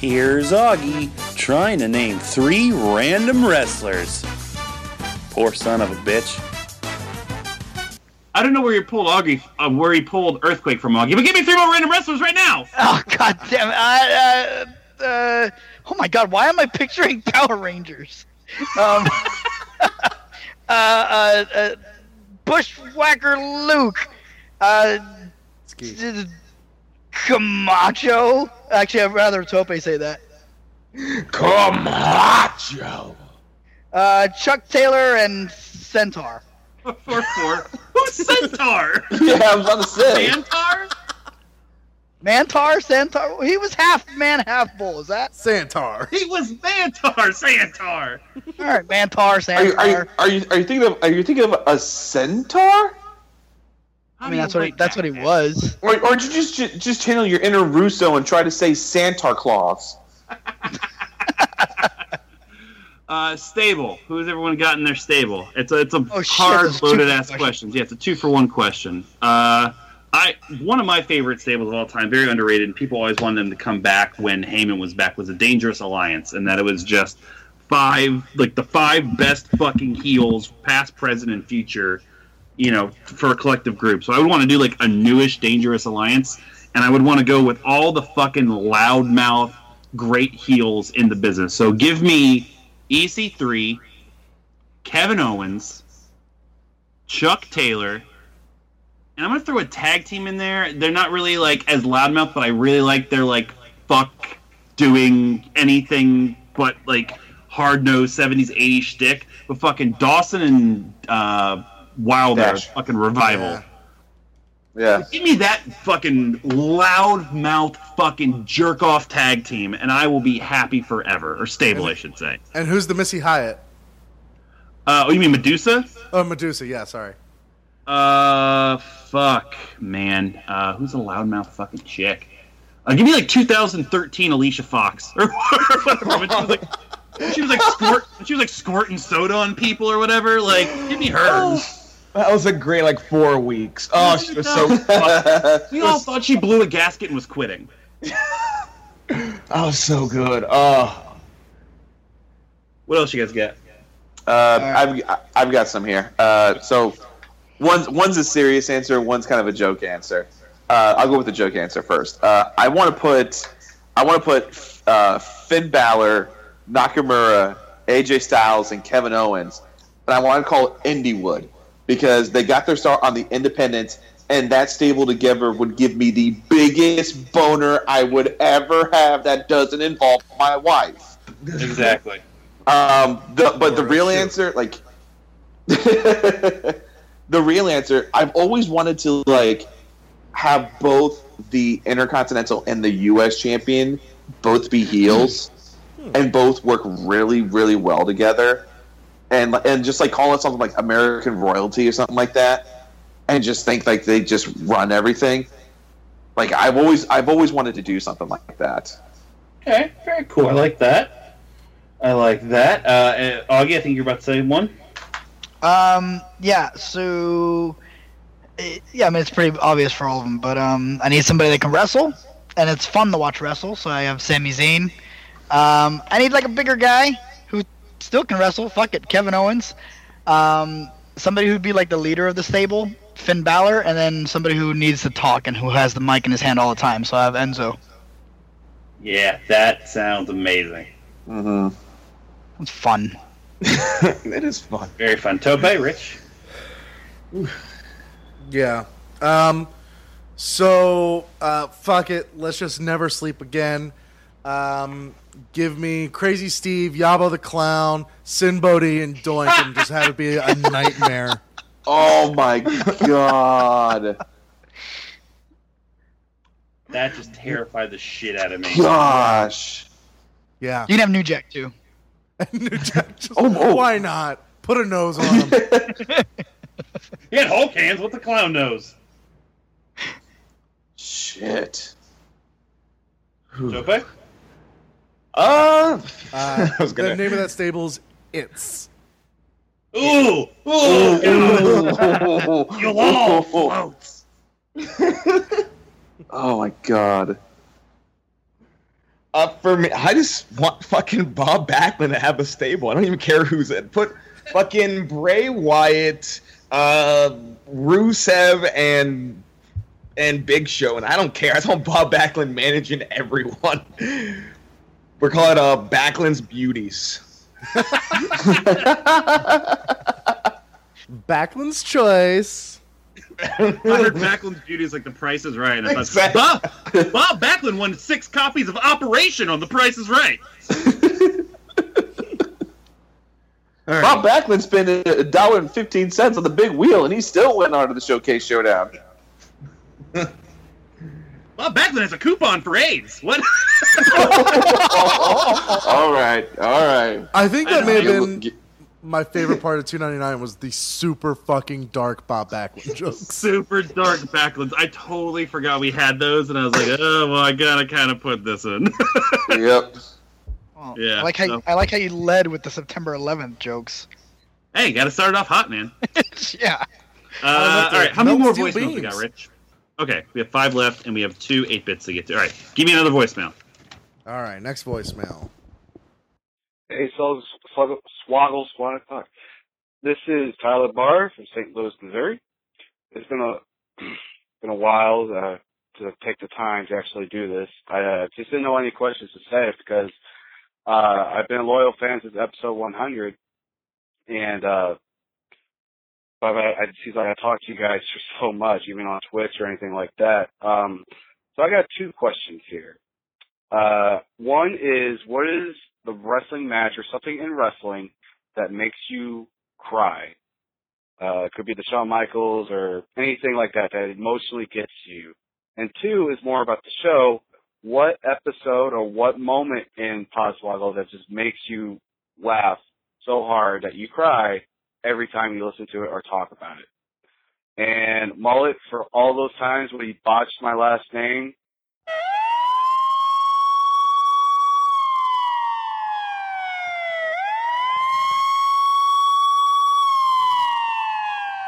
Here's Augie trying to name three random wrestlers. Poor son of a bitch. I don't know where you pulled Augie, uh, where he pulled Earthquake from Augie, but give me three more random wrestlers right now. Oh god damn it! I, uh, uh, oh my god, why am I picturing Power Rangers? Um, uh, uh, uh, Bushwhacker Luke, uh, d- Camacho. Actually, I'd rather Tope say that. Camacho. Uh, Chuck Taylor and Centaur. Four four. Who's Centaur? yeah, I was about to say. Centaur? Mantaur, Centaur. He was half man, half bull. Is that Santar? He was Mantaur, Santar. All right, Mantaur, Are you, Centaur. are, you, are you are you thinking of are you thinking of a centaur? I mean, that's what he, that's what he was. Or, or did you just just channel your inner Russo and try to say Santa Claus? Uh, stable. Who's everyone got in their stable? It's a it's a Oh, hard two loaded ass question. questions. Yeah, it's a two for one question. Uh, I one of my favorite stables of all time, very underrated, and people always wanted them to come back when Heyman was back. Was a Dangerous Alliance, and that it was just five like the five best fucking heels, past, present, and future. You know, for a collective group. So I would want to do like a newish Dangerous Alliance, and I would want to go with all the fucking loudmouth great heels in the business. So give me EC3, Kevin Owens, Chuck Taylor, and I'm gonna throw a tag team in there. They're not really like as loudmouth, but I really like their like fuck doing anything but like hard nosed 70s 80s shtick. But fucking Dawson and uh, Wilder, Dash. fucking revival. Yeah. Give me that fucking loudmouth fucking jerk off tag team, and I will be happy forever, or stable, I should say. And who's the Missy Hyatt? Uh, oh, you mean Medusa? Oh, Medusa. Yeah, sorry. Uh, fuck, man. Uh, who's a loudmouth fucking chick? Uh, give me like 2013 Alicia Fox or whatever. She was like, she was like squirt, she was like squirting soda on people or whatever. Like, give me her. That was a great like four weeks. Oh, she was so. We all thought she blew a gasket and was quitting. oh, so good. Oh, What else you guys got? Uh, I've I've got some here. Uh, so one's one's a serious answer, one's kind of a joke answer. Uh, I'll go with the joke answer first. Uh, I want to put I want to put uh, Finn Balor, Nakamura, AJ Styles, and Kevin Owens, and I want to call it Indywood because they got their start on the Independents, and that stable together would give me the biggest boner I would ever have that doesn't involve my wife. Exactly. Um, the, but the real answer, like, the real answer, I've always wanted to like have both the Intercontinental and the U.S. champion both be heels and both work really, really well together, and and just like call it something like American royalty or something like that. and just think like they just run everything. Like I've always I've always wanted to do something like that. Okay, very cool. I like that. I like that. Uh, Augie, I think you're about to say one. Um, yeah, so eh, yeah, I mean it's pretty obvious for all of them, but um, I need somebody that can wrestle, and it's fun to watch wrestle. So I have Sami Zayn. Um, I need like a bigger guy who still can wrestle. Fuck it, Kevin Owens. Um, somebody who'd be like the leader of the stable, Finn Balor, and then somebody who needs to talk and who has the mic in his hand all the time. So I have Enzo. Yeah, that sounds amazing. Mm-hmm. It's fun. it is fun. Very fun. Tope, Rich. Yeah. Um. So, uh, fuck it. Let's just never sleep again. Um. Give me Crazy Steve, Yabo the Clown, Sinn Bodhi, and Doink, and just have it be a nightmare. Oh my god. That just terrified the shit out of me. Gosh. Yeah. You can have New Jack too. New Jack. Just, oh, oh, Why not? Put a nose on him. He had Hulk hands. with the clown nose. Shit. Tope? Uh, Uh, I was gonna- The name of that stable's It's. Ooh! Ooh! God. You'll all floats. Oh my god. Uh, for me, I just want fucking Bob Backlund to have a stable. I don't even care who's in. Put fucking Bray Wyatt, uh, Rusev, and and Big Show, and I don't care. I just want Bob Backlund managing everyone. We're calling it uh, Backlund's Beauties. Backlund's choice. I heard Backlund's beauty is like the Price is Right. And I thought, Bob, Bob Backlund won six copies of Operation on The Price is Right. Bob Backlund spent a dollar and fifteen cents on the big wheel, and he still went on to the showcase showdown. Bob Backlund has a coupon for AIDS. What? all right, all right. I think that I may have know. been my favorite part of 299 was the super fucking dark Bob Backlund jokes. Super dark Backlunds. I totally forgot we had those, and I was like, oh, well, I gotta kind of put this in. yep. Yeah. I like how so- you, I like how you led with the September 11th jokes. Hey, gotta start it off hot, man. yeah. Uh, all right, the how many more steel voicemails we got, Rich? Okay, we have five left, and we have two eight bits to get to. All right, give me another voicemail. All right, next voicemail. Hey, Swoggle, Swoggle, Swoggle Squad. Fuck. This is Tyler Barr from St. Louis, Missouri. It's been a been a while uh, to take the time to actually do this. I uh, just didn't know any questions to say because uh, I've been a loyal fan since episode 100, and uh, but I, it seems like I talk to you guys for so much, even on Twitch or anything like that. Um, so I got two questions here. Uh, one is, what is the wrestling match or something in wrestling that makes you cry? Uh, it could be the Shawn Michaels or anything like that that emotionally gets you. And two is more about the show. What episode or what moment in Podswoggle that just makes you laugh so hard that you cry every time you listen to it or talk about it? And Mullet, for all those times when he botched my last name,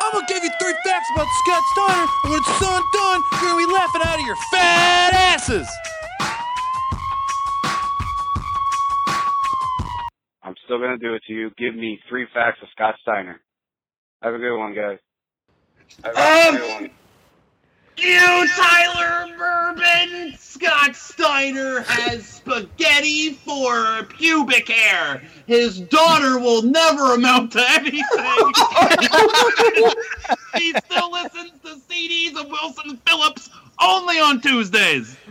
I'm gonna give you three facts about Scott Steiner, and when it's all done, you're gonna be laughing out of your fat asses. I'm still gonna do it to you. Give me three facts of Scott Steiner. Have a good one, guys. Have a um, good one. You, Tyler Bourbon! Scott Steiner has spaghetti for pubic hair. His daughter will never amount to anything. he still listens to CDs of Wilson Phillips only on Tuesdays.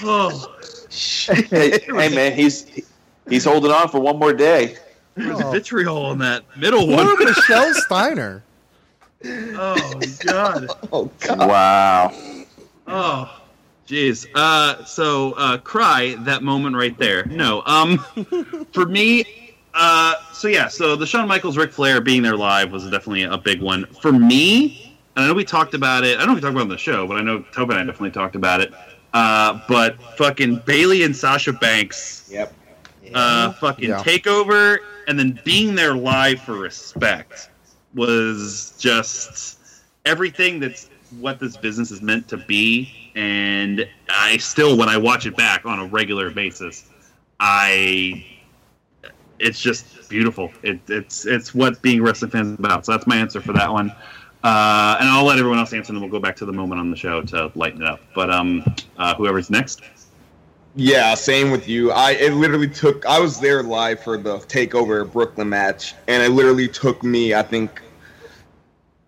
Oh. hey, hey, man, he's he's holding on for one more day. There's vitriol in that middle Poor one. Michelle Steiner. oh God. Oh Wow. Oh, jeez. Uh, so uh, cry that moment right there. No. Um, for me, uh, so yeah. So the Shawn Michaels, Ric Flair being there live was definitely a big one for me. and I know we talked about it. I don't know if we talked about it on the show, but I know Tobin and I definitely talked about it. Uh, but fucking Bayley and Sasha Banks. Yep. Uh, fucking Yeah. takeover, and then being there live for respect was just everything that's what this business is meant to be. And I still, when I watch it back on a regular basis, I it's just beautiful. It, it's it's what being a wrestling fan is about. So that's my answer for that one. Uh, and I'll let everyone else answer, and then we'll go back to the moment on the show to lighten it up. But um, uh, whoever's next. Yeah, same with you. I it literally took. I was there live for the Takeover Brooklyn match, and it literally took me, I think,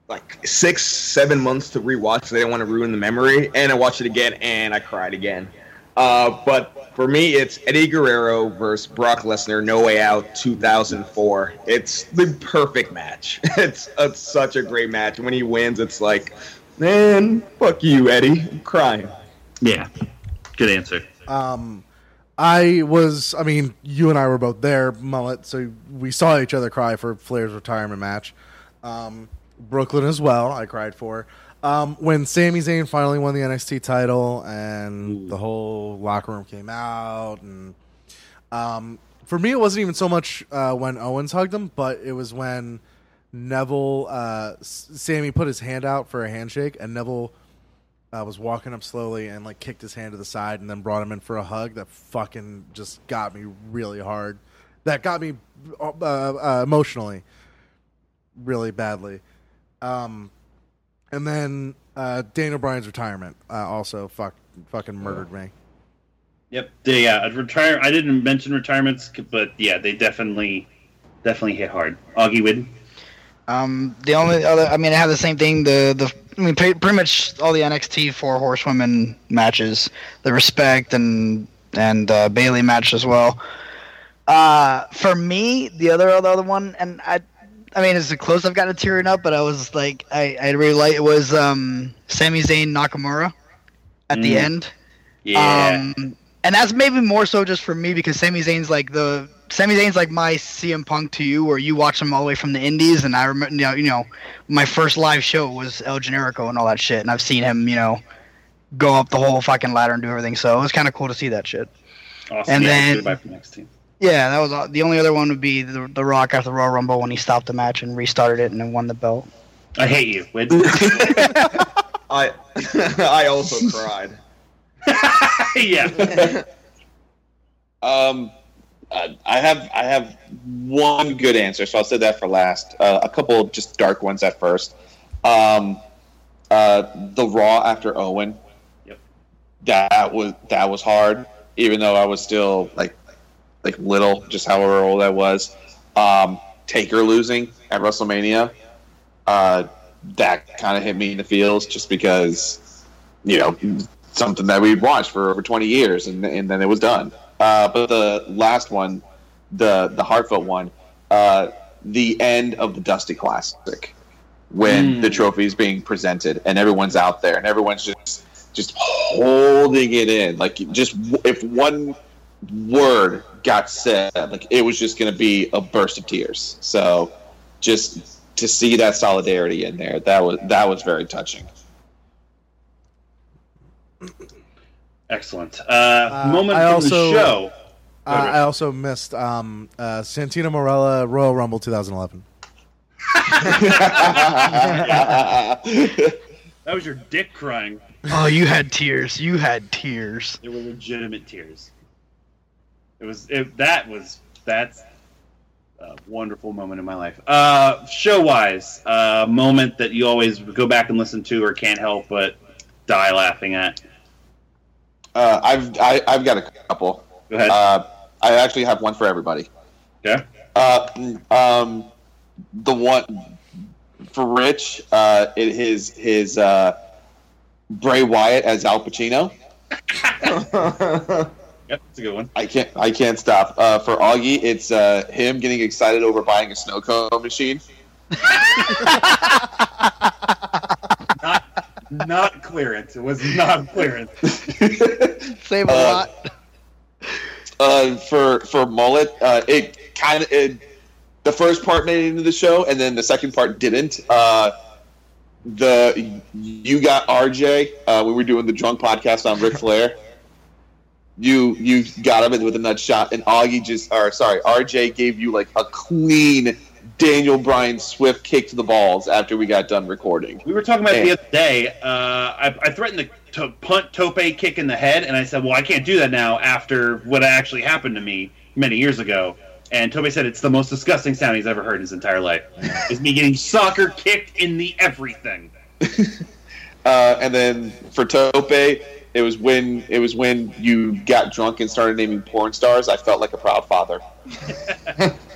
like six, seven months to rewatch. I didn't want to ruin the memory, and I watched it again, and I cried again. Uh, but for me, it's Eddie Guerrero versus Brock Lesnar, No Way Out, 2004. It's the perfect match. It's, it's such a great match. When he wins, it's like, man, fuck you, Eddie. I'm crying. Yeah, good answer. Um, I was, I mean, you and I were both there, mullet, so we saw each other cry for Flair's retirement match. Um, Brooklyn as well, I cried for. Um, when Sami Zayn finally won the NXT title and the whole locker room came out, and um, for me, it wasn't even so much uh, when Owens hugged him, but it was when Neville, uh, Sami put his hand out for a handshake, and Neville uh, was walking up slowly and like kicked his hand to the side and then brought him in for a hug that fucking just got me really hard. That got me uh, uh, emotionally really badly. Um, and then uh, Daniel Bryan's retirement uh, also fuck, fucking murdered me. Yep. They, yeah, retire. I didn't mention retirements, but yeah, they definitely, definitely hit hard. Augie Whidden. Um, the only other, I mean, I have the same thing. The the, I mean, pretty, much all the NXT four horsewomen matches, the respect and and uh, Bayley match as well. Uh, for me, the other other one, and I, I mean, it's the close I've gotten to tearing up, but I was like, I, I really like it was um, Sami Zayn Nakamura at the Mm. end. Yeah. Um, and that's maybe more so just for me because Sami Zayn's like the Sami Zayn's like my CM Punk to you, where you watch him all the way from the Indies, and I remember, you know, you know, my first live show was El Generico and all that shit, and I've seen him, you know, go up the whole fucking ladder and do everything. So it was kind of cool to see that shit. Awesome. And yeah, then- next. Yeah, that was all- the only other one would be the, the Rock after the Royal Rumble when he stopped the match and restarted it and then won the belt. I hate you, I I also cried. yeah. Um, uh, I have I have one good answer, so I'll say that for last. Uh, a couple of just dark ones at first. Um, uh, the Raw after Owen. Yep. That was that was hard, even though I was still like like little, just however old I was. Um, Taker losing at WrestleMania. Uh, that kind of hit me in the feels, just because you know something that we'd watched for over 20 years and, and then it was done uh, but the last one the the heartfelt one uh, the end of the dusty classic when Mm. the trophy is being presented and everyone's out there and everyone's just just holding it in. Like just if one word got said like it was just going to be a burst of tears. So just to see that solidarity in there that was that was very touching Excellent. Uh, moment I from also- the show. Uh, I also missed um, uh, Santino Marella Royal Rumble 2011. That was your dick crying. Oh, you had tears. You had tears. They were legitimate tears. It was it, that was that's a wonderful moment in my life. Uh, show wise, uh, moment that you always go back and listen to or can't help but die laughing at. Uh, I've I, I've got a couple. Go ahead. Uh, I actually have one for everybody. Okay. Uh, um, the one for Rich, uh, it, his his uh, Bray Wyatt as Al Pacino. Yep, that's a good one. I can't I can't stop. Uh, for Augie, it's uh, him getting excited over buying a snow cone machine. Not clearance. It was not clearance. Save a Uh, lot. Uh, for for mullet, uh, it kind of it, the first part made it into the show, and then the second part didn't. Uh, the you got RJ. Uh, we were doing the drunk podcast on Ric Flair. You you got him with a nut shot, and Augie just or sorry, RJ gave you like a clean Daniel Bryan Swift kick to the balls after we got done recording. We were talking about the other day. Uh, I, I threatened to, to punt Tope kick in the head, and I said, "Well, I can't do that now after what actually happened to me many years ago." And Tope said it's the most disgusting sound he's ever heard in his entire life. is me getting soccer kicked in the everything. Uh, and then for Tope, it was when it was when you got drunk and started naming porn stars. I felt like a proud father.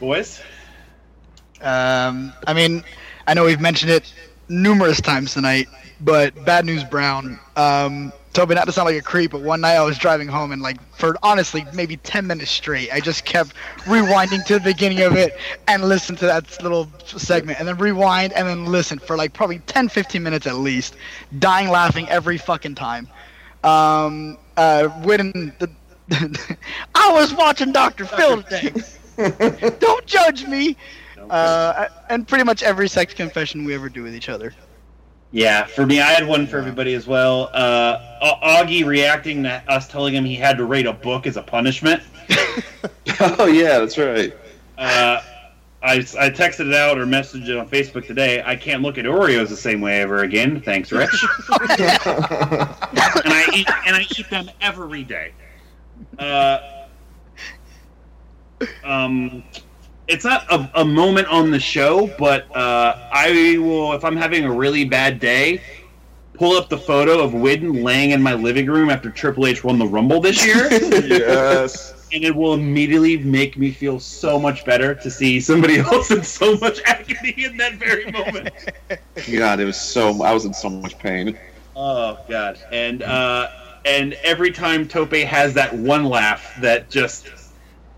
Boys, Um, I mean, I know we've mentioned it numerous times tonight, but Bad News Brown. Um, Toby, not to sound like a creep, but one night I was driving home and, like, for honestly maybe 10 minutes straight, I just kept rewinding to the beginning of it and listen to that little segment, and then rewind and then listen for like probably 10, 15 minutes at least, dying laughing every fucking time. Um, uh, when the, I was watching Dr. Phil today. Don't judge me. Uh, and pretty much every sex confession we ever do with each other. Yeah, for me, I had one for everybody as well. Uh, Augie reacting to us telling him he had to rate a book as a punishment. oh yeah, that's right. Uh, I, I texted it out or messaged it on Facebook today. I can't look at Oreos the same way ever again. Thanks, Rich. and I eat and I eat them every day. Uh, um, it's not a, a moment on the show, but uh, I will if I'm having a really bad day, pull up the photo of Whidden laying in my living room after Triple H won the Rumble this year. yes. And it will immediately make me feel so much better to see somebody else in so much agony in that very moment. God, it was so. I was in so much pain. Oh God! And uh, and every time Tope has that one laugh that just,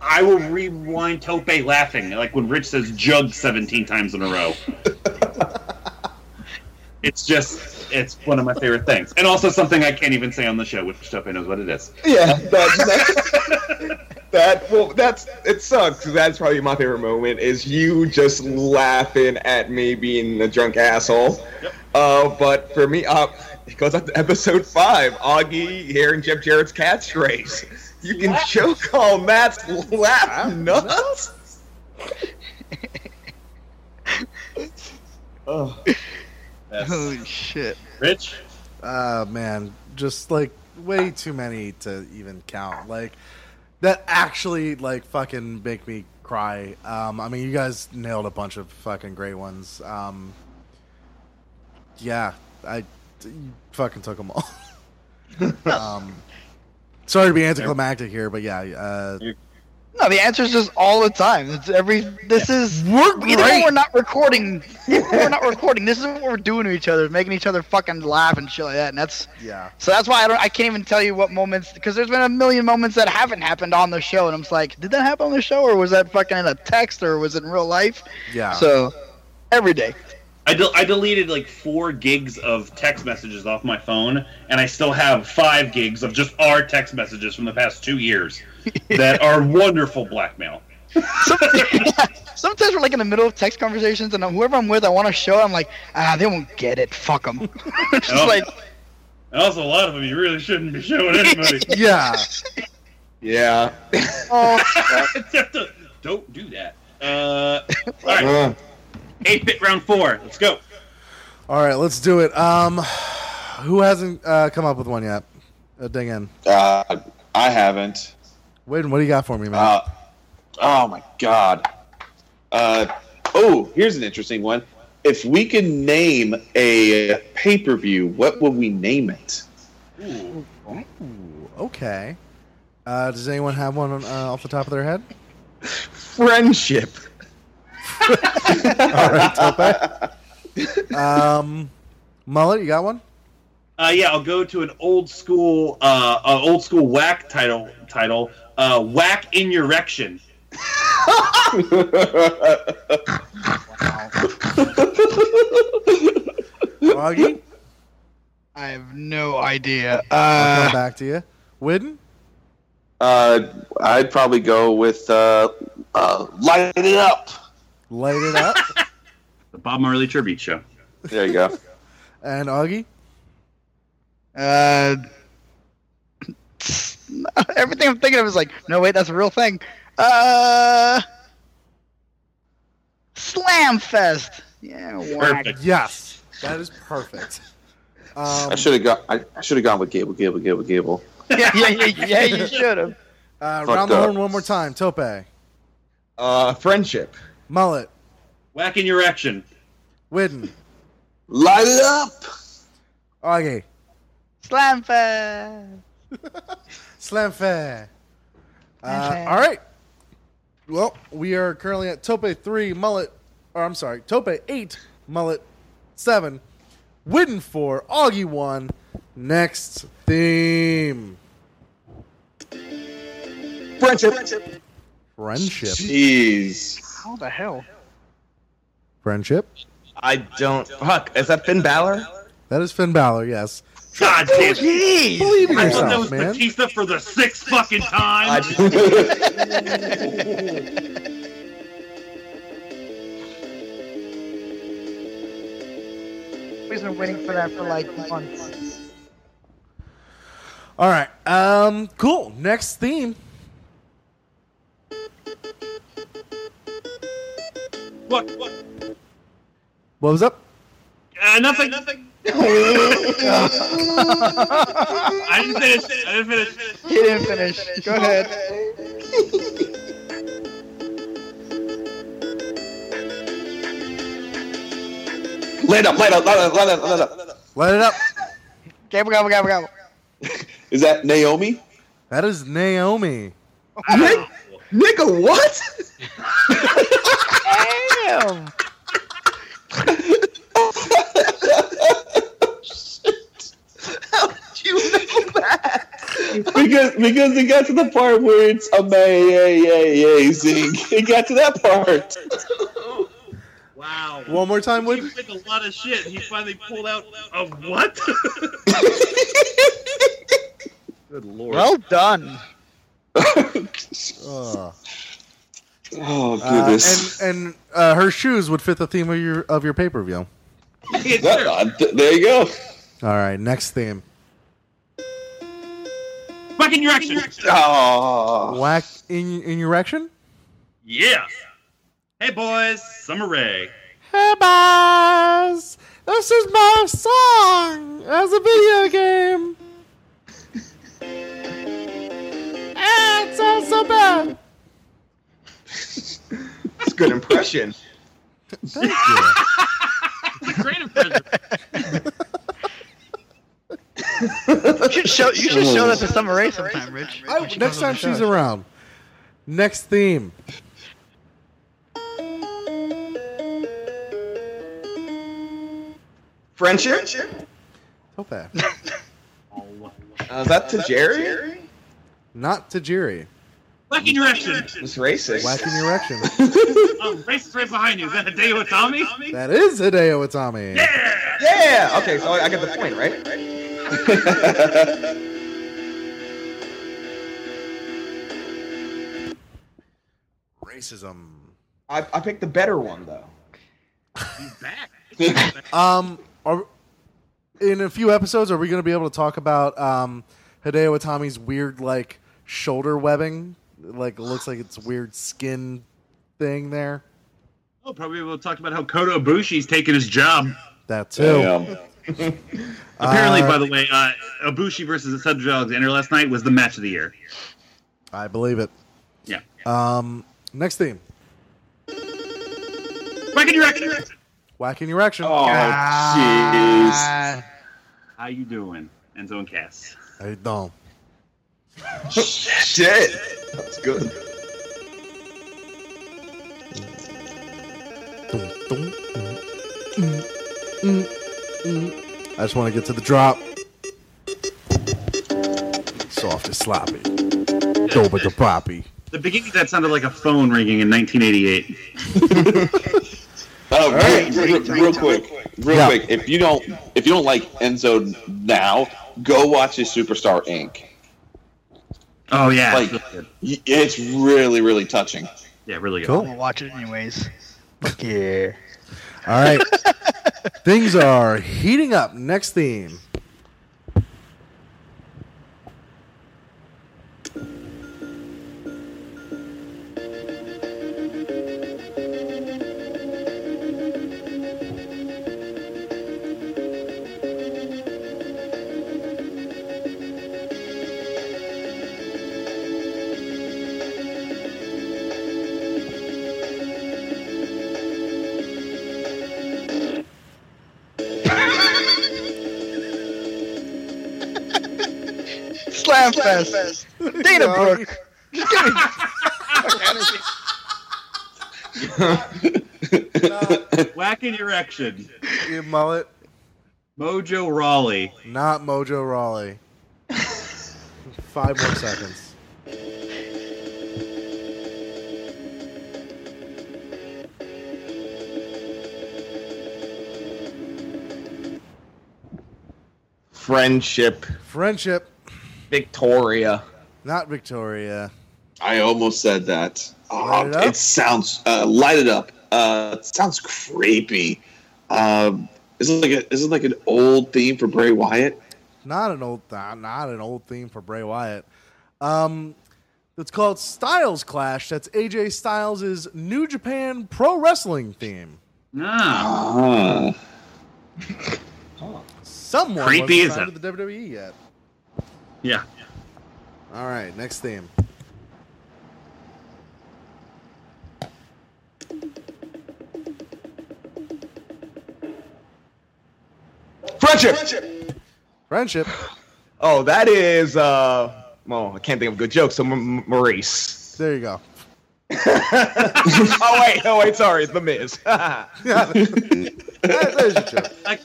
I will rewind Tope laughing like when Rich says "jug" seventeen times in a row. it's just, it's one of my favorite things, and also something I can't even say on the show, which Tope knows what it is. Yeah, that, that, well, that's it sucks. That's probably my favorite moment is you just laughing at me being a drunk asshole. Uh, but for me, uh, it goes up to episode five. Augie hearing Jeff Jarrett's catchphrase. You can choke all Matt's laugh nuts. Oh. Holy shit. Rich? Uh man, just like way too many to even count. Like that actually like fucking make me cry. Um I mean you guys nailed a bunch of fucking great ones. Um yeah, I you fucking took them all. um sorry to be anticlimactic here, but yeah, uh No, the answer is just all the time. It's every. This is we're even when great. we're not recording. we're not recording. This is what we're doing to each other, making each other fucking laugh and shit like that. And that's yeah. so that's why I don't. I can't even tell you what moments because there's been a million moments that haven't happened on the show, and I'm just like, did that happen on the show, or was that fucking in a text, or was it in real life? Yeah. So every day. I, del- I deleted like four gigs of text messages off my phone, and I still have five gigs of just our text messages from the past two years that are wonderful blackmail. Sometimes we're like in the middle of text conversations, and whoever I'm with, I want to show. I'm like, ah, they won't get it. Fuck them. just Oh. like, And also, a lot of them you really shouldn't be showing anybody. yeah. Yeah. oh, Don't do that. Uh, all right. Eight bit round four. Let's go. All right, let's do it. Um who hasn't uh, come up with one yet? Uh, ding in. Uh, I haven't. Wait, what do you got for me, man? Uh, oh my god. Uh, oh, here's an interesting one. If we could name a pay per view, what would we name it? Ooh, okay. Uh, does anyone have one uh, off the top of their head? Friendship. All right, Tope. Um, Mullet, you got one? Uh, yeah, I'll go to an old school, uh, uh old school whack title. Title. Uh, whack in your erection. Augie? I have no idea. I'll Uh, come back to you. Whidden? Uh, I'd probably go with uh, uh, light it up. Light it up. The Bob Marley Tribute Show. There you go. And Augie? Uh, everything I'm thinking of is like, no, wait, that's a real thing. Uh, Slam Fest. Yeah, whack. Yes, that is perfect. Um, I should have got. I, I should have gone with Gable, Gable, Gable, Gable. yeah, yeah, yeah, yeah, you should have. Uh, Fucked round the up. horn one more time. Tope. Uh, friendship. Mullet. Whack in your action. Whidden. Light it up. Augie. Slam fair. Slam fair. Uh, all right. Well, we are currently at Tope 3, Mullet, or I'm sorry, Tope 8, Mullet 7, Whidden 4, Augie 1. Next theme. Friendship. Friendship. Jeez. How the hell? Friendship. I don't. Fuck. Is that Finn Balor? That is Finn Balor, yes. God damn it. Believe in I thought that yourself, was man. Batista for the sixth fucking time. We've been waiting for that for like months. All right. Um, cool. Next theme. What? What? What was up? Uh, nothing. Nothing. I didn't finish. I didn't finish. He didn't finish. Go ahead. Light up, light up, light up, light up, light it up. Light it up. Gabble, gabble, gabble, gabble. Is that Naomi? That is Naomi. Nick, nigga, what? Damn. Shit. How did you know that? because because it got to the part where it's oh, amazing. It got to that part. Wow. One more time, He Wood. took a lot of shit. He finally pulled out a what? Good lord. Well done. Uh, Oh uh, goodness. and and uh, her shoes would fit the theme of your of your pay per view. That- uh, th- there you go. All right. Next theme. Back in your action. Oh. Whack in in your action. Yeah. Hey boys, Summer Rae. Hey boys, this is my song as a video game. It's not so bad. That's a good impression. Thank you. Great impression. You should show. You should show that to Summer Rae sometime, Rich. I, next time she's show. around. Next theme. Friendship? So bad. Uh, is that Tajiri? Not Tajiri. Back in your action. It's racist. Whack in your action. Oh, race right behind you. Is that Hideo Itami? that is Hideo Itami. Yeah. Yeah. Okay, so I, I get the point, right? Racism. I, I picked the better one though. He's back. Um, are, in a few episodes, are we going to be able to talk about um, Hideo Itami's weird, like, shoulder webbing? Like, it looks like it's weird skin thing there. Oh, probably we'll talk about how Kota Ibushi's taking his job. That too. Damn. Apparently, Uh, by the way, uh, Ibushi versus Cedric Alexander last night was the match of the year. I believe it. Yeah. Um, next theme. Back in your action. Whack in your action. Oh jeez. How you doing, Enzo and Cass? I don't. Shit. That's good. Dum, dum. I just want to get to the drop. Soft and sloppy. Dope with the poppy. The beginning of that sounded like a phone ringing in 1988. Oh, uh, right. real, real- real quick, real Yeah. quick. If you don't, if you don't like Enzo now, go watch his Superstar Ink. Oh yeah, Like- it's really It's really, really touching. yeah, really good. Cool. I'm gonna watch it anyways. Fuck yeah. All right. Things are heating up. Next theme. Slam Fest. Dana Brooke. Just give me Whacking erection. You mullet. Mojo Rawley. Not Mojo Rawley. Five more seconds. Friendship. Friendship. Victoria. Not Victoria. I almost said that. Oh, Light it it sounds uh, light it up. Uh, it sounds creepy. Um, is it like a, is it like an old theme for Bray Wyatt? Not an old th- not an old theme for Bray Wyatt. Um it's called Styles Clash. That's AJ Styles' New Japan Pro Wrestling theme. Ah. Someone Creepy wasn't as signed a- to the WWE yet. Yeah. All right, next theme. Friendship. Friendship. Oh, that is. uh Well, I can't think of a good joke. So, M- M- Maryse. There you go. oh wait, oh wait, sorry, it's the Miz. yeah, There's your joke. I, I,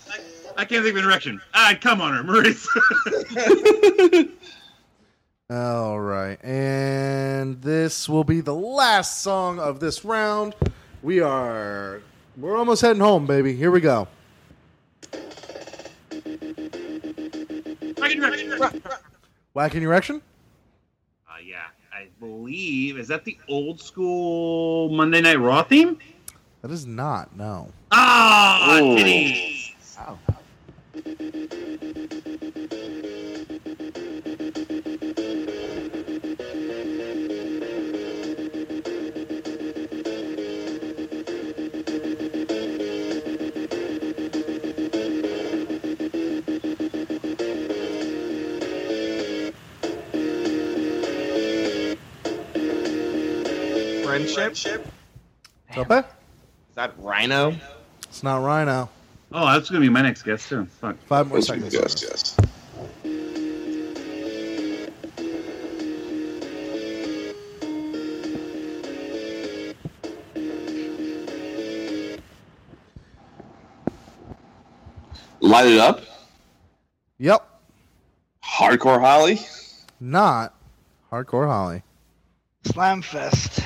I can't think of an erection. Ah, come on her, Maryse. All right, and this will be the last song of this round. We are we're almost heading home, baby. Here we go. Whacking erection. Whacking erection? Uh, yeah, I believe is that the old school Monday Night Raw theme? That is not. No. Ah, Ooh. titties. Friendship. Tope? Eh? Is that Rhino? It's not Rhino. Oh, that's gonna be my next guess too. Fuck. Five more Yes, seconds. yes, yes. Light it up. Yep. Hardcore Holly. Not Hardcore Holly. Slam Fest.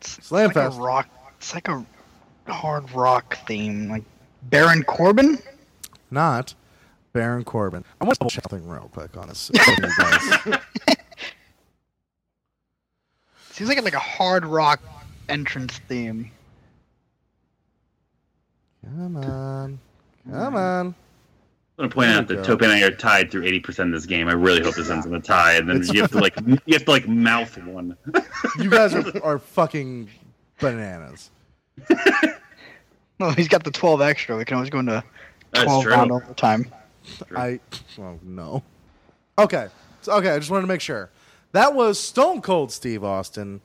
Slam It's like rock. It's like a hard rock theme, like Baron Corbin. Not Baron Corbin. I want to double check something real quick on this. on you guys. Seems like like a hard rock entrance theme. Come on. Come on. I'm gonna point out that go. Tope and I are tied through 80% of this game. I really hope this ends in a tie, and then It's- you have to like you have to like mouth one. You guys are, are fucking bananas. No, he's got the 12 extra. We can always go into That's 12 true. round overtime. I well no. Okay. So, okay, I just wanted to make sure. That was Stone Cold Steve Austin.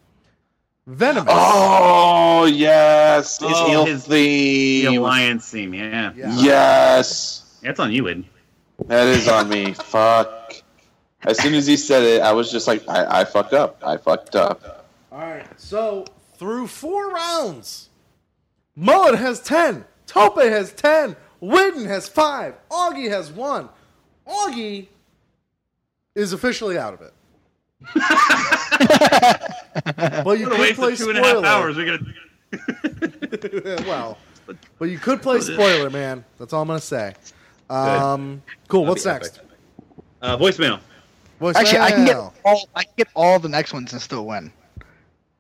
Venomous. Oh yes, his Oh, heel his- theme. The alliance theme, yeah. Yes, That's on you, Win. that is on me. Fuck. As soon as he said it, I was just like, I, I fucked up. I fucked up. Alright, so through four rounds, Mullet has ten, Tope has ten, Whidden has five, Augie has one. Augie is officially out of it. but you What a could waste play of two and a half hours. We're gonna. well, but you could play spoiler, man. That's all I'm gonna say. Um, cool. That'd What's next? Uh, voicemail. Voicemail. Actually, I can get all. I can get all the next ones and still win.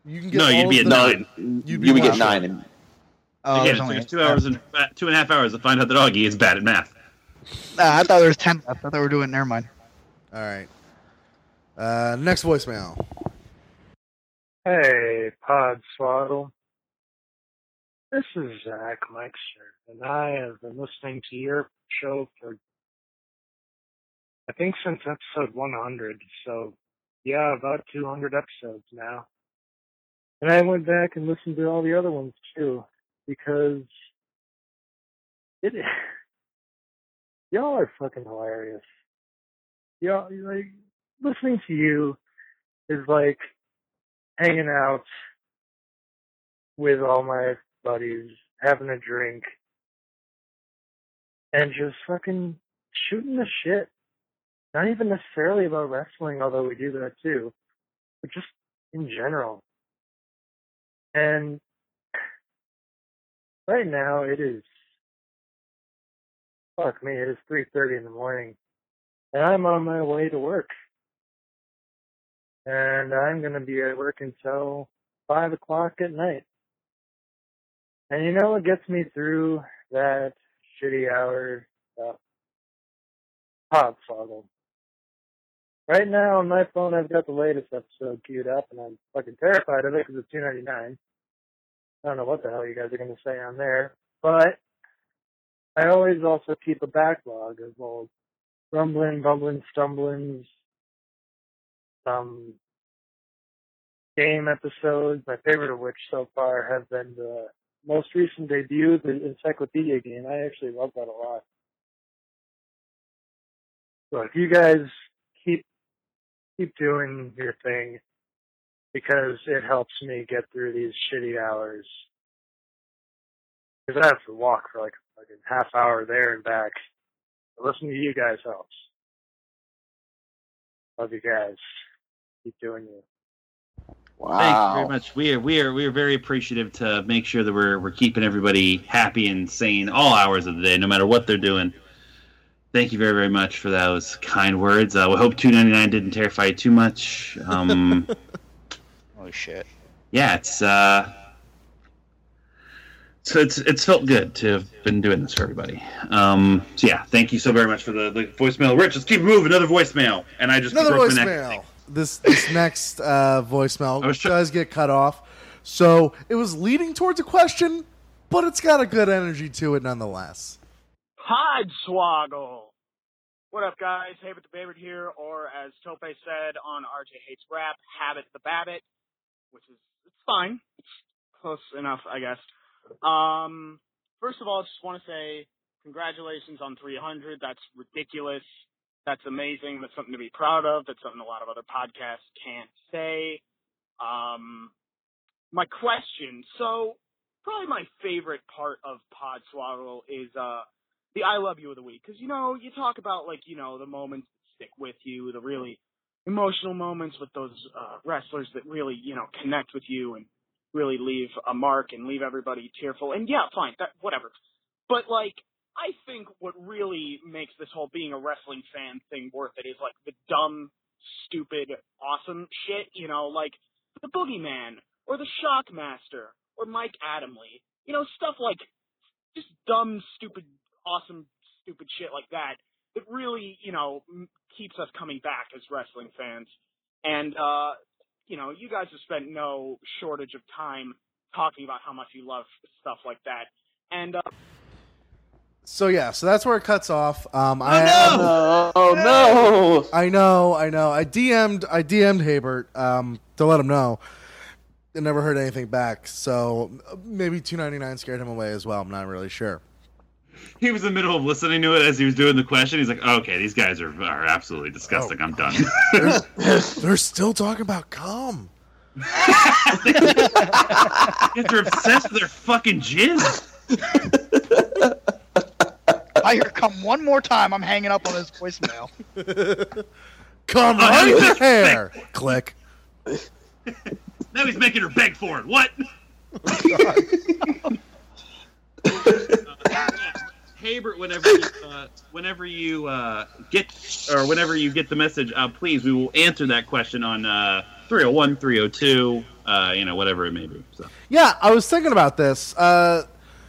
You can No, you'd be at the- nine. You'd You be would get nine. And, Oh, Again, there's it only took us two hours and uh, two and a half hours to find out that Augie is bad at math. Ah, I thought there was ten. I thought they were doing. Never mind. All right. Uh, next voicemail. Hey, Pod Swoggle. This is Zach Meixner, and I have been listening to your show for, I think, since episode 100. So, yeah, about 200 episodes now. And I went back and listened to all the other ones too, because it, y'all are fucking hilarious. Y'all, like, listening to you is like hanging out with all my buddies, having a drink, and just fucking shooting the shit. Not even necessarily about wrestling, although we do that too, but just in general. And right now it is, fuck me, it is 3.30 in the morning, and I'm on my way to work. And I'm gonna be at work until 5 o'clock at night. And you know what gets me through that shitty hour uh, stuff? Podswoggle. Right now on my phone I've got the latest episode queued up and I'm fucking terrified of it because it's two ninety nine. I don't know what the hell you guys are gonna say on there, but I always also keep a backlog of old rumbling, bumbling, stumblings, some game episodes. My favorite of which so far have been the most recent debut, the Encyclopedia game. I actually love that a lot. So if you guys keep keep doing your thing, because it helps me get through these shitty hours. Because I have to walk for like a fucking half hour there and back. Listening to you guys helps. Love you guys. Keep doing you. Thank you very much. We are we are we are very appreciative to make sure that we're we're keeping everybody happy and sane all hours of the day, no matter what they're doing. Thank you very very much for those kind words. Uh, we hope two ninety nine didn't terrify you too much. Um, Oh shit. yeah, it's uh, so it's it's felt good to have been doing this for everybody. Um, so yeah, thank you so very much for the, the voicemail. Rich, let's keep moving. Another voicemail, and I just Another broke my neck. voicemail. This this next uh, voicemail does get cut off, so it was leading towards a question, but it's got a good energy to it nonetheless. Podswoggle. What up, guys? Habit the Babbit here, or as Tope said on RJ Hates Rap, Habit the Babbit, which is it's fine. Close enough, I guess. Um, first of all, I just want to say congratulations on 300. That's ridiculous. That's amazing. That's something to be proud of. That's something a lot of other podcasts can't say. Um, my question. So, probably my favorite part of Podswoggle is uh the I love you of the week because you know you talk about like you know the moments that stick with you, the really emotional moments with those uh, wrestlers that really you know connect with you and really leave a mark and leave everybody tearful. And yeah, fine, that whatever. But like I think what really makes this whole being a wrestling fan thing worth it is like the dumb, stupid, awesome shit. You know, like the Boogeyman or the Shockmaster or Mike Adamle. You know, stuff like just dumb, stupid, awesome, stupid shit like that. That really, you know, keeps us coming back as wrestling fans. And uh, you know, you guys have spent no shortage of time talking about how much you love stuff like that. And uh, So yeah, so that's where it cuts off. Um, Oh, I no! Oh, no! I know, I know. I DM'd, I DM'd Habert um, to let him know. I never heard anything back. So uh, maybe two ninety nine scared him away as well. I'm not really sure. He was in the middle of listening to it as he was doing the question. He's like, "Okay, these guys are are absolutely disgusting. I'm done." Oh. They're, they're still talking about cum. They're obsessed with their fucking jizz. I hear come one more time. I'm hanging up on his voicemail. Come Oh, now on he's your making her hair. Click. Now he's making her beg for it. What? Oh, Habert, whenever you, uh, whenever you uh, get or whenever you get the message, uh, please, we will answer that question on uh, 301, 302, uh, you know, whatever it may be. So Yeah, I was thinking about this. Uh,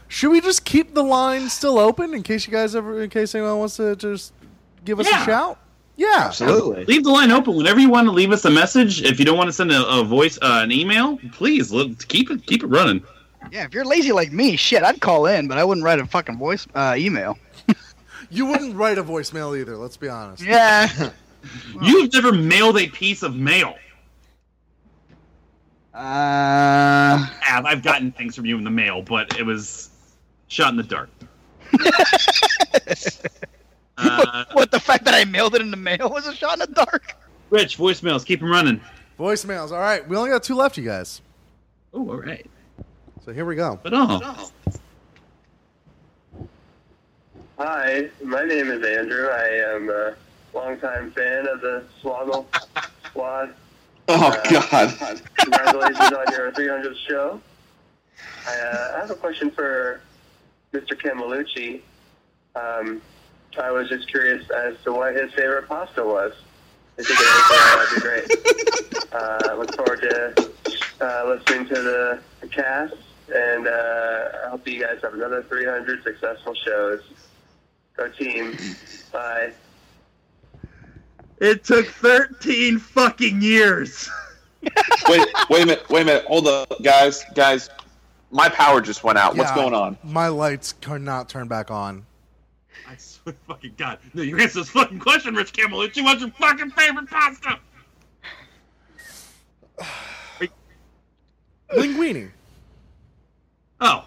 Should we just keep the line still open in case you guys ever, in case anyone wants to just give us Yeah. a shout? Yeah, absolutely. Leave the line open whenever you want to leave us a message. If you don't want to send a, a voice, uh, an email, please let, keep it keep it running. Yeah, if you're lazy like me, shit, I'd call in, but I wouldn't write a fucking voice uh, email. You wouldn't write a voicemail either. Let's be honest. Yeah. You've never mailed a piece of mail. Uh, have. I've gotten things from you in the mail, but it was shot in the dark. uh, what the fact that I mailed it in the mail was a shot in the dark? Rich, voicemails, keep them running. Voicemails. All right, we only got two left, you guys. Oh, all right. So here we go. But oh, Hi, my name is Andrew. I am a longtime fan of the Swoggle Squad. Oh Uh, God. Congratulations on your 300th show. I, uh, I have a question for Mr. Camelucci. Um, I was just curious as to what his favorite pasta was. If you could answer that, that'd be great. Uh, look forward to uh, listening to the, the cast, and uh, I hope you guys have another 300 successful shows. Go team. Bye. it took 13 fucking years. wait, wait a minute, wait a minute. Hold up, guys, guys. My power just went out. What's going on? My lights cannot turn back on. I swear to fucking God. No, you answer this fucking question, Rich Camelucci. What's your fucking favorite pasta? Linguini. Oh.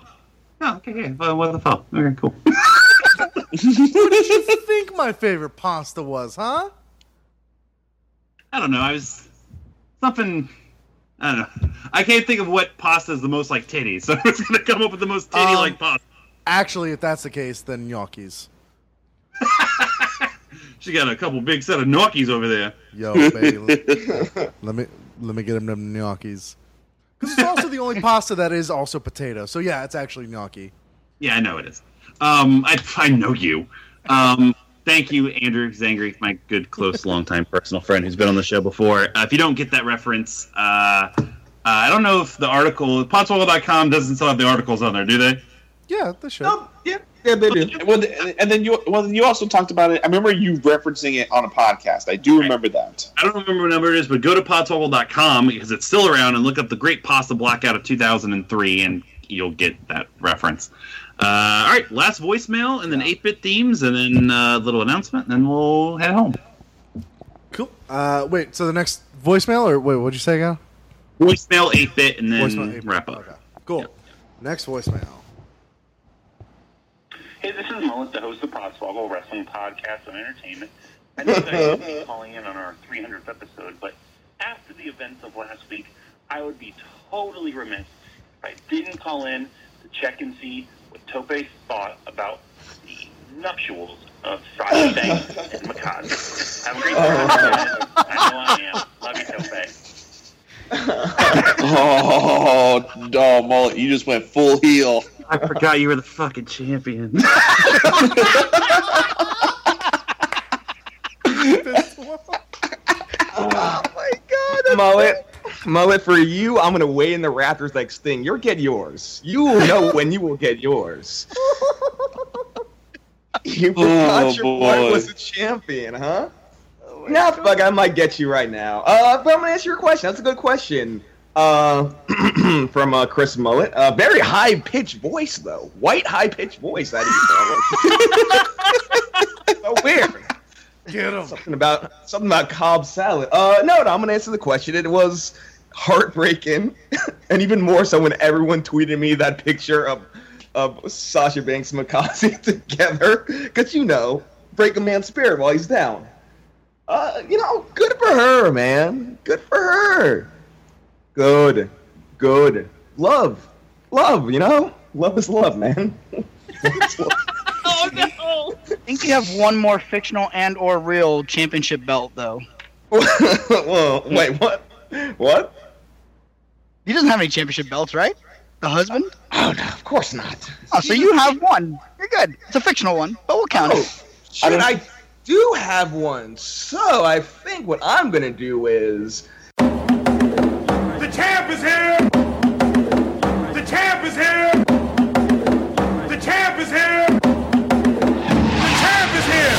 Oh, okay, yeah. Well, what the fuck? Okay, cool. what did you think my favorite pasta was, huh? I don't know. I was something. I don't know. I can't think of what pasta is the most like titty, so I was gonna come up with the most titty like Um, pasta. Actually, if that's the case, then gnocchis. She got a couple big set of gnocchis over there. Yo, baby, let me let me get him them gnocchis. Because it's also the only pasta that is also potato. So yeah, it's actually gnocchi. Yeah, I know it is. Um, I I know you. Um, thank you, Andrew Zangri, my good, close, longtime personal friend who's been on the show before. Uh, if you don't get that reference, uh, uh, I don't know if the article podswoggle.com doesn't still have the articles on there, do they? Yeah, they should. yeah, yeah, they do. Well, and then you, well, then you also talked about it. I remember you referencing it on a podcast. I do remember that. I don't remember what number it is, but go to podswoggle.com because it's still around and look up the Great Pasta Blackout of 2003 and you'll get that reference. Uh, all right, last voicemail and then 8 bit themes and then a uh, little announcement, and then we'll head home. Cool. Uh, wait. So the next voicemail, or wait, what'd you say again? Voicemail 8 bit and then Voicemail wrap up. Cool. Next voicemail. Hey, this is Mullet, the host of Podswoggle Wrestling Podcast on Entertainment. I know that I will be calling in on our 300th episode, but after the events of last week, I would be totally remiss if I didn't call in to check and see what Tope thought about the nuptials of Sasha Banks and Mikaze. Have a great oh. time. I know I am. Love you, Tope. Oh, oh, Mullet, you just went full heel. I forgot you were the fucking champion. Oh my god, mullet, mullet for you. I'm gonna weigh in the Raptors like Sting. You'll get yours. You will know when you will get yours. You forgot Oh, your boy. boy was a champion, huh? nah, fuck, I might get you right now. Uh, but I'm gonna answer your question. That's a good question. Uh, from uh, Chris Mullet. Uh, very high pitched voice though. White high pitched voice. That is so weird. Get him. Something about something about Cobb salad. Uh, no, no, I'm gonna answer the question. It was heartbreaking, and even more so when everyone tweeted me that picture of of Sasha Banks and together, because you know, break a man's spirit while he's down. Uh, you know, good for her, man. Good for her. Good, good. Love, love. You know, love is love, man. Oh no! I think you have one more fictional and or real championship belt though. Whoa, wait, what? What? He doesn't have any championship belts, right? The husband? Oh no, of course not. Oh, so you have one. You're good. It's a fictional one, but we'll count oh, it. Shit, I do have one. So I think what I'm gonna do is champ is here. The champ is here. The champ is here. The champ is here.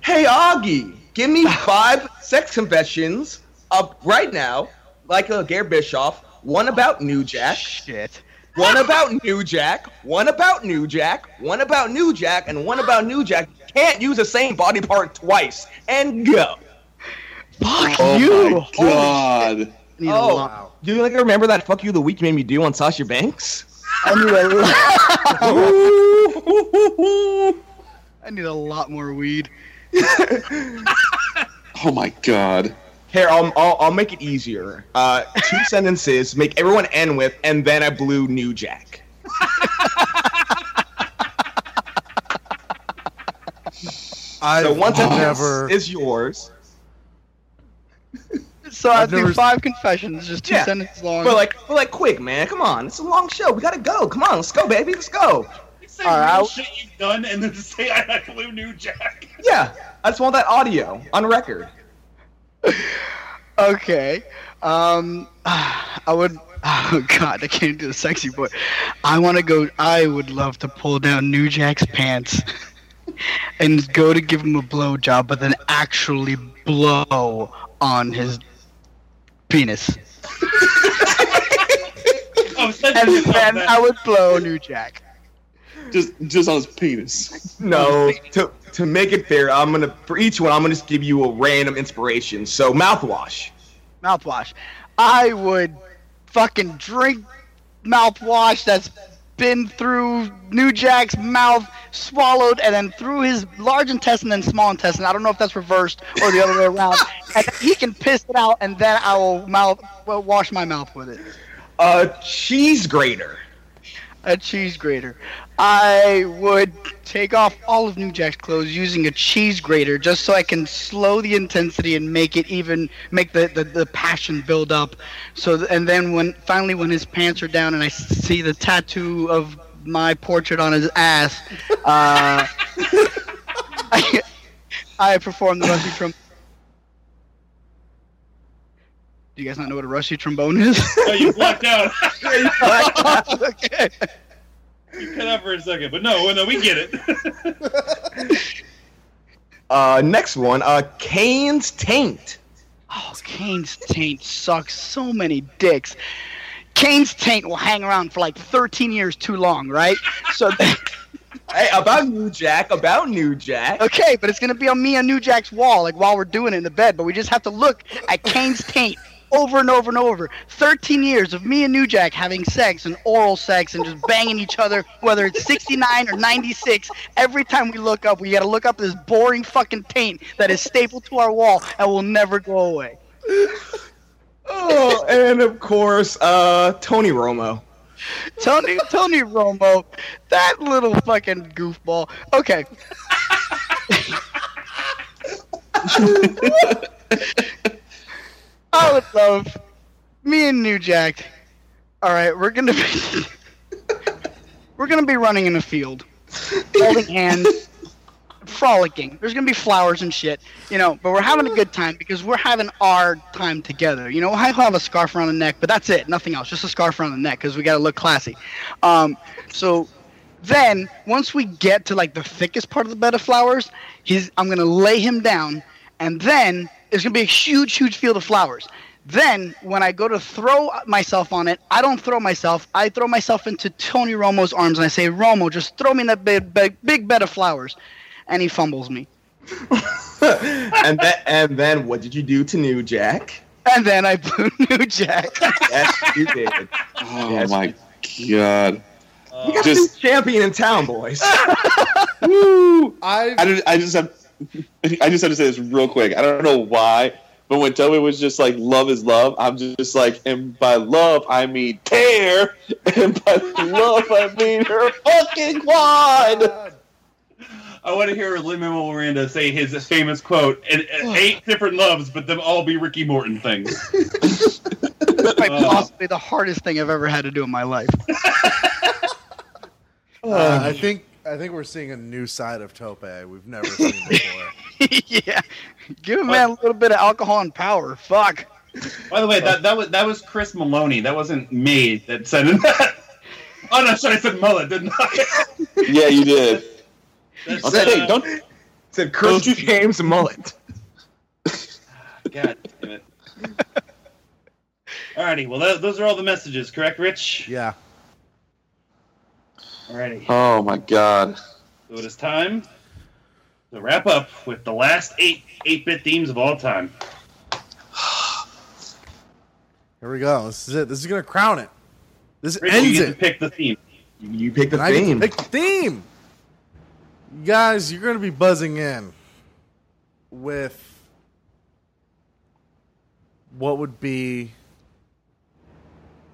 Hey, Augie, give me five sex confessions up right now, like a Gare Bischoff. One about New Jack. Shit. One about New Jack. One about New Jack. One about New Jack, and one about New Jack. Can't use the same body part twice. And go. Fuck Oh you. my god. Need a Oh, lot. do you like remember that "fuck you" the week you made me do on Sasha Banks? I need a lot. I need a lot more weed. Oh my god. Here, I'll, I'll, I'll make it easier. Uh, two sentences, make everyone end with, and then I blew New Jack. I've so one sentence never. is yours. So I I've do never- five confessions, just two Yeah. sentences long. But like, but like, quick, man. Come on, it's a long show. We gotta go. Come on, let's go, baby. Let's go. Say All right, real I'll- shit you've done and then just say I blew New Jack. Yeah, I just want that audio on record. Okay. Um, I would. Oh God, I can't do the sexy boy. I want to go. I would love to pull down New Jack's pants and go to give him a blow job, but then actually blow on his penis, Oh, and then. I would blow New Jack. Just just on his penis. No, to to make it fair, I'm gonna for each one, I'm gonna just give you a random inspiration. So mouthwash. Mouthwash. I would fucking drink mouthwash that's been through New Jack's mouth, swallowed, and then through his large intestine and small intestine. I don't know if that's reversed or the other way around. And he can piss it out, and then I will mouth well, wash my mouth with it. A cheese grater. A cheese grater. I would take off all of New Jack's clothes using a cheese grater just so I can slow the intensity and make it even make the, the, the passion build up. So and then when finally when his pants are down and I see the tattoo of my portrait on his ass, uh, I, I perform the rusty trombone. Do you guys not know what a rusty trombone is? Oh, you blacked out. okay. You cut out for a second, but no, no, we get it. Uh, next one. Uh, Kane's taint. Oh, Kane's taint sucks so many dicks. Kane's taint will hang around for like 13 years too long, right? So, Hey, about New Jack. About New Jack. okay, but it's gonna be on me on New Jack's wall, like while we're doing it in the bed. But we just have to look at Kane's taint over and over and over. 13 years of me and New Jack having sex and oral sex and just banging each other, whether it's 69 or 96. Every time we look up, we gotta look up this boring fucking taint that is stapled to our wall and will never go away. Oh, and of course, uh, Tony Romo. Tony Tony Romo, that little fucking goofball. Okay. I would love me and New Jack. All right, we're gonna be we're gonna be running in a field, holding hands, frolicking. There's gonna be flowers and shit, you know. But we're having a good time because we're having our time together. You know, I have a scarf around the neck, but that's it. Nothing else. Just a scarf around the neck because we gotta look classy. Um, so then once we get to like the thickest part of the bed of flowers, he's I'm gonna lay him down, and then it's gonna be a huge, huge field of flowers. Then when I go to throw myself on it, I don't throw myself. I throw myself into Tony Romo's arms and I say, Romo, just throw me in that big, big, big bed of flowers, and he fumbles me. and then, and then, what did you do to New Jack? And then I blew New Jack. Yes, you did. Oh Yes, my god. You got Just- the champion in town, boys. Woo! I I, just, I just have I just have to say this real quick. I don't know why, but when Toby was just like "love is love," I'm just like, and by love I mean tear, and by love I mean her fucking quad. I want to hear Lin-Manuel Miranda say his famous quote, and, and eight different loves, but them all be Ricky Morton things. That's like Uh. possibly the hardest thing I've ever had to do in my life. Uh, I think I think we're seeing a new side of Tope we've never seen before. yeah. Give a man a little bit of alcohol and power. Fuck. By the way, that that was that was Chris Maloney. That wasn't me that said that. Oh no, sorry, I said mullet, didn't I? Yeah, you did. That's, I'll say, uh, hey, don't said Chris James Mullet. God damn it. Alrighty, well, those are all the messages, correct, Rich? Yeah. Alrighty. Oh my god. So it is time to wrap up with the last eight 8-bit themes of all time. Here we go. This is it. This is gonna crown it. This Rich, ends you get it. to pick the theme. You pick the And I get to theme. Pick the theme. You guys, you're gonna be buzzing in with what would be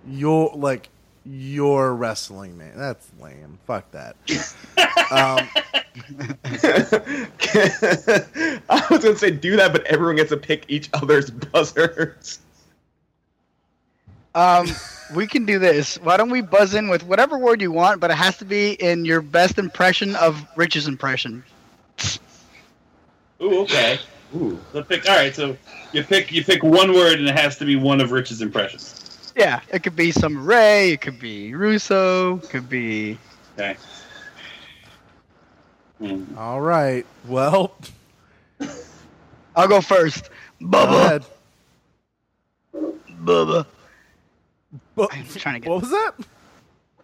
your like your wrestling name. That's lame. Fuck that. um, I was gonna say do that, but everyone gets to pick each other's buzzers. Um, we can do this. Why don't we buzz in with whatever word you want, but it has to be in your best impression of Rich's impression. Ooh, okay. Ooh. So pick. All right, so you pick you pick one word, and it has to be one of Rich's impressions. Yeah, it could be some Ray, it could be Russo, it could be. Okay. Hmm. all right. Well, I'll go first. go Bubba. ahead. Bubba. Bu- I'm trying to get. What was that?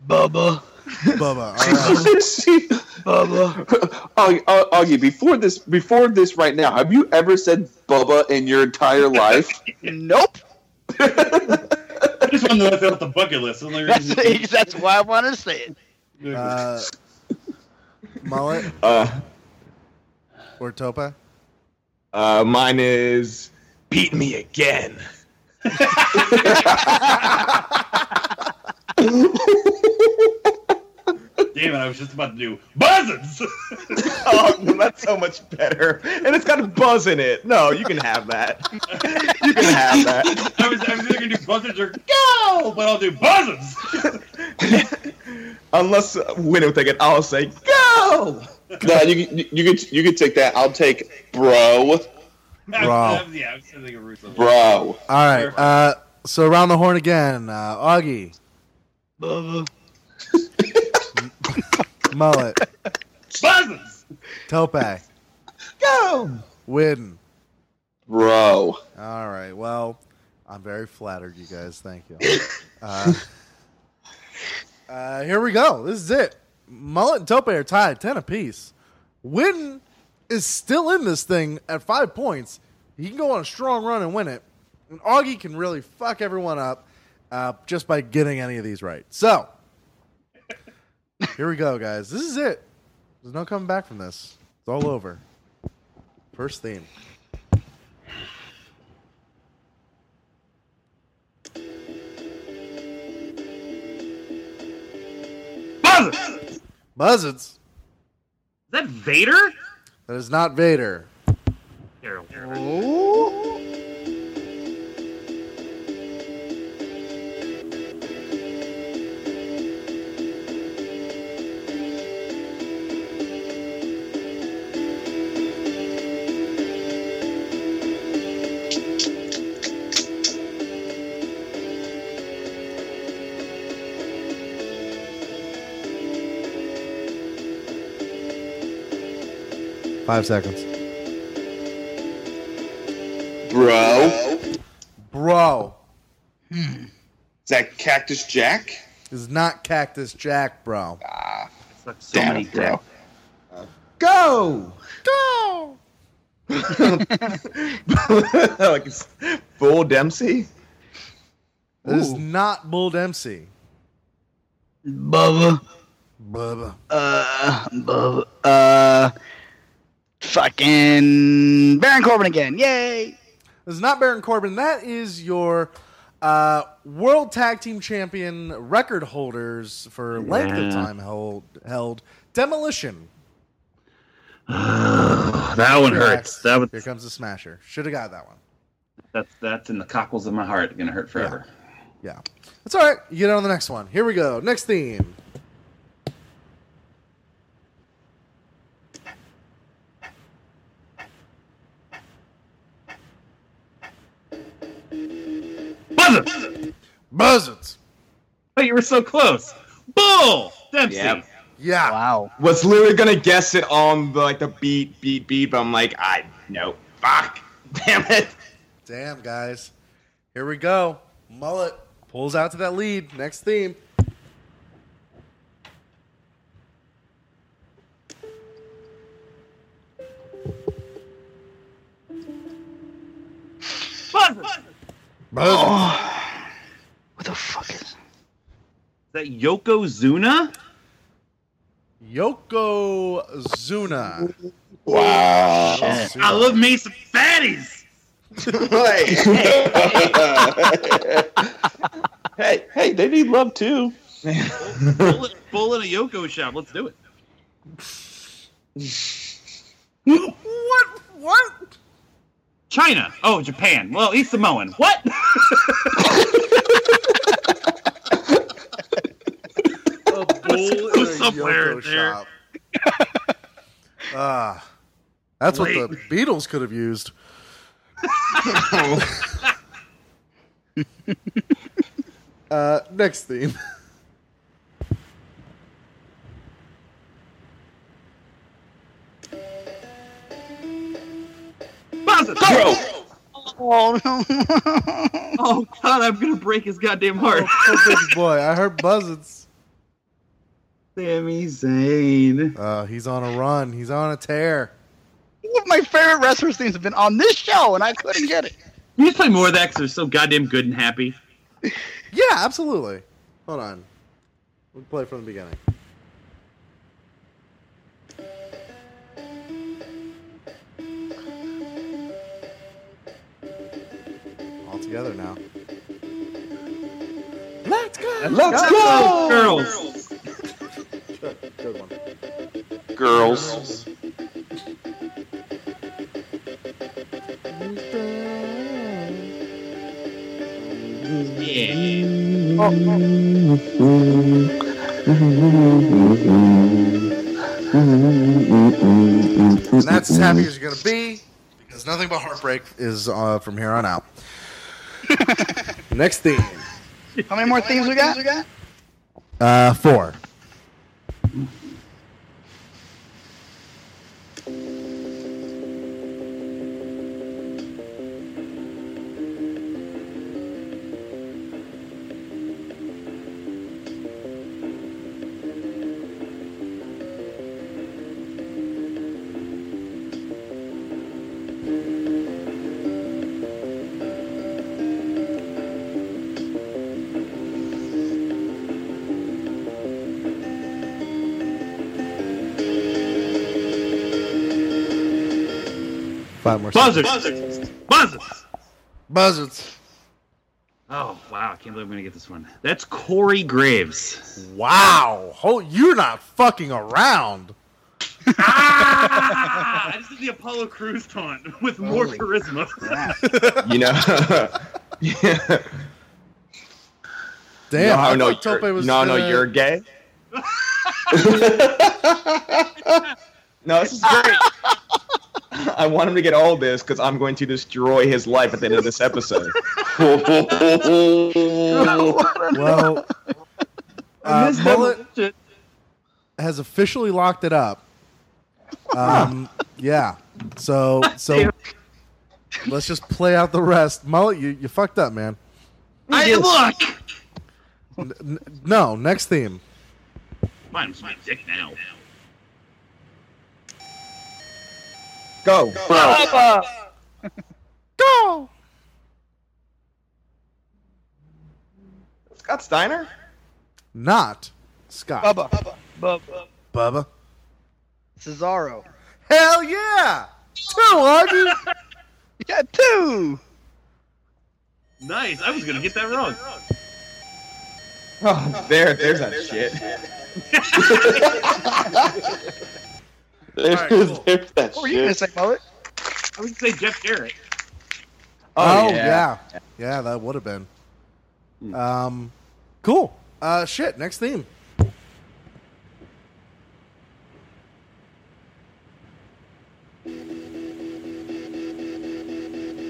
Bubba. Bubba. All right. Bubba. Augie, Au- Augie, before this, before this, right now, have you ever said "Bubba" in your entire life? Nope. I just wanted to let that off the bucket list. The That's, reason- that's why I wanted to say it. Uh, mullet Uh, or Topa? uh, mine is beat me again. Damn it! I was just about to do buzzards. oh, no, that's so much better. And it's got a buzz in it. No, you can have that. You can have that. I was I was either gonna do buzzards or go, but I'll do buzzards. Unless uh, Winnie will take it, I'll say go. no, you, you you could you could take that. I'll take bro, Bro. yeah, I was thinking of Russo. bro. All right. Uh, so around the horn again. Uh, Augie, Bubba. Mullet, Buzzards. Tope, Go. Win. Bro. All right. Well, I'm very flattered, you guys. Thank you. Uh, uh, here we go. This is it. Mullet and Tope are tied, ten apiece. Win is still in this thing at five points. He can go on a strong run and win it. And Augie can really fuck everyone up uh, just by getting any of these right. So here we go, guys. This is it. There's no coming back from this. It's all over. First theme. Buzzards. Is that Vader? That is not Vader. Terrible. Five seconds. Bro. Bro. Is that Cactus Jack? Is not Cactus Jack, bro. Sucks so Damn many it, bro. Go. Go. like it's Bull Dempsey. That is Ooh. not Bull Dempsey. Bubba. Bubba. Uh, Bubba. Uh, fucking Baron Corbin again. Yay. This is not Baron Corbin. That is your uh, World Tag Team Champion record holders for length of time held, held Demolition. that one hurts. That was Here comes the Smasher. Should have got that one. that's that's in the cockles of my heart. Gonna hurt forever. Yeah. That's all right. You get on the next one. Here we go. Next theme. Buzzards. Buzzards. Oh, you were so close. Bull Dempsey. Yep. Yeah. Wow. Was literally gonna guess it on the like the beat, beat, beat, but I'm like, I no, fuck, damn it. Damn, guys. Here we go. Mullet pulls out to that lead. Next theme. Buzz. What the fuck is? Is that Yokozuna? Yokozuna. Wow. I love me some fatties. hey, hey, they need love too. Bull in, bull in a Yoko shop. Let's do it. what? What? China. Oh, Japan. Well, he's Samoan. What? A bull in a somewhere Yoko there. shop. Ah, that's what the Beatles could have used. uh, next theme. Buzz it. Bro. Oh no! Oh God, I'm gonna break his goddamn heart. Oh, boy, I heard buzzards. Sami Zayn. Uh, he's on a run. He's on a tear. One of my favorite wrestlers themes have been on this show, and I couldn't get it. Can you just play more of that because they're so goddamn good and happy. Yeah, absolutely. Hold on. We'll play from the beginning. All together now. Let's go. Let's go, girls. One. Girls. And that's as happy as you're gonna be, because nothing but heartbreak is uh, from here on out. Next theme. How many more themes we got? Uh, four. Five more. Buzzards. seconds. Buzzards. Buzzards. Oh wow, I can't believe I'm gonna get this one. That's Corey Graves. Wow. Oh, you're not fucking around. ah! I just did the Apollo Crews taunt with more Holy charisma. You know, yeah. Damn. You know how I I know Tope was you know how I know gonna- you're gay? no, this is great. I want him to get all this because I'm going to destroy his life at the end of this episode. Well, uh, Mullet has officially locked it up. Um, yeah. So, so let's just play out the rest. Mullet, you, you fucked up, man. I look. N- n- no, next theme. Fine, I'm my dick now. Go. Bubba. Go. Scott Steiner? Not Scott. Bubba. Bubba. Bubba. Cesaro. Hell yeah! Two, Augie. You got two. Nice. I was gonna get that wrong. Oh, there, there's that shit. There's, All right, cool. there's that What were you gonna say, Mullet? I was going to say Jeff Jarrett. Oh, yeah. yeah. yeah. that would have been. Um, cool. Uh, shit. Next theme.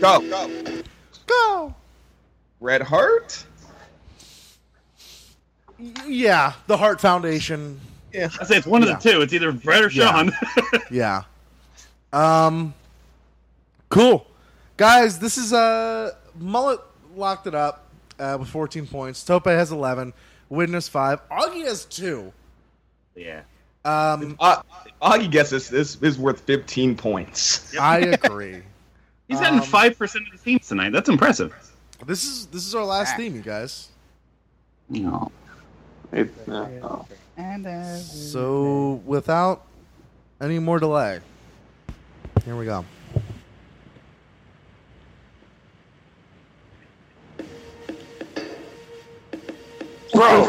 Go. Go. Go. Red Heart? Yeah, the Hart Foundation. I say it's one of the two. It's either Brett or Sean. Yeah. Um. Cool, guys. This is uh mullet locked it up uh, with 14 points. Tope has 11. Witness five. Augie has two. yeah. Um, uh, Augie gets this. This is worth 15 points. I agree. He's gotten Um, five percent of the teams tonight. That's impressive. This is this is our last theme, you guys. No. And uh, So without any more delay, here we go. Bro,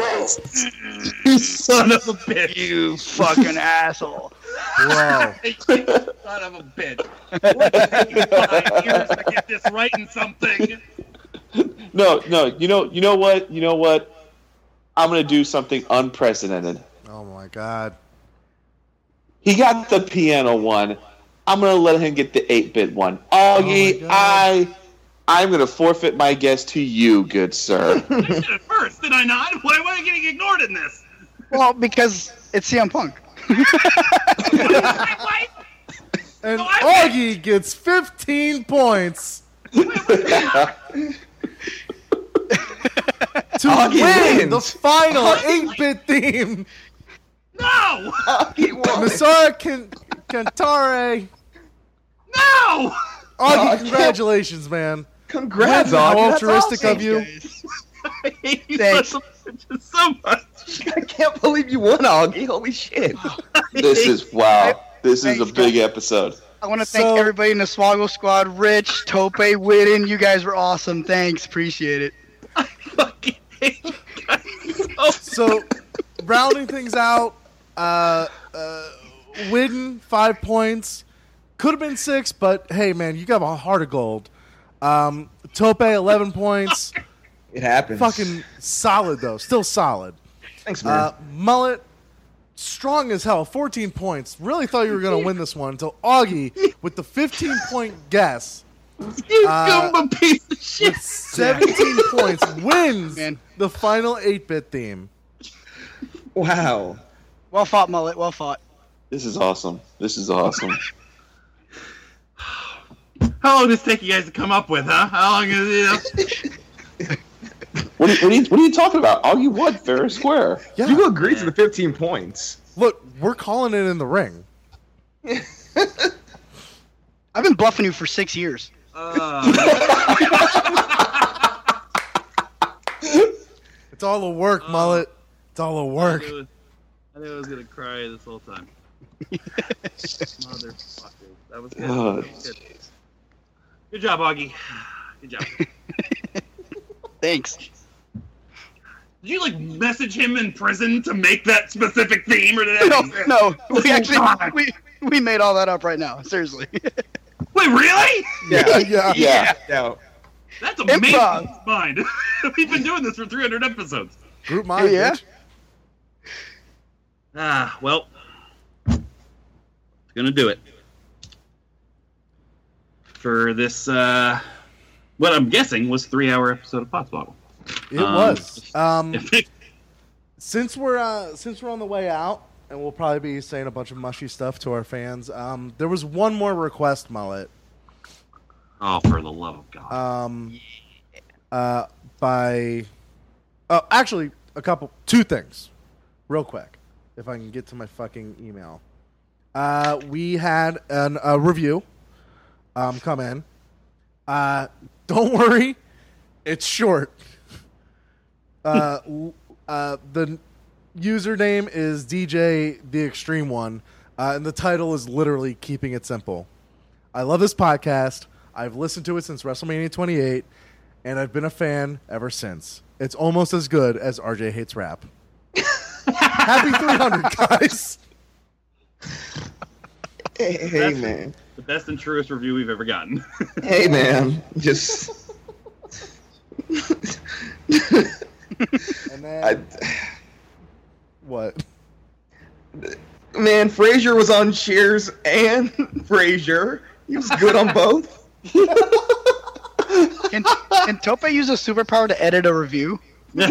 you son of a bitch! You fucking asshole! Whoa. son of a bitch! Let's take five years to get this right in something. No, no. You know, you know what? You know what? I'm gonna do something unprecedented. Oh my god. He got the piano one. I'm gonna let him get the 8-bit one. Augie, oh, I, I'm gonna forfeit my guess to you, good sir. I said it first, did I not? Why am I getting ignored in this? Well, because it's CM Punk. And Augie gets 15 points to Augie win wins. the final 8-bit theme. No! Masara Can- Cantare. No! Augie, congratulations, man. Congrats, How Augie. That's altruistic awesome. of you. I hate you Thanks. son of a bitch so much. I can't believe you won, Augie. Holy shit. this is wow. This is a big episode. I want to thank So- everybody in the Swoggle Squad. Rich, Tope, Whidden, you guys were awesome. Thanks, appreciate it. I Fucking hate you guys so rounding things out, uh, uh, Whidden, five points. Could have been six, but hey, man, you got a heart of gold. Um, Tope, 11 points. It happens. Fucking solid, though. Still solid. Thanks, man. Uh, Mullet, strong as hell. 14 points. Really thought you were going to win this one until Augie, with the 15 point guess, You Uh, gumbo piece of shit. with 17 points, wins Man. the final 8 bit theme. wow. Well fought, Mullet. Well fought. This is awesome. This is awesome. How long did this take you guys to come up with, huh? How long is it? What are, you, what, are you, what are you talking about? Augie won fair and square. Yeah. You agreed to the 15 points. Look, we're calling it in the ring. I've been bluffing you for six years. Uh, It's all a work, Mullet. It's all a work. I knew, it- I knew I was gonna cry this whole time. Motherfucker. That was good. Oh, That was good. Good job, Augie. Good job. Thanks. Did you like message him in prison to make that specific theme, or did No, that? no. We Oh, actually we, we made all that up right now. Seriously. Wait, really? Yeah, yeah. Yeah. No. That's amazing. Improv. Mind. We've been doing this for 300 episodes. Group mind, Yeah. bitch. Ah, well, it's gonna do it for this. uh What I'm guessing was three-hour episode of Podswoggle. It Um, was. Um, since we're uh, since we're on the way out, and we'll probably be saying a bunch of mushy stuff to our fans. Um, there was one more request, Mullet. oh, for the love of God! Um, uh, by oh, actually, a couple, two things, real quick, if I can get to my fucking email. Uh, we had an, a review um, come in. Uh, don't worry, it's short. Uh, uh, the username is DJ the Extreme One, uh, and the title is literally "Keeping It Simple." I love this podcast. I've listened to it since WrestleMania 28, and I've been a fan ever since. It's almost as good as RJ Hates Rap. Happy 300, guys. Hey, hey, That's- man. the best and truest review we've ever gotten. Hey, man. Just. And then, I, what? man, Frasier was on Cheers and Frasier. He was good on both. Can, can Tope use a superpower to edit a review? the,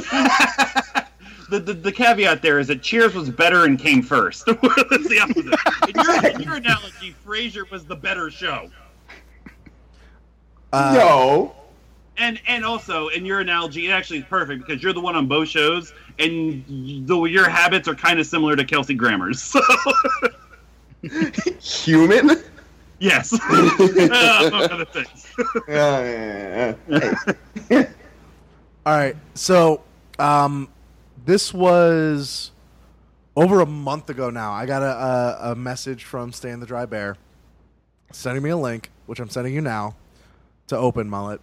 the, the caveat there is that Cheers was better and came first. That's the opposite. In your, in your analogy, Frasier was the better show. Uh, no. And and also in your analogy, it actually is perfect because you're the one on both shows, and y- though your habits are kind of similar to Kelsey Grammer's. So Human? yes, Uh, other things. yeah, yeah, yeah. All right, so um, this was over a month ago now. I got a, a, a message from Stan the Dry Bear sending me a link, which I'm sending you now to open Mullet.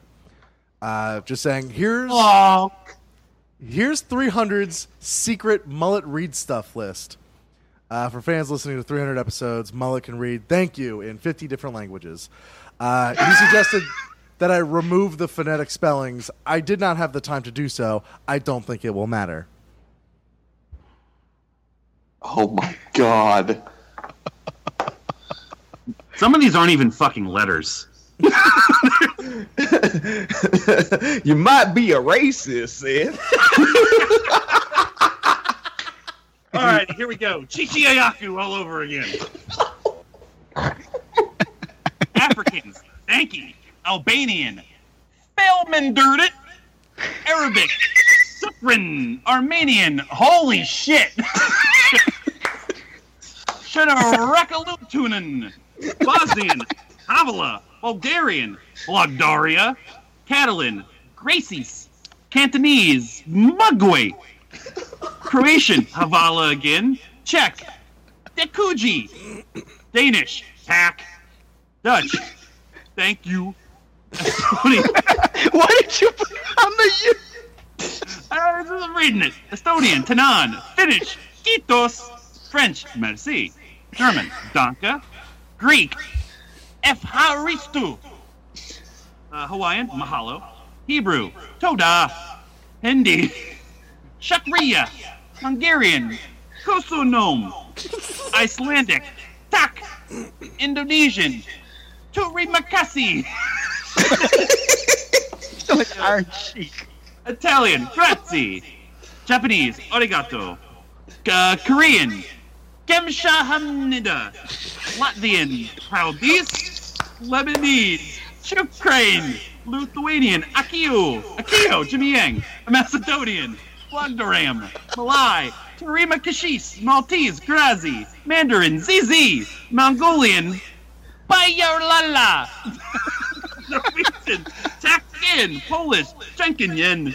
Uh, just saying, here's here's 300's secret Mullet read stuff list. Uh, for fans listening to 300 episodes, Mullet can read "Thank you" in 50 different languages. Uh, he suggested that I remove the phonetic spellings. I did not have the time to do so. I don't think it will matter. Oh my god. Some of these aren't even fucking letters. You might be a racist, Sid. All right, here we go. Chichiayaku all over again. Africans, Yankee, Albanian, Felmandirdit, Arabic, Sukrin, Armenian. Holy shit! Shanarakalotunan, Bosnian, Havala, Bulgarian, Blogdaria, Catalan, Gracies, Cantonese, Mugway, Croatian, Havala again, Czech, Dekuji, Danish, Tak, Dutch, thank you. Estonian. Why did you put on the you? I was reading it. Estonian, Tanan, Finnish, Kitos, French, Merci, German, Danka, Greek, Efharistu, uh, Hawaiian, Mahalo, Hebrew, Toda, Hindi, Shakriya, Hungarian, Kosonom, Icelandic, Tak, Indonesian, Turimakasi, Iron Sheik. Italian, grazie, Japanese, arigato, uh, Korean, Gemshahamnida, Latvian, Chaldees, Lebanese, Ukraine, Lithuanian, Akio, Akio, Jimmy Yang, Macedonian, Blogdaram, Malay, Tarima Kashis, Maltese, Grazi, Mandarin, ZZ, Mongolian, Bayarlala, Norwegian, Takin, Polish, Jenkinyen,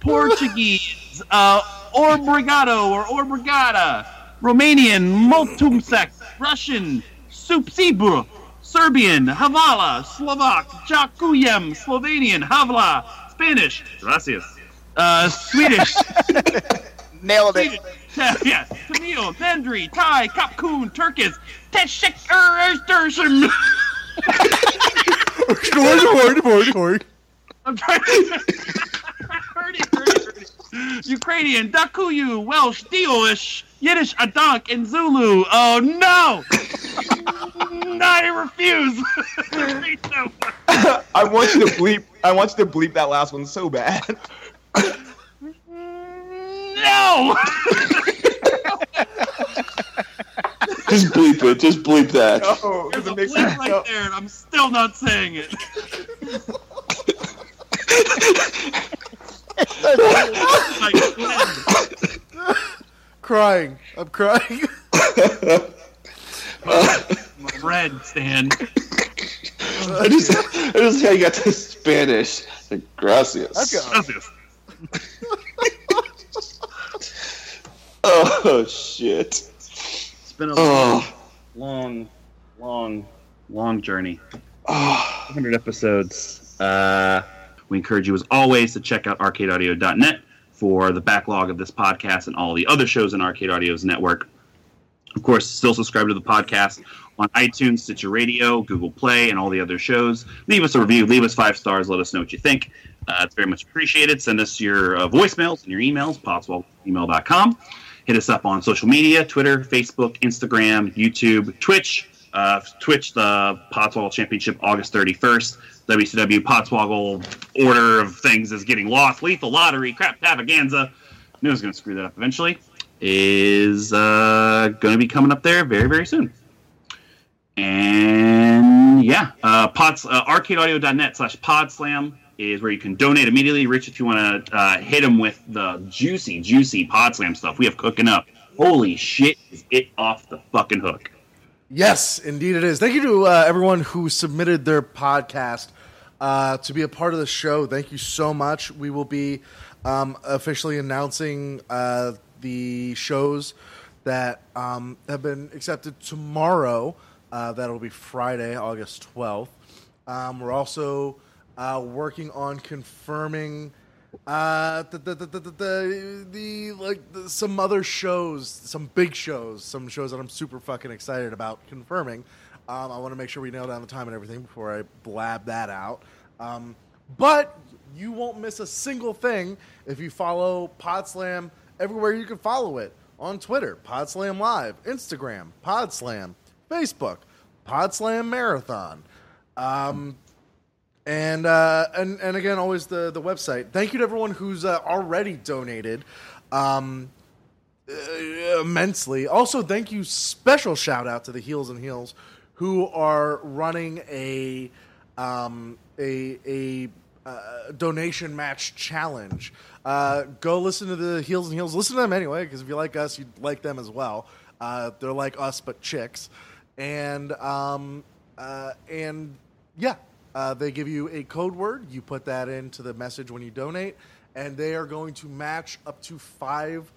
Portuguese, uh, Orbrigado or Orbrigada, Romanian, Multumsek, Russian, Supsibru, Serbian, Havala, Slovak, Jakuyem, Slovenian, Havla, Spanish, gracias, uh, Swedish, Nailed it. yeah, yeah, Tamil, Mandri, Thai, Kapkun, Turkish, Teshik, Erstershim. I'm trying to. Hurdy, hurdy, hurdy. Ukrainian, Dakuyu, Welsh, Dioish, Yiddish, Adank, and Zulu. Oh no! I refuse. No. I want you to bleep. I want you to bleep that last one so bad. no! Just bleep it. Just bleep that. Oh, There's a bleep right there, and I'm still not saying it. crying. I'm crying. Red, Stan. I just, I just how you got to Spanish. Like, gracias. Gracias. Oh shit. It's been a Oh. long, long, long journey. 100 episodes. Uh, we encourage you, as always, to check out arcadeaudio.net for the backlog of this podcast and all the other shows in Arcade Audio's network. Of course, still subscribe to the podcast on iTunes, Stitcher Radio, Google Play, and all the other shows. Leave us a review, leave us five stars, let us know what you think. Uh, it's very much appreciated. Send us your uh, voicemails and your emails, podswellemail.com. Hit us up on social media Twitter, Facebook, Instagram, YouTube, Twitch. Uh, Twitch, the Podswoggle Championship, August 31st. WCW Podswoggle order of things is getting lost. Lethal Lottery, Crap Pavaganza. knew I was going to screw that up eventually. Is uh, going to be coming up there very very soon. And yeah, uh, pods, uh, arcadeaudio.net slash podslam is where you can donate immediately. Rich, if you want to uh, hit them with the juicy, juicy Podslam stuff we have cooking up. Holy shit, is it off the fucking hook. Yes, indeed it is. Thank you to uh, everyone who submitted their podcast uh, to be a part of the show. Thank you so much. We will be um, officially announcing uh, the shows that um, have been accepted tomorrow. Uh, that'll be Friday, August 12th. Um, we're also uh, working on confirming uh, the, the, the, the, the, like the, some other shows, some big shows, some shows that I'm super fucking excited about confirming. Um, I want to make sure we nail down the time and everything before I blab that out. Um, but you won't miss a single thing if you follow Podslam everywhere you can follow it on Twitter, Podslam Live, Instagram, Podslam, Facebook, Podslam Marathon. Um, and uh, and and again, always the the website. Thank you to everyone who's uh, already donated um, uh, immensely. Also, thank you. Special shout out to the Heels and Heels who are running a um, a a uh, donation match challenge. Uh, go listen to the Heels and Heels. Listen to them anyway, because if you like us, you'd like them as well. Uh, they're like us but chicks, and um, uh, and yeah, uh, they give you a code word. You put that into the message when you donate, and they are going to match up to five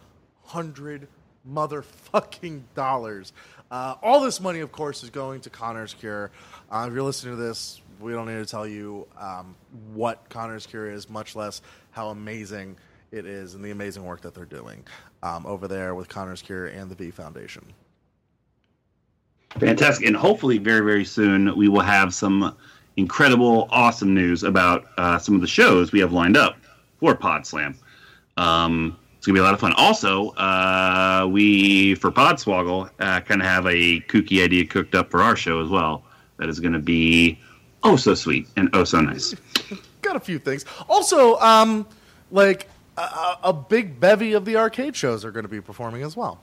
hundred motherfucking dollars. All this money, of course, is going to Connor's Cure. If you're listening to this, we don't need to tell you um, what Connor's Cure is, much less how amazing it is and the amazing work that they're doing um, over there with Connor's Cure and the V Foundation. Fantastic. And hopefully, very, very soon, we will have some incredible, awesome news about uh, some of the shows we have lined up for Podslam. Um, it's going to be a lot of fun. Also, uh, we, for Podswoggle, uh, kind of have a kooky idea cooked up for our show as well that is going to be oh so sweet and oh so nice. Got a few things. Also, um, like a, a big bevy of the arcade shows are going to be performing as well.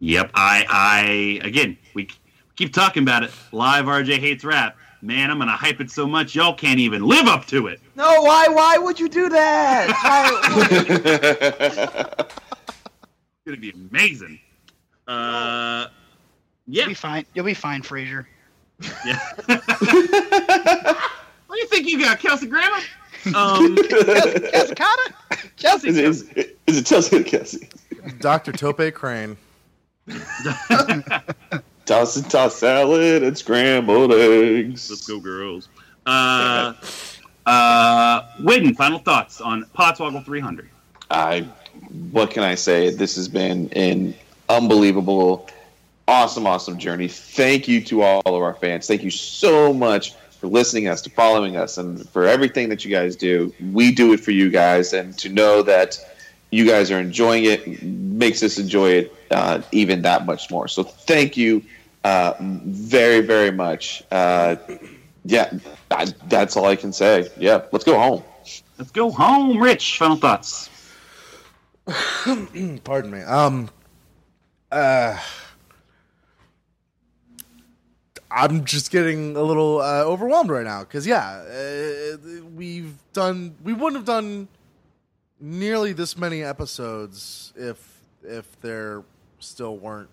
Yep. I, I, again, we keep talking about it. Live RJ Hates Rap. Man, I'm going to hype it so much, y'all can't even live up to it. No, why? Why would you do that? It's going to be amazing. Uh, yeah. You'll be fine. You'll be fine, Fraser. Yeah. what do you think you got, Kelsey Grammer? Um, Kelsey Carter? Chelsea. Is, is, is it Chelsea or Kelsey? Dr. Tope Crane. Toss and toss salad and scrambled eggs. Let's go, girls. Uh, uh, Whidden, final thoughts on Podswoggle 300. I, what can I say? This has been an unbelievable, awesome, awesome journey. Thank you to all of our fans. Thank you so much for listening to us, to following us, and for everything that you guys do. We do it for you guys, and to know that you guys are enjoying it makes us enjoy it uh, even that much more. So thank you uh, very, very much. Uh, yeah, I, that's all I can say. Yeah, let's go home. Let's go home, Rich. Final thoughts. Pardon me. Um, uh, I'm just getting a little uh, overwhelmed right now because yeah, uh, we've done. We wouldn't have done nearly this many episodes if if there still weren't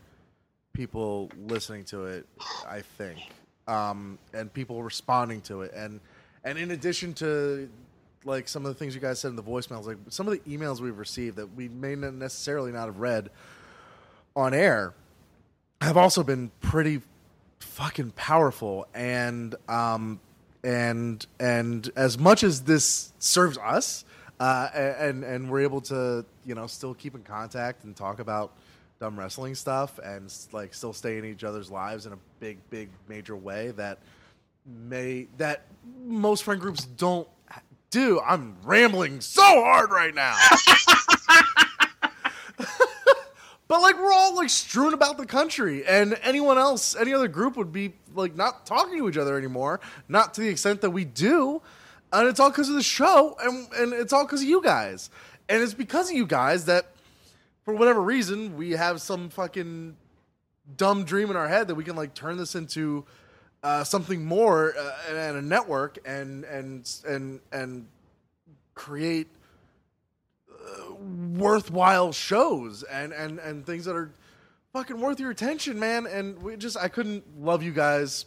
people listening to it. I think, um, and people responding to it, and and in addition to like some of the things you guys said in the voicemails, like some of the emails we've received that we may not necessarily not have read on air have also been pretty fucking powerful. And um and and as much as this serves us uh and and we're able to you know still keep in contact and talk about dumb wrestling stuff and like still stay in each other's lives in a big big major way that may that most friend groups don't do. I'm rambling so hard right now but like we're all like strewn about the country and anyone else any other group would be like not talking to each other anymore not to the extent that we do and it's all because of the show and and it's all because of you guys. And it's because of you guys that, for whatever reason, we have some fucking dumb dream in our head that we can like turn this into uh, something more uh, and, and a network and and and and create worthwhile shows and and and things that are fucking worth your attention, man. And we just I couldn't love you guys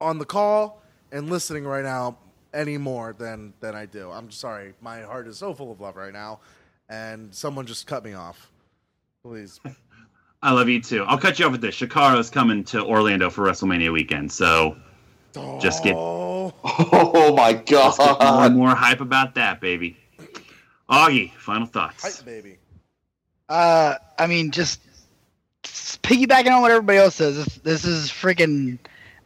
on the call and listening right now any more than than I do. I'm sorry, my heart is so full of love right now, and someone just cut me off. Please. I love you too. I'll cut you off with this. Chikara's coming to Orlando for WrestleMania weekend, so just get Oh, oh my just get more and more hype about that, baby. Augie, final thoughts. Hype, baby. Uh, I mean, just, just piggybacking on what everybody else says. This, this is freaking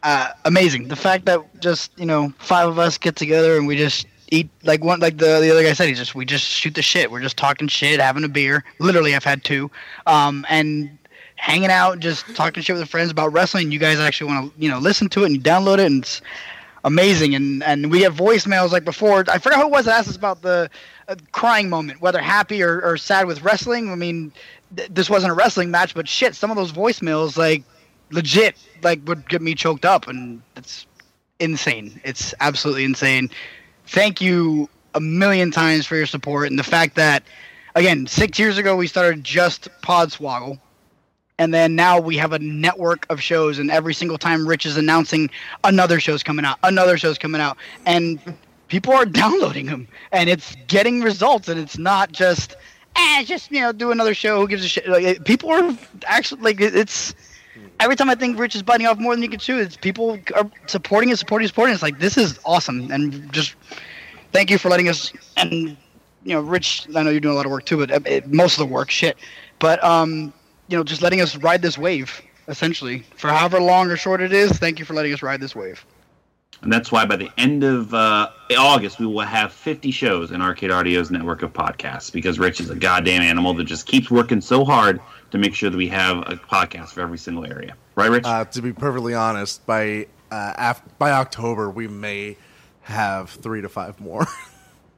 uh, amazing. The fact that just you know five of us get together and we just eat like one like the the other guy said. He just we just shoot the shit. We're just talking shit, having a beer. Literally, I've had two. Um, and hanging out, just talking shit with friends about wrestling. You guys actually want to you know listen to it and download it and. Amazing. And and we get voicemails like before. I forgot who it was that asked us about the uh, crying moment whether happy or, or sad with wrestling. I mean th- this wasn't a wrestling match but shit some of those voicemails like legit like would get me choked up. And it's insane. It's absolutely insane. Thank you a million times for your support. And the fact that again six years ago we started just podswoggle and then now we have a network of shows and every single time rich is announcing another show's coming out another show's coming out. And people are downloading them and it's getting results and it's not just eh, just you know do another show who gives a shit? Like, people are actually like it's every time i think rich is biting off more than you can chew it's people are supporting it supporting it, supporting. It. it's like this is awesome. And just thank you for letting us and you know rich i know you're doing a lot of work too but uh, most of the work shit. But um you know just letting us ride this wave essentially for however long or short it is thank you for letting us ride this wave And that's why by the end of uh, August, we will have 50 shows in Arcade Audio's network of podcasts because Rich is a goddamn animal that just keeps working so hard to make sure that we have a podcast for every single area. Right, Rich? Uh, to be perfectly honest, by uh, af- by October we may have three to five more.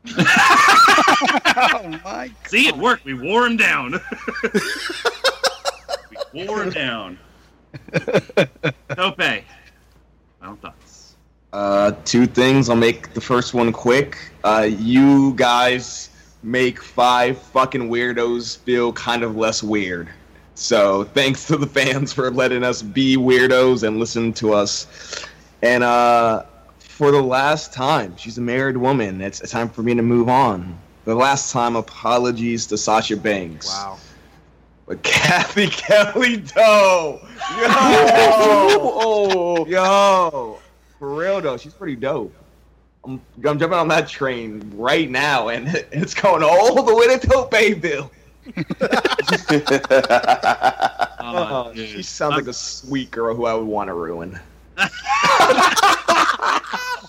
oh my See, it worked. We wore him down. we wore down. Tope. Final thoughts. Uh, two things. I'll make the first one quick. Uh, you guys make five fucking weirdos feel kind of less weird. So thanks to the fans for letting us be weirdos and listen to us. And uh, for the last time, she's a married woman. It's time for me to move on. The last time, apologies to Sasha Banks. Wow. But Cathy Kelley Doe. Yo, yo, for real though, she's pretty dope. I'm, I'm jumping on that train right now, and it's going all the way to Topeville. oh, oh she sounds like a sweet girl who I would want to ruin.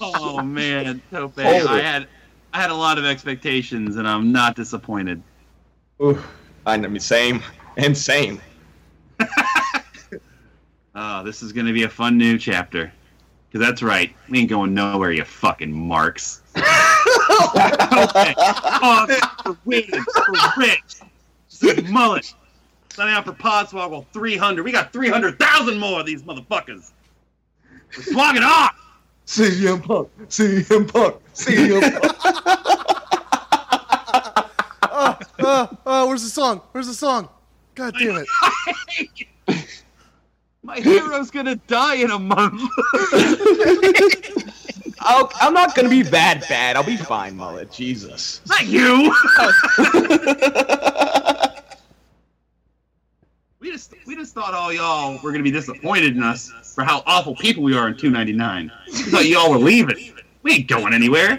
Oh man, Tope. Hold I it. had I had a lot of expectations and I'm not disappointed. Oof. I mean, same and same. Oh, this is gonna be a fun new chapter. Cause that's right, we ain't going nowhere, you fucking marks. okay. Oh, for waiting for Rich. Said mullet. Signing out for Podswoggle 300. We got 300,000 more of these motherfuckers. We're swagging off. CM Punk, CM Punk, CM Punk. oh, oh, oh, where's the song? Where's the song? God damn it. My hero's gonna die in a month. I'll, I'm not gonna be that bad. I'll be fine, mullet. Jesus. Not you. we just we just thought all y'all were gonna be disappointed in us for how awful people we are in 299. We thought y'all were leaving. We ain't going anywhere.